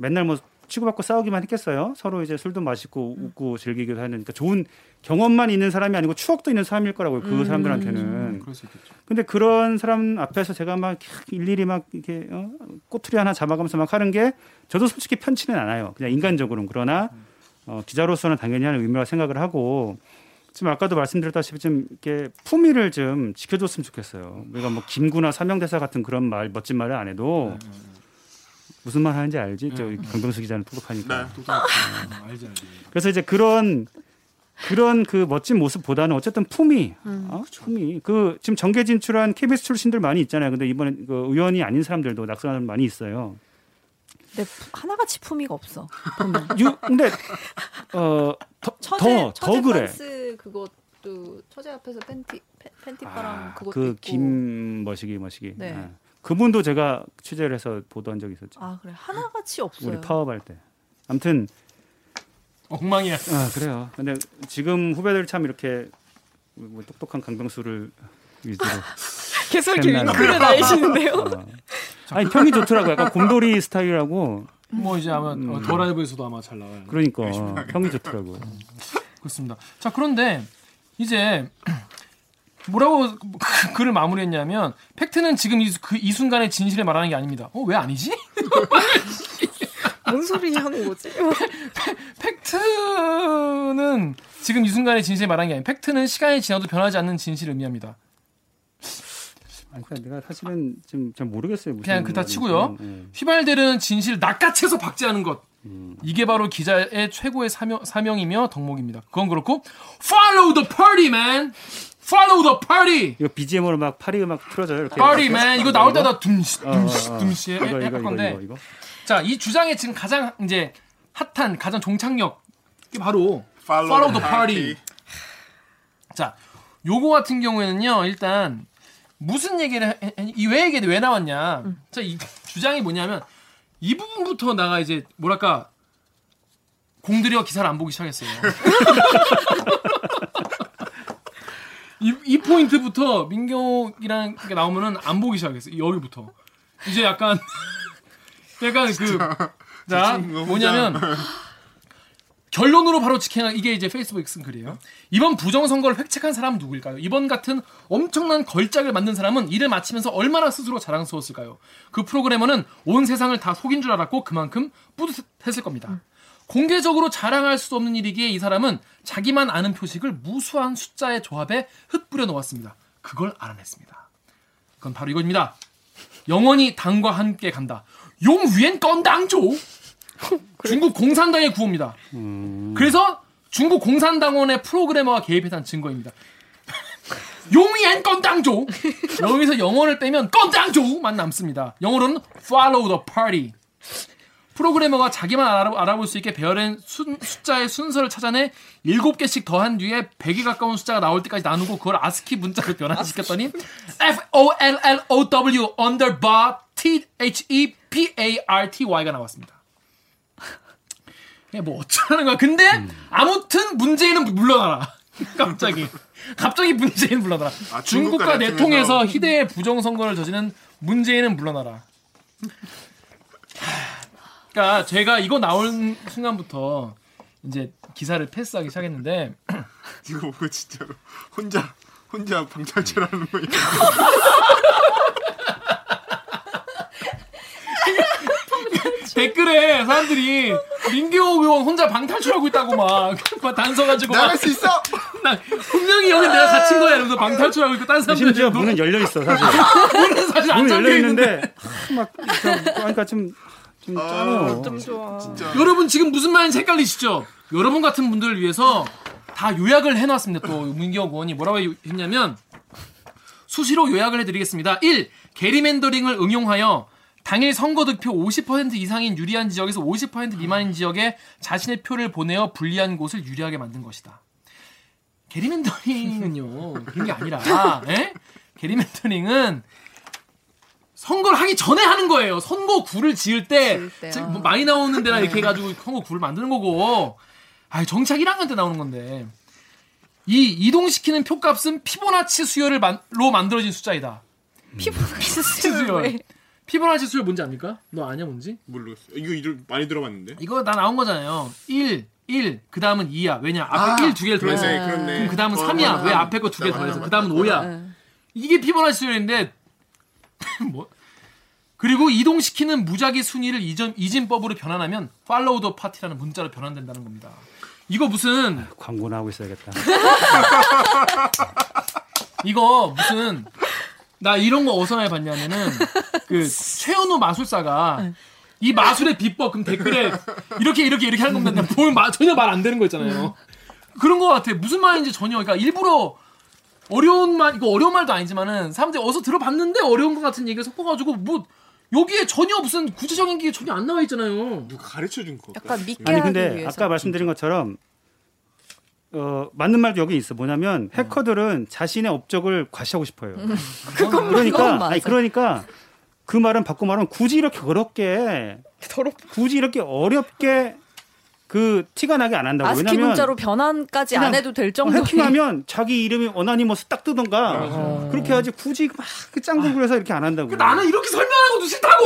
맨날 뭐 치고받고 싸우기만 했겠어요. 서로 이제 술도 마시고 웃고 즐기기도 하는 그러니까 좋은 경험만 있는 사람이 아니고 추억도 있는 사람일 거라고요. 그 사람들한테는. 그럴 수 있겠죠. 근데 그런 사람 앞에서 제가 막 일일이 막 이렇게 어? 꼬투리 하나 잡아가면서 막 하는 게 저도 솔직히 편치는 않아요. 그냥 인간적으로는 그러나 어, 기자로서는 당연히 하는 의무라 생각을 하고 지금 아까도 말씀드렸다시피 좀 이렇게 품위를 좀 지켜줬으면 좋겠어요. 우리가 뭐 김구나 사명대사 같은 그런 말 멋진 말을 안 해도 무슨 말 하는지 알지? 저 강병수 기자는 똑똑하니까. 네. 똑똑. 알지 알지. 그래서 이제 그런 그런 그 멋진 모습보다는 어쨌든 품위, 어? 품위. 그 지금 정계 진출한 KBS 출신들 많이 있잖아요. 근데 이번에 그 의원이 아닌 사람들도 낙선하는 많이 있어요. 근데 푸- 하나같이 품위가 없어. 유, 근데 어더더 더 그래. 그것도 처제 앞에서 팬티 팬- 팬티바랑 아, 그것도 그 있고. 김 머시기 머시기. 네. 아. 그분도 제가 취재를 해서 보도한 적이 있었죠. 아 그래 하나같이 없어요. 우리 파업할 때. 아무튼 엉망이야. 아 그래요. 근데 지금 후배들 참 이렇게 뭐 똑똑한 강병수를 위주로 계속 이렇게. 윙크를 날리시는데요. 어. 아니 평이 좋더라고요. 약간 곰돌이 스타일이라고. 뭐 이제 아마 음. 어, 더 라이브에서도 아마 잘 나와요. 그러니까 평이 좋더라고. 요 그렇습니다. 자 그런데 이제 뭐라고 그- 글을 마무리했냐면 팩트는 지금 이, 그, 이 순간의 진실을 말하는 게 아닙니다. 어 왜 아니지? 뭔 소리 하는 거지? 팩트는 지금 이 순간의 진실을 말하는 게 아니에요. 팩트는 시간이 지나도 변하지 않는 진실을 의미합니다. 아니, 그러니까 내가 사실은 지금 잘 모르겠어요. 무슨 그냥 그다. 치고요. 예. 휘발되는 진실을 낚아채서 박제하는 것. 음. 이게 바로 기자의 최고의 사명, 사명이며 덕목입니다. 그건 그렇고 Follow the party, man. Follow the party. 이거 BGM으로 막 파리 음악 틀어져요. 이렇게. party, man. 이거 나올 때다 둠시, 어, 둠시, 어, 어. 둠시 이거 이거 할 이거 건데. 이거 이거. 자, 이 주장의 지금 가장 이제 핫한 가장 종착역 이게 바로 Follow Follow the the party. 자, 요거 같은 경우에는요. 일단 무슨 얘기를 이왜 얘기 왜 나왔냐? 자, 이 주장이 뭐냐면 이 부분부터 나가 이제 뭐랄까 공들여 기사를 안 보기 시작했어요. 이, 이 포인트부터 민경이라는 게 나오면은 안 보기 시작했어요. 여기부터 이제 약간 약간 그 자 뭐냐면 결론으로 바로 직행 이게 이제 페이스북에 쓴 글이에요. 이번 부정 선거를 획책한 사람은 누구일까요? 이번 같은 엄청난 걸작을 만든 사람은 일을 마치면서 얼마나 스스로 자랑스러웠을까요? 그 프로그래머는 온 세상을 다 속인 줄 알았고 그만큼 뿌듯했을 겁니다. 공개적으로 자랑할 수 없는 일이기에 이 사람은 자기만 아는 표식을 무수한 숫자의 조합에 흩뿌려 놓았습니다. 그걸 알아냈습니다. 그건 바로 이겁니다. 영원히 당과 함께 간다. 용 위엔 건당조. 중국 공산당의 구호입니다. 그래서 중국 공산당원의 프로그래머가 개입했다는 증거입니다. 용위엔 건당조. 여기서 영어를 빼면 건당조만 남습니다. 영어로는 follow the party. 프로그래머가 자기만 알아, 알아 볼 수 있게 배열된 순- 숫자의 순서를 찾아내 7개씩 더한 뒤에 100에 가까운 숫자가 나올 때까지 나누고 그걸 아스키 문자로 변환시켰더니 F-O-L-L-O-W underbar T-H-E-P-A-R-T-Y가 나왔습니다. 이게 뭐 어쩌라는 거야. 근데 아무튼 문재인은 물러나라. 갑자기. 갑자기 문재인 물러나라. 아, 중국과 중국과 내통해서. 희대의 부정선거를 저지른 문재인은 물러나라. 그러니까 제가 이거 나온 순간부터 이제 기사를 패스하기 시작했는데 이거 보고 진짜로 혼자 혼자 방탈출하는 거있 댓글에 사람들이 민규 의원 혼자 방탈출하고 있다고 막, 막 단서가지고 막 나갈 수 있어. 나 분명히 여기 내가 갇힌 거야 이러면서 방탈출하고 있고 딴 사람들 심지어 문은 열려 있어 사실. 문은 사실 안 문은 잠겨 열려 있는데 있는데 막 좀- 그러니까 좀좀 짜요. 좀 좋아. 진짜. 여러분 지금 무슨 말인지 헷갈리시죠? 여러분 같은 분들을 위해서 다 요약을 해놨습니다. 또 문기혁 의원이 뭐라고 했냐면 수시로 요약을 해드리겠습니다. 1. 게리맨더링을 응용하여 당일 선거 득표 50% 이상인 유리한 지역에서 50% 미만인 지역에 자신의 표를 보내어 불리한 곳을 유리하게 만든 것이다. 게리맨더링은요 그런 게 아니라 에? 게리맨더링은 선거를 하기 전에 하는 거예요. 선거구를 지을 때. 뭐 많이 나오는 데나 이렇게 해가지고 선거구를 만드는 거고, 아 정착 1학년 때 나오는 건데, 이 이동시키는 표값은 피보나치 수열을 만, 로 만들어진 숫자이다. 피부나치 수열. 피보나치 수열 뭔지 압니까? 너 아냐 뭔지? 모르겠어. 이거 이름 많이 들어봤는데. 이거 다 나온 거잖아요. 1, 1, 그 다음은 2야. 왜냐? 앞에 아, 1 두 개를 그렇네. 그럼 그 다음은 어, 3이야. 맞아. 왜 앞에 거 두개 맞아, 더해서. 맞아. 그 다음은 5야. 이게 피보나치 수열인데 뭐 그리고 이동시키는 무작위 순위를 이전, 이진법으로 변환하면 팔로우 더 파티라는 문자로 변환된다는 겁니다. 이거 무슨 광고나 하고 있어야겠다. 이거 무슨 나 이런 거 어디서 많이 봤냐면은 그 최현우 마술사가 이 마술의 비법 그럼 댓글에 이렇게 이렇게 이렇게 하는 겁니다. 보면 마- 전혀 말 안 되는 거 있잖아요. 그런 거 같아. 무슨 말인지 전혀 그러니까 일부러 어려운 말 이거 어려운 말도 아니지만은 사람들이 어디서 들어봤는데 어려운 것 같은 얘기를 섞어가지고 뭐 여기에 전혀 무슨 구체적인 게 전혀 안 나와 있잖아요. 누가 가르쳐 준 거. 약간 믿게 아니 근데 위해서. 아까 말씀드린 것처럼 어, 맞는 말도 여기 있어. 뭐냐면 해커들은 자신의 업적을 과시하고 싶어요. 그건 그러니까. 아니 그러니까 그 말은 바꿔 말하면 굳이 이렇게 어렵게 굳이 이렇게 어렵게 그 티가 나게 안 한다고. 아스키 왜냐면 문자로 변환까지 안 해도 될 정도의 해킹하면 자기 이름이 어나니머스 딱 뜨던가 그렇게 하지 굳이 막 짱둥그려서 이렇게 안 한다고. 그 나는 이렇게 설명하는 것도 싫다고.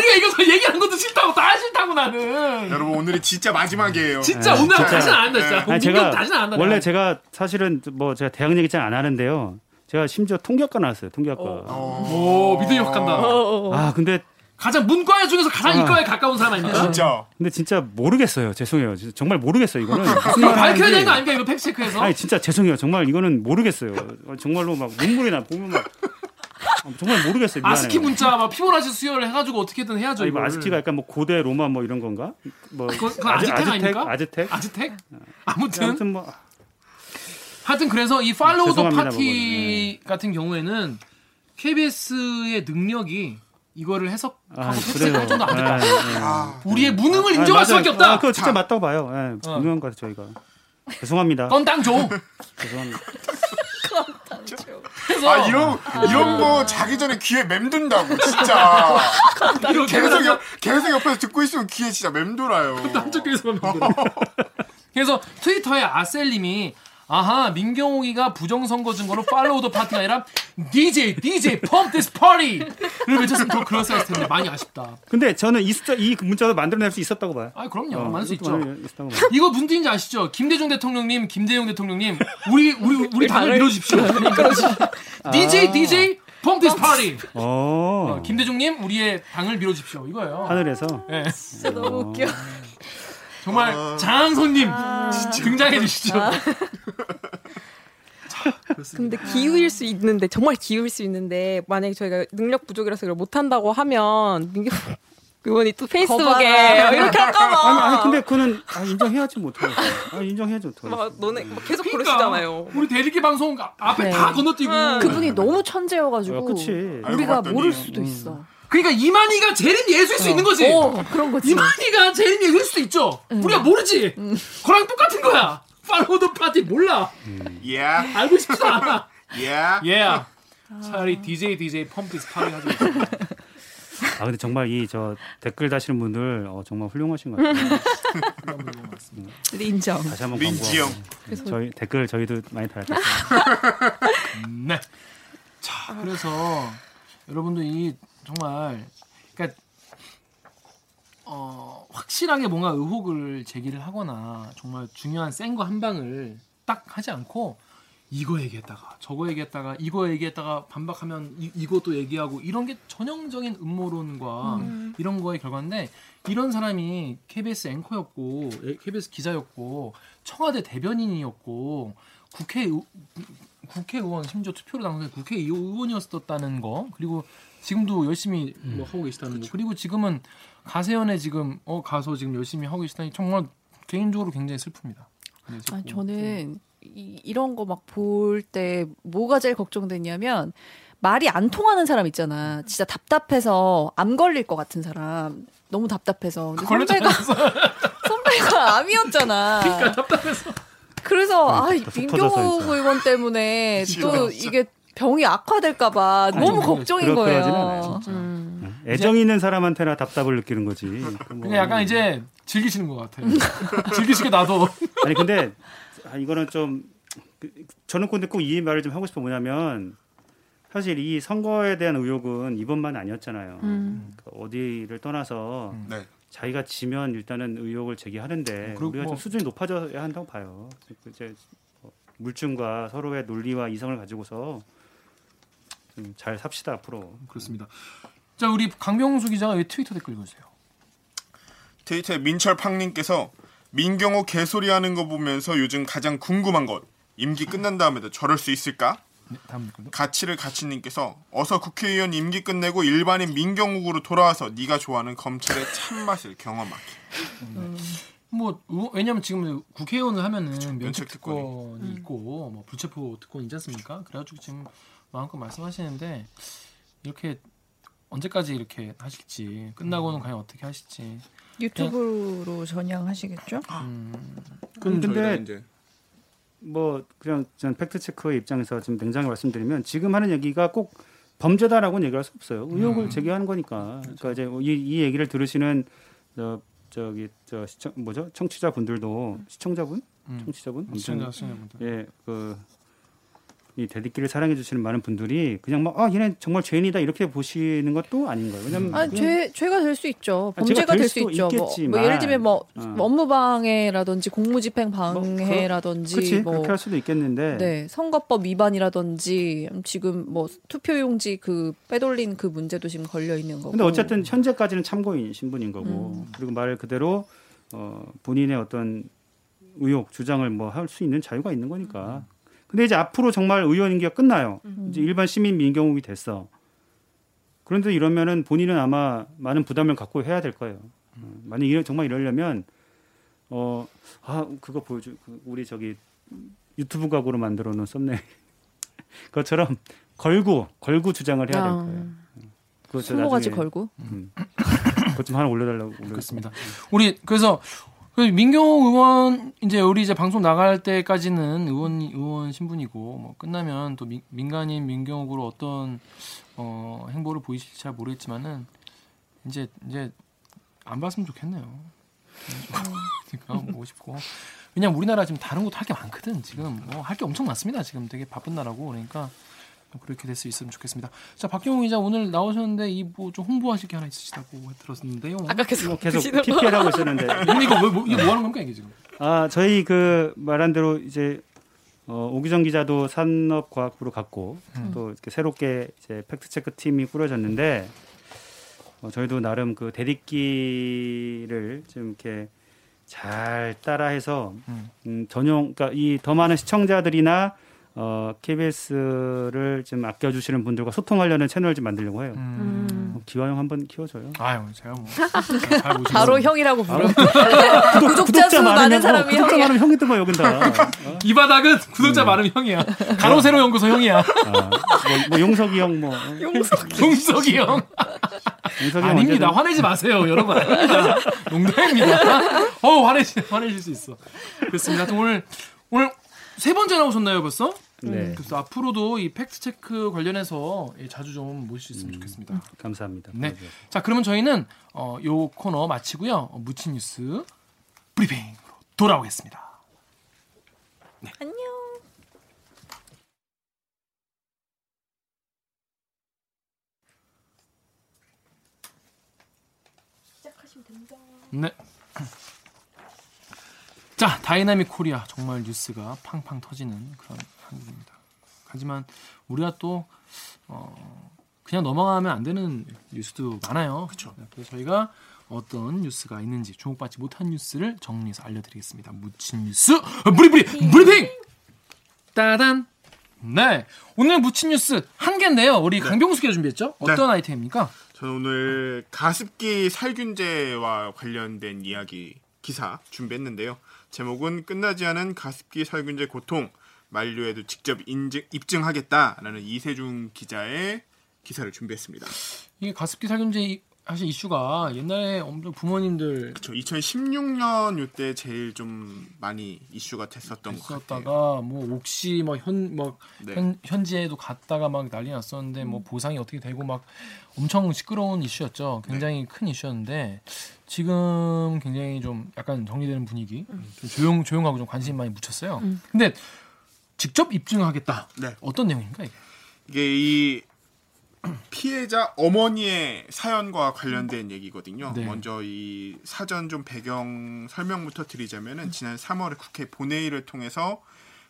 우리가 이거 얘기하는 것도 싫다고 다 싫다고 나는. 여러분 오늘이 진짜 마지막이에요. 진짜 오늘 다시는 안 한다 진짜. 아니, 민경 제가 다시는 안 한다. 원래 제가 사실은 뭐 제가 대학 얘기 잘 안 하는데요. 제가 심지어 통계학과 나왔어요. 통계학과. 오 믿음이 확 간다. 아 근데 가장 문과 중에서 가장 아. 이과에 가까운 사람 아닙니까? 진짜. 근데 진짜 모르겠어요. 죄송해요. 진짜 정말 모르겠어요. 이거는 이거 말 밝혀야. 되는 거 아닙니까? 이거 팩트 체크해서. 아니 진짜 죄송해요. 정말 이거는 모르겠어요. 어, 정말로 막 눈물이 나 보면 막 아, 정말 모르겠어요. 미안해요. 아스키 문자 막 피보나치 수열을 해가지고 어떻게든 해야죠. 아니, 뭐. 아스키가 약간 뭐 고대 로마 뭐 이런 건가? 뭐 그건- 그건 아즈텍 아닙니까? 아즈텍? 아즈텍? 아무튼 아무튼 뭐 하여튼 그래서 이 Follow the Party 같은 경우에는 KBS의 능력이 이거를 해석하고 아, 할 정도 안. 네, 네. 우리의 무능을 아, 인정할. 수밖에 없다. 아, 그거 진짜 맞다고 봐요. 예, 어. 분명한 것 같아요, 저희가. 죄송합니다. 넌땅 줘. 죄송합니다. 그래서 아 이런 이런 거 자기 전에 귀에 맴든다고 진짜. 계속 옆 계속 옆에서 듣고 있으면 귀에 진짜 맴돌아요. 한쪽에서만 만들어. 그래서 트위터에 아셀님이 아하 민경욱이가 부정선거 증거로 Follow the Party가 아니라 DJ DJ pump this party를 외쳤으면 더 그럴싸했을 텐데 많이 아쉽다. 근데 저는 이 숫자, 이 문자도 만들어낼 수 있었다고 봐요. 아 그럼요 어, 만들 수 있죠. 만들-. 이거 뜻인지 아시죠? 김대중 대통령님, 김대중 대통령님, 우리 우리 우리 당을 밀어주십시오. DJ DJ Pump this party. 어, 김대중님 우리의 당을 밀어주십시오. 이거예요. 하늘에서. 네. 진짜 너무 웃겨. 정말 장손님 등장해 주시죠. 근데 기우일 수 있는데 정말 기우일 수 있는데 만약에 저희가 능력 부족이라서 이걸 못 한다고 하면 민경 의원이 또 페이스북에 거봐라. 이렇게 할까봐. 아니, 아니, 근데 그거는 아, 인정해야지 못해요. 아, 인정해야지. 막 너네 막 계속 그러니까 그러시잖아요. 우리 대리기 방송 앞에 네. 다 건너뛰고. 그분이 너무 천재여가지고. 알고 우리가 모를 수도 있어. 그러니까 이만희가 제일 예수일 수 있는 거지. 어, 그런 거지. 이만희가 제일 예수일 수도 있죠. 우리가 모르지. 그랑 똑같은 거야. 팔로우 더 파티 몰라. 예. 알고 싶지도 않아. 예. 예. 차라리 DJ DJ 펌피스 파티 하죠. 아, 근데 정말 이 저 댓글 다시는 분들 어, 정말 훌륭하신 것 같아요. 인정. 다시 한번 민지 형. 광고하고. 저희 댓글 저희도 많이 달았어요. 네. 자, 그래서 여러분도 이 정말 그러니까 어, 확실하게 뭔가 의혹을 제기를 하거나 정말 중요한 센 거 한 방을 딱 하지 않고 이거 얘기했다가 저거 얘기했다가 이거 얘기했다가 반박하면 이, 이것도 얘기하고 이런 게 전형적인 음모론과 이런 거의 결과인데 이런 사람이 KBS 앵커였고 예, KBS 기자였고 청와대 대변인이었고 국회 의- 국회의원 심지어 투표로 당선된 국회의원이었었다는 거 그리고 지금도 열심히 뭐 하고 계시다는 거 그리고 지금은 가세연에 지금 어 가서 지금 열심히 하고 계시다니 정말 개인적으로 굉장히 슬픕니다. 네, 아, 슬프고. 저는 이, 이런 거 막 볼 때 뭐가 제일 걱정되냐면 말이 안 통하는 사람 있잖아. 진짜 답답해서 암 걸릴 것 같은 사람. 너무 답답해서. 근데 선배가 선배가 암이었잖아. 그러니까 답답해서 그래서 아, 터졌어, 민경욱 진짜. 의원 때문에 싫어, 또. 이게 병이 악화될까봐 너무 그러지. 걱정인 그러- 거예요. 않아요, 음. 애정 있는 사람한테나 답답을 느끼는 거지. 뭐, 그냥 약간 이제 즐기시는 것 같아요. 즐기시게 나도 아니 근데 아, 이거는 좀 그, 저는 근데 꼭 이 말을 좀 하고 싶어 뭐냐면 사실 이 선거에 대한 의혹은 이번만 아니었잖아요. 음. 그러니까 어디를 떠나서 네. 자기가 지면 일단은 의혹을 제기하는데 그리고 우리가 뭐- 좀 수준이 높아져야 한다고 봐요. 이제 뭐 물증과 서로의 논리와 이성을 가지고서 좀 잘 삽시다 앞으로. 그렇습니다. 자 우리 강병수 기자가 여기 트위터 댓글 읽어주세요. 트위터에 민철팡님께서 민경호 개소리하는 거 보면서 요즘 가장 궁금한 것 임기 끝난 다음에도 저럴 수 있을까? 네. 가치를 가치님께서 어서 국회의원 임기 끝내고 일반인 민경욱으로 돌아와서 네가 좋아하는 검찰의 참맛을 경험하기. 뭐 의- 왜냐면 지금 국회의원을 하면은 면책 특권이. 특권이 있고 뭐 불체포 특권이 있지 않습니까? 그래가지고 지금 마음껏 말씀하시는데 이렇게 언제까지 이렇게 하실지 끝나고는 과연 어떻게 하실지 유튜브로 전향하시겠죠? 그럼 저희가 근데 이제 뭐 그냥 전 팩트 체크의 입장에서 지금 냉정히 말씀드리면 지금 하는 얘기가 꼭 범죄다라고는 얘기할 수 없어요. 의혹을 음. 제기하는 거니까. 그러니까 이제 이, 이 얘기를 들으시는 저 저기 저 시청 뭐죠 청취자 분들도 시청자분 음. 청취자분 시청자 시청자분들. 예, 그, 이 대디끼를 사랑해 주시는 많은 분들이 그냥 막, 아, 얘네 정말 죄인이다 이렇게 보시는 것도 아닌 거예요. 왜냐면. 아, 죄 죄가 될 수 있죠. 아, 죄가 범죄가 될될수 있죠. 뭐. 뭐 예를 들면 뭐 어. 업무방해라든지 공무집행 방해라든지 그치, 뭐 그렇게 할 수도 있겠는데. 네, 선거법 위반이라든지 지금 뭐 투표용지 그 빼돌린 그 문제도 지금 걸려 있는 거고. 근데 어쨌든 현재까지는 참고인 신분인 거고. 음. 그리고 말 그대로, 어, 본인의 어떤 의혹, 주장을 뭐 할 수 있는 자유가 있는 거니까. 근데 이제 앞으로 정말 의원 임기가 끝나요. 음. 이제 일반 시민 민경욱이 됐어. 그런데 이러면은 본인은 아마 많은 부담을 갖고 해야 될 거예요. 어, 만약 이러, 정말 이러려면 어, 아, 그거 보여줘. 그 우리 저기 유튜브 각으로 만들어 놓은 썸네일. 그것처럼 걸고, 걸고 주장을 해야 될 아. 거예요. 그거 저 수모같이 나중에, 걸고. 음. 그것 좀 하나 올려달라고. 그렇습니다. 우리 그래서 그 민경호 의원 이제 우리 이제 방송 나갈 때까지는 의원 의원 신분이고 뭐 끝나면 또 민, 민간인 민경욱으로 어떤 어 행보를 보이실지 잘 모르겠지만은 이제 이제 안 봤으면 좋겠네요. 그러니까 보고 싶고. 왜냐면 우리나라 지금 다른 것도 할게 많거든 지금. 뭐 할 게 엄청 많습니다 지금. 되게 바쁜 나라고. 그러니까 그렇게 될 수 있으면 좋겠습니다. 자 박경호 기자 오늘 나오셨는데 이 뭐 좀 홍보하실 게 하나 있으시다고 들었는데요. 아까 계속 뭐 계속. PPL 하고 있었는데. 이거 뭐, 뭐, 이게 뭐 하는 겁니까 이게 지금? 아, 저희 그 말한 대로 이제 어, 오기정 기자도 산업과학부로 갔고 음. 또 이렇게 새롭게 이제 팩트체크 팀이 꾸려졌는데 어, 저희도 나름 그 대립기를 좀 이렇게 잘 따라해서 음. 음, 전용 그러니까 이 더 많은 시청자들이나 어, KBS를 좀 아껴주시는 분들과 소통하려는 채널을 좀 만들려고 해요. 음. 어, 기화형 한번 키워줘요. 아유 제가 뭐 바로 형이라고. 구독, 구독자 수 많은 많으면, 사람이 어, 구독자. 많으면 형이 뜬 거야 여긴다. 어? 이 바닥은 구독자 많으면 형이야. 가로세로 연구소 형이야. 아, 뭐, 뭐 용석이 형 뭐. 용석이 형. 용석이 형 아닙니다. 언제든- 화내지 마세요, 여러분. 농담입니다. 어 화내시 화내실 수 있어. 그렇습니다. 오늘 오늘 세 번째 나오셨나요, 벌써? 네. 그래서 앞으로도 이 팩트 체크 관련해서 예, 자주 좀 모실 수 있으면 좋겠습니다. 감사합니다. 네. 자, 그러면 저희는 어, 요 코너 마치고요. 어, 무친 뉴스 브리핑으로 돌아오겠습니다. 안녕. 네. 자, Dynamic Korea 정말 뉴스가 팡팡 터지는 그런 한국입니다. 하지만 우리가 또 어, 그냥 넘어가면 안 되는 뉴스도 많아요. 그렇죠. 그래서 저희가 어떤 뉴스가 있는지 주목받지 못한 뉴스를 정리해서 알려드리겠습니다. 묻힌 뉴스 브리브리 브리핑. 따단. 네, 오늘 묻힌 뉴스 한 개인데요. 우리 강병수 기자 준비했죠? 어떤 아이템입니까? 저는 오늘 가습기 살균제와 관련된 이야기 기사 준비했는데요. 제목은 끝나지 않은 가습기 살균제 고통 만료에도 직접 인증, 입증하겠다라는 이세중 기자의 기사를 준비했습니다. 이게 가습기 살균제 이- 사실 이슈가 옛날에 엄청 부모님들 그렇죠. 2016년 요때 제일 좀 많이 이슈가 됐었던 것 같아요. 뭐 옥시 뭐현뭐 네. 현, 현지에도 갔다가 막 난리 났었는데 뭐 보상이 어떻게 되고 막 엄청 시끄러운 이슈였죠. 굉장히 큰 이슈였는데 지금 굉장히 좀 약간 정리되는 분위기, 좀 조용 조용하고 좀 관심 많이 묻혔어요. 음. 근데 직접 입증하겠다. 네. 어떤 내용인가 이게? 이게 이 피해자 어머니의 사연과 관련된 얘기거든요. 네. 먼저 이 사전 좀 배경 설명부터 드리자면은 지난 3월에 국회 본회의를 통해서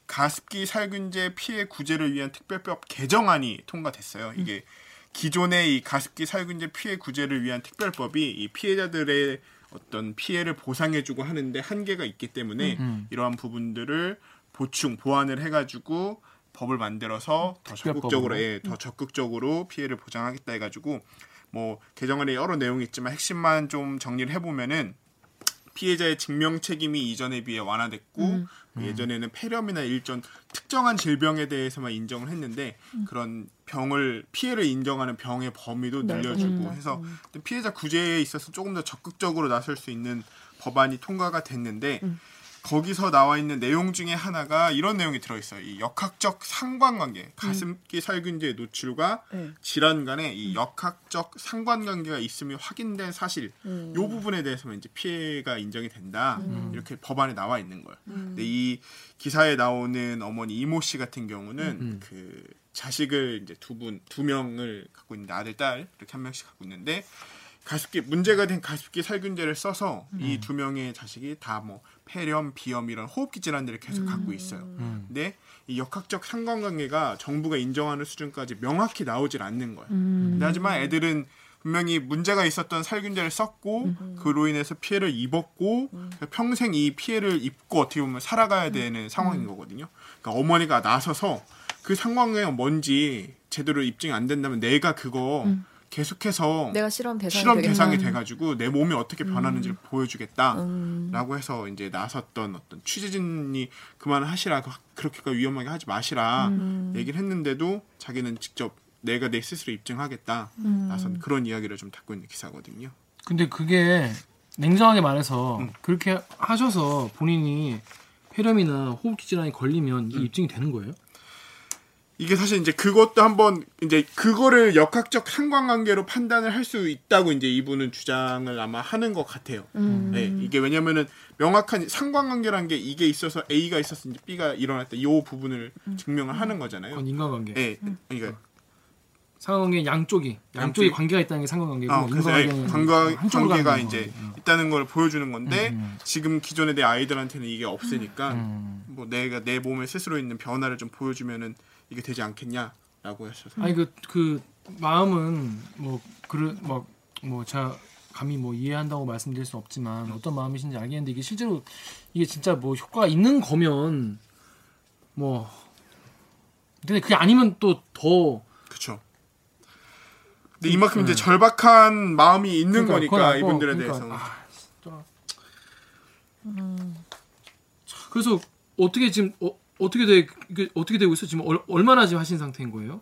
가습기 살균제 피해 구제를 위한 특별법 개정안이 통과됐어요. 이게 기존의 이 가습기 살균제 피해 구제를 위한 특별법이 이 피해자들의 어떤 피해를 보상해주고 하는데 한계가 있기 때문에 음. 이러한 부분들을 보충 보완을 해가지고 법을 만들어서 더. 적극적으로 예, 더 적극적으로 피해를 보장하겠다 해가지고 뭐 개정안에 여러 내용이 있지만 핵심만 좀 정리를 해보면은 피해자의 증명 책임이 이전에 비해 완화됐고 음. 예전에는 폐렴이나 일전 특정한 질병에 대해서만 인정을 했는데 그런 병을 피해를 인정하는 병의 범위도 늘려주고 음. 해서 피해자 구제에 있어서 조금 더 적극적으로 나설 수 있는 법안이 통과가 됐는데 거기서 나와 있는 내용 중에 하나가 이런 내용이 들어있어요. 이 역학적 상관관계, 가습기 살균제 노출과 네. 질환 간의 이 역학적 상관관계가 있음이 확인된 사실, 음. 요 부분에 대해서는 이제 피해가 인정이 된다. 이렇게 법안에 나와 있는 거예요. 근데 이 기사에 나오는 어머니 이모 씨 같은 경우는 그 자식을 이제 두 분, 두 명을 갖고 있는데 아들, 딸 이렇게 한 명씩 갖고 있는데 가습기 문제가 된 가습기 살균제를 써서 이 두 명의 자식이 다 뭐 폐렴, 비염 이런 호흡기 질환들을 계속 갖고 있어요. 근데 이 역학적 상관관계가 정부가 인정하는 수준까지 명확히 나오질 않는 거예요. 근데 하지만 애들은 분명히 문제가 있었던 살균제를 썼고 그로 인해서 피해를 입었고 평생 이 피해를 입고 어떻게 보면 살아가야 되는 상황인 거거든요. 그러니까 어머니가 나서서 그 상황이 뭔지 제대로 입증이 안 된다면 내가 그거 계속해서 내가 실험 대상이 실험. 대상이 돼가지고 내 몸이 어떻게 변하는지를 보여주겠다라고 해서 이제 나섰던 어떤 취재진이 그만하시라 그- 그렇게까지 위험하게 하지 마시라 얘기를 했는데도 자기는 직접 내가 내 스스로 입증하겠다 나선 그런 이야기를 좀 담고 있는 기사거든요. 근데 그게 냉정하게 말해서 음. 그렇게 하셔서 본인이 폐렴이나 호흡기 질환이 걸리면 이게 입증이 되는 거예요? 이게 사실 이제 그것도 한번 이제 그거를 역학적 상관관계로 판단을 할 수 있다고 이제 이분은 주장을 아마 하는 것 같아요. 네, 이게 왜냐면은 명확한 상관관계라는 게 이게 있어서 A가 이제 B가 일어났다. 이 부분을 증명을 하는 거잖아요. 그건 인과관계. 네, 그러니까 상관관계 양쪽이 양쪽이 양쪽이? 관계가 있다는 게 상관관계고 아, 그래서 인과관계는 가는 관계가. 이제 음. 있다는 걸 보여주는 건데 음. 지금 기존에 내 아이들한테는 이게 없으니까 음. 뭐 내가 내 몸에 스스로 있는 변화를 좀 보여주면은 이게 되지 않겠냐라고 하셔서 아니 그그 마음은 뭐 그런 막뭐 제가 감히 뭐 이해한다고 말씀드릴 수 없지만 어떤 마음이신지 알겠는데 이게 실제로 이게 진짜 뭐 효과가 있는 거면 뭐 근데 그게 아니면 또 더 그렇죠. 근데 이만큼 이제 절박한 마음이 있는 그러니까, 거니까 이분들에 그러니까, 대해서 아, 진짜. 자, 그래서 어떻게 지금 어, 어떻게 돼 이게 어떻게 되고 있어? 지금 얼, 얼마나 지금 하신 상태인 거예요?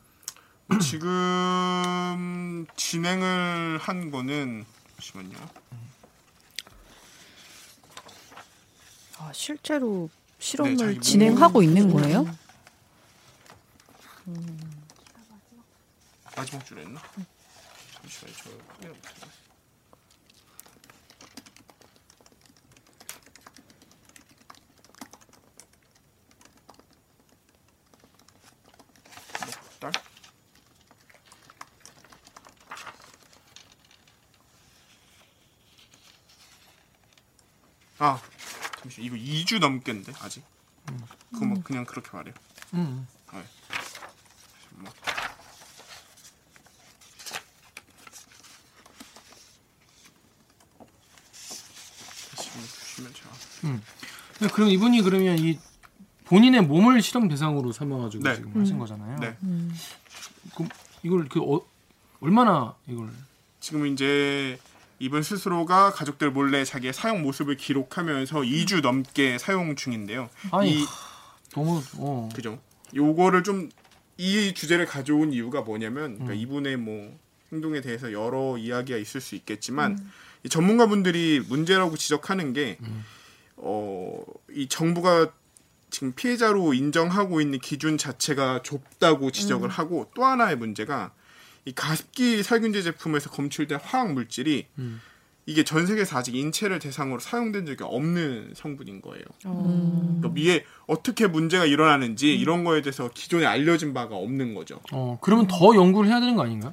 지금 진행을 한 거는 잠시만요. 아, 실제로 네, 실험을 자기 진행하고 있는 거예요? 마지막 줄에 있나? 잠시만요. 저 확인을 못해요. 딸? 아 잠시 이거 2주 넘겠는데 아직 그거 뭐 그냥 그렇게 말해요 음. 네. 뭐. 지금 보시면 제가 근데 그럼 이분이 그러면 이 본인의 몸을 실험 대상으로 삼아가지고 네. 지금 하신 거잖아요. 네. 그럼 이걸 그 어, 얼마나 이걸 지금 이제 이분 스스로가 가족들 몰래 자기의 사용 모습을 기록하면서 2주 넘게 사용 중인데요. 아니 이 너무 어 그죠? 요거를 좀 이 주제를 가져온 이유가 뭐냐면 그러니까 음. 이분의 뭐 행동에 대해서 여러 이야기가 있을 수 있겠지만 음. 이 전문가분들이 문제라고 지적하는 게 음. 어, 이 정부가 지금 피해자로 인정하고 있는 기준 자체가 좁다고 지적을 하고 또 하나의 문제가 이 가습기 살균제 제품에서 검출된 화학 물질이 음. 이게 전 세계에서 아직 인체를 대상으로 사용된 적이 없는 성분인 거예요. 음. 그러니까 위에 어떻게 문제가 일어나는지 이런 거에 대해서 기존에 알려진 바가 없는 거죠. 어 그러면 더 연구를 해야 되는 거 아닌가?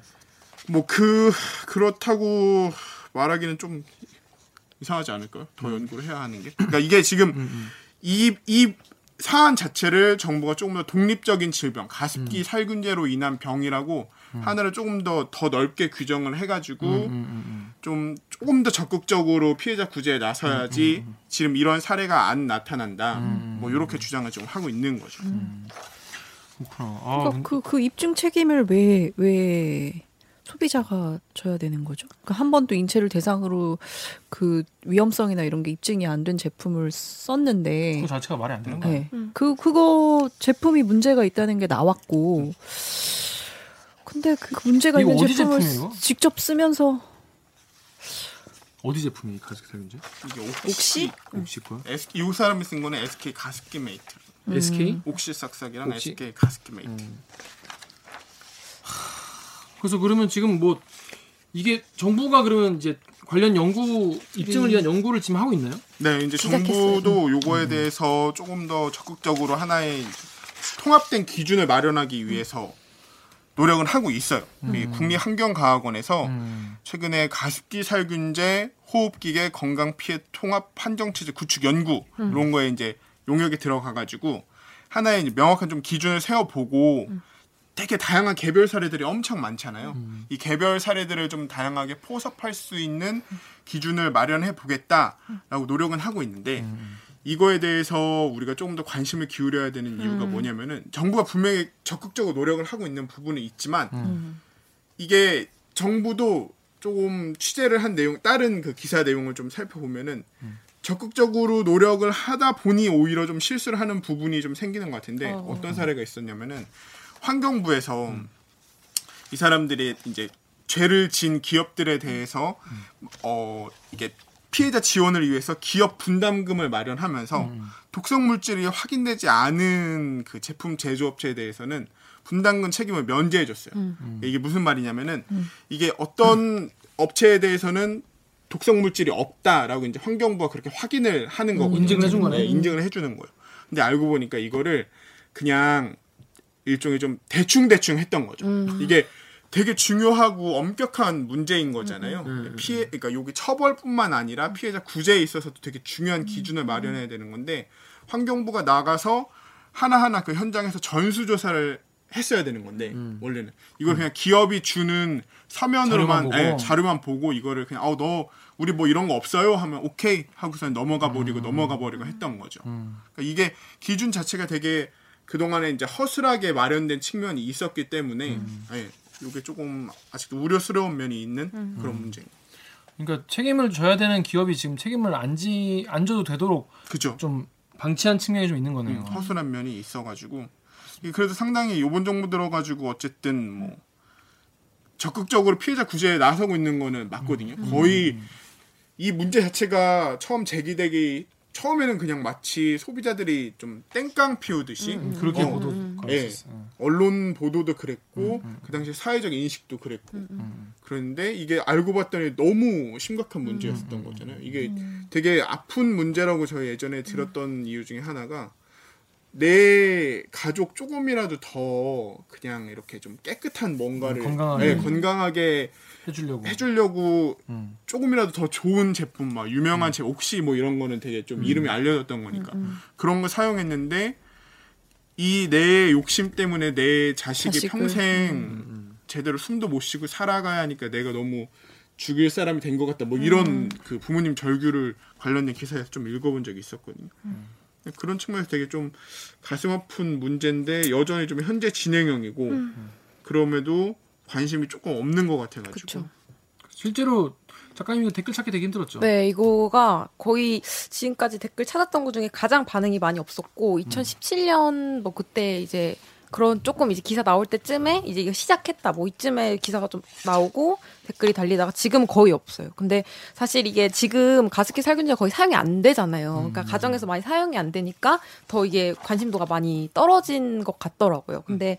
뭐 그 그렇다고 말하기는 좀 이상하지 않을까요? 더 연구를 해야 하는 게. 그러니까 이게 지금 이이 사안 자체를 정부가 조금 더 독립적인 질병, 가습기 살균제로 인한 병이라고 하나를 조금 더 더 넓게 규정을 해가지고 음, 음, 음. 좀 조금 더 적극적으로 피해자 구제에 나서야지 지금 이런 사례가 안 나타난다. 뭐 이렇게 주장을 좀 하고 있는 거죠. 그렇구나. 아, 그러니까 그, 그 입증 책임을 왜, 왜 소비자가 져야 되는 거죠? 그러니까 한 번도 인체를 대상으로 그 위험성이나 이런 게 입증이 안 된 제품을 썼는데 그거 자체가 말이 안 되는 거야. 네. 그 그거 제품이 문제가 있다는 게 나왔고 근데 그 문제가 있는 어디 제품을 제품이에요? 직접 쓰면서 어디 제품이 가습기 살균제? 이게 옥시? 옥시 거야? S, 이 사람이 쓴 거는 SK 가습기 메이트. SK? 옥시 싹싹이랑 옥시? SK 가습기 메이트. 그래서 그러면 지금 뭐 이게 정부가 그러면 이제 관련 연구 입증을 위한 연구를 지금 하고 있나요? 네, 이제 시작했어요. 정부도 요거에 대해서 조금 더 적극적으로 하나의 통합된 기준을 마련하기 위해서 노력을 하고 있어요. 이 국립환경과학원에서 최근에 가습기 살균제, 호흡기계 건강 피해 통합 판정 체제 구축 연구 이런 거에 이제 용역에 들어가 가지고 하나의 명확한 좀 기준을 세워 보고 되게 다양한 개별 사례들이 엄청 많잖아요. 이 개별 사례들을 좀 다양하게 포섭할 수 있는 기준을 마련해 보겠다라고 노력은 하고 있는데 이거에 대해서 우리가 조금 더 관심을 기울여야 되는 이유가 뭐냐면은 정부가 분명히 적극적으로 노력을 하고 있는 부분은 있지만 이게 정부도 조금 취재를 한 내용 다른 그 기사 내용을 좀 살펴보면은 적극적으로 노력을 하다 보니 오히려 좀 실수를 하는 부분이 좀 생기는 것 같은데 어. 어. 떤 사례가 있었냐면은 환경부에서 이 사람들이 이제 죄를 진 기업들에 대해서 어 이게 피해자 지원을 위해서 기업 분담금을 마련하면서 독성 물질이 확인되지 않은 그 제품 제조업체에 대해서는 분담금 책임을 면제해 줬어요. 이게 무슨 말이냐면은 이게 어떤 업체에 대해서는 독성 물질이 없다라고 이제 환경부가 그렇게 확인을 하는 거고 인증을 해준 거네. 인증을 해주는 거예요. 근데 알고 보니까 이거를 그냥 일종의 좀 대충 대충 했던 거죠. 이게 되게 중요하고 엄격한 문제인 거잖아요. 음. 피해, 그러니까 여기 처벌뿐만 아니라 피해자 구제에 있어서도 되게 중요한 기준을 마련해야 되는 건데 환경부가 나가서 하나하나 그 현장에서 전수 조사를 했어야 되는 건데 원래는 이걸 그냥 기업이 주는 서면으로만 음. 자료만 보고. 예, 자료만 보고 이거를 그냥 어너 우리 뭐 이런 거 없어요 하면 오케이 하고서 넘어가 버리고 넘어가 버리고 했던 거죠. 그러니까 이게 기준 자체가 되게 그 동안에 이제 허술하게 마련된 측면이 있었기 때문에 예, 이게 조금 아직도 우려스러운 면이 있는 그런 문제인 거예요. 그러니까 책임을 져야 되는 기업이 지금 책임을 안, 지, 안 져도 되도록 그죠? 좀 방치한 측면이 좀 있는 거네요. 음, 허술한 면이 있어가지고 그래도 상당히 요번 정부 들어가지고 어쨌든 뭐 적극적으로 피해자 구제에 나서고 있는 거는 맞거든요. 거의 이 문제 자체가 처음 제기되기 처음에는 그냥 마치 소비자들이 좀 땡깡 피우듯이 그렇게 어, 보도 예. 어. 언론 보도도 그랬고 그 당시 사회적 인식도 그랬고. 그런데 이게 알고 봤더니 너무 심각한 문제였었던 거잖아요. 이게 되게 아픈 문제라고 저희 예전에 들었던 이유 중에 하나가 내 가족 조금이라도 더 그냥 이렇게 좀 깨끗한 뭔가를 음, 건강하게. 예, 건강하게 해주려고. 해주려고 음. 조금이라도 더 좋은 제품 막 유명한 제품 옥시 뭐 이런 거는 되게 좀 이름이 알려졌던 거니까 그런 거 사용했는데 이 내 욕심 때문에 내 자식이 자식을. 평생 제대로 숨도 못 쉬고 살아가야 하니까 내가 너무 죽일 사람이 된 것 같다 뭐 이런 그 부모님 절규를 관련된 기사에서 좀 읽어본 적이 있었거든요. 그런 측면에서 되게 좀 가슴 아픈 문제인데 여전히 좀 현재 진행형이고 그럼에도 관심이 조금 없는 것 같아가지고 그쵸. 실제로 작가님 이거 댓글 찾기 되게 힘들었죠. 네, 이거가 거의 지금까지 댓글 찾았던 것 중에 가장 반응이 많이 없었고, 2017년 뭐 그때 이제 그런 조금 이제 기사 나올 때쯤에 이제 이거 시작했다 뭐 이쯤에 기사가 좀 나오고 댓글이 달리다가 지금 거의 없어요. 근데 사실 이게 지금 가습기 살균제가 거의 사용이 안 되잖아요. 그러니까 가정에서 많이 사용이 안 되니까 더 이게 관심도가 많이 떨어진 것 같더라고요. 근데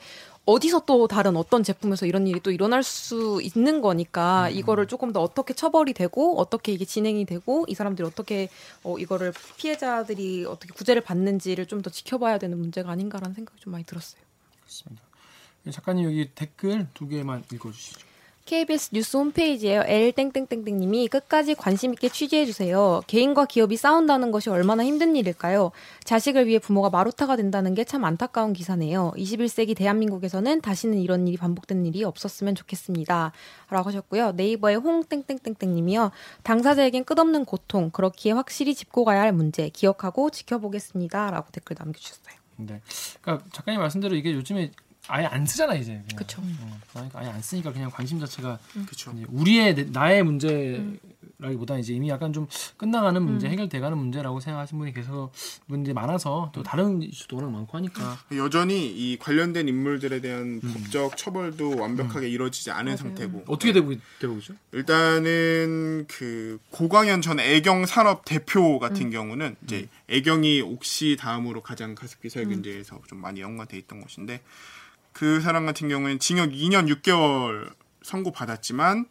어디서 또 다른 어떤 제품에서 이런 일이 또 일어날 수 있는 거니까 이거를 조금 더 어떻게 처벌이 되고 어떻게 이게 진행이 되고 이 사람들이 어떻게 어 이거를 피해자들이 어떻게 구제를 받는지를 좀 더 지켜봐야 되는 문제가 아닌가라는 생각이 좀 많이 들었어요. 그렇습니다. 작가님 여기 댓글 두 개만 읽어주시죠. KBS 뉴스 홈페이지에요. L땡땡땡땡님이 끝까지 관심 있게 취재해 주세요. 개인과 기업이 싸운다는 것이 얼마나 힘든 일일까요? 자식을 위해 부모가 마루타가 된다는 게 참 안타까운 기사네요. 21세기 대한민국에서는 다시는 이런 일이 반복되는 일이 없었으면 좋겠습니다. 라고 하셨고요. 네이버의 홍땡땡땡땡님이요. 당사자에겐 끝없는 고통, 그렇기에 확실히 짚고 가야 할 문제, 기억하고 지켜보겠습니다. 라고 댓글 남겨주셨어요. 네. 그러니까 작가님 말씀대로 이게 요즘에 아예 안 쓰잖아 이제. 그냥. 그쵸. 어, 그러니까 아예 안 쓰니까 그냥 관심 자체가 그쵸. 이제 우리의 내- 나의 문제가 문제 라기보다 이제 이미 약간 좀 끝나가는 음. 문제, 해결돼가는 문제라고 생각하시는 분이 계속 문제 많아서 또 다른 이슈도 워낙 많고 하니까. 여전히 이 관련된 인물들에 대한 법적 처벌도 완벽하게 이루어지지 않은 상태고. 어떻게 되고 있- 되고 있죠? 일단은 그 고광현 전 애경 산업 대표 같은 경우는 이제 애경이 옥시 다음으로 가장 가습기 살균제에서 좀 많이 연관돼 있던 곳인데 그 사람 같은 경우에는 징역 2년 6개월 선고 받았지만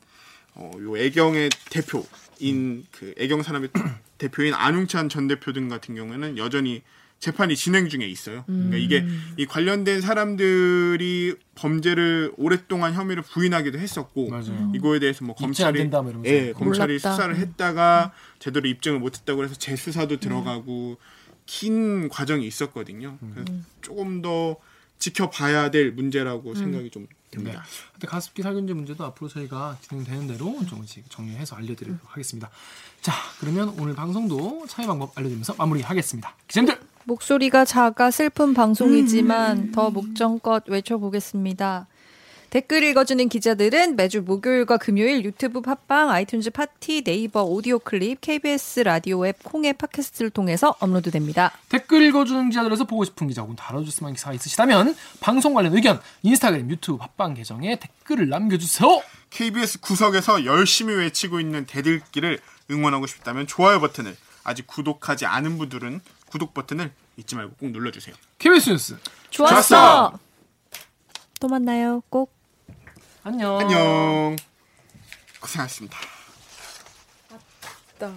어, 요 애경의 대표인 그 애경 산업의 대표인 안웅찬 전 대표 등 같은 경우에는 여전히 재판이 진행 중에 있어요. 그러니까 이게 이 관련된 사람들이 범죄를 오랫동안 혐의를 부인하기도 했었고 맞아요. 이거에 대해서 뭐 검찰이 된다 뭐. 예, 검찰이 몰랐다. 수사를 했다가 제대로 입증을 못 했다고 해서 재수사도 들어가고 긴 과정이 있었거든요. 그래서 조금 더 지켜봐야 될 문제라고 생각이 좀 듭니다. 근데 가습기 살균제 문제도 앞으로 저희가 진행되는 대로 조금씩 정리해서 알려드리도록 하겠습니다. 자, 그러면 오늘 방송도 참여 방법 알려드리면서 마무리하겠습니다. 기자님들 목소리가 작아 슬픈 방송이지만 더 목청껏 외쳐보겠습니다. 댓글 읽어주는 기자들은 매주 목요일과 금요일 유튜브 팟빵, iTunes 팟티, 네이버 오디오 클립, KBS 라디오 앱, 콩의 팟캐스트를 통해서 업로드됩니다. 댓글 읽어주는 기자들에서 보고 싶은 기자 혹은 다뤄줄 만한 기사가 있으시다면 방송 관련 의견 인스타그램, 유튜브, 팟빵 계정에 댓글을 남겨주세요. KBS 구석에서 열심히 외치고 있는 대들기를 응원하고 싶다면 좋아요 버튼을 아직 구독하지 않은 분들은 구독 버튼을 잊지 말고 꼭 눌러주세요. KBS 뉴스 좋았어! 좋았어! 또 만나요. 꼭. 안녕. 안녕. 고생하셨습니다. 다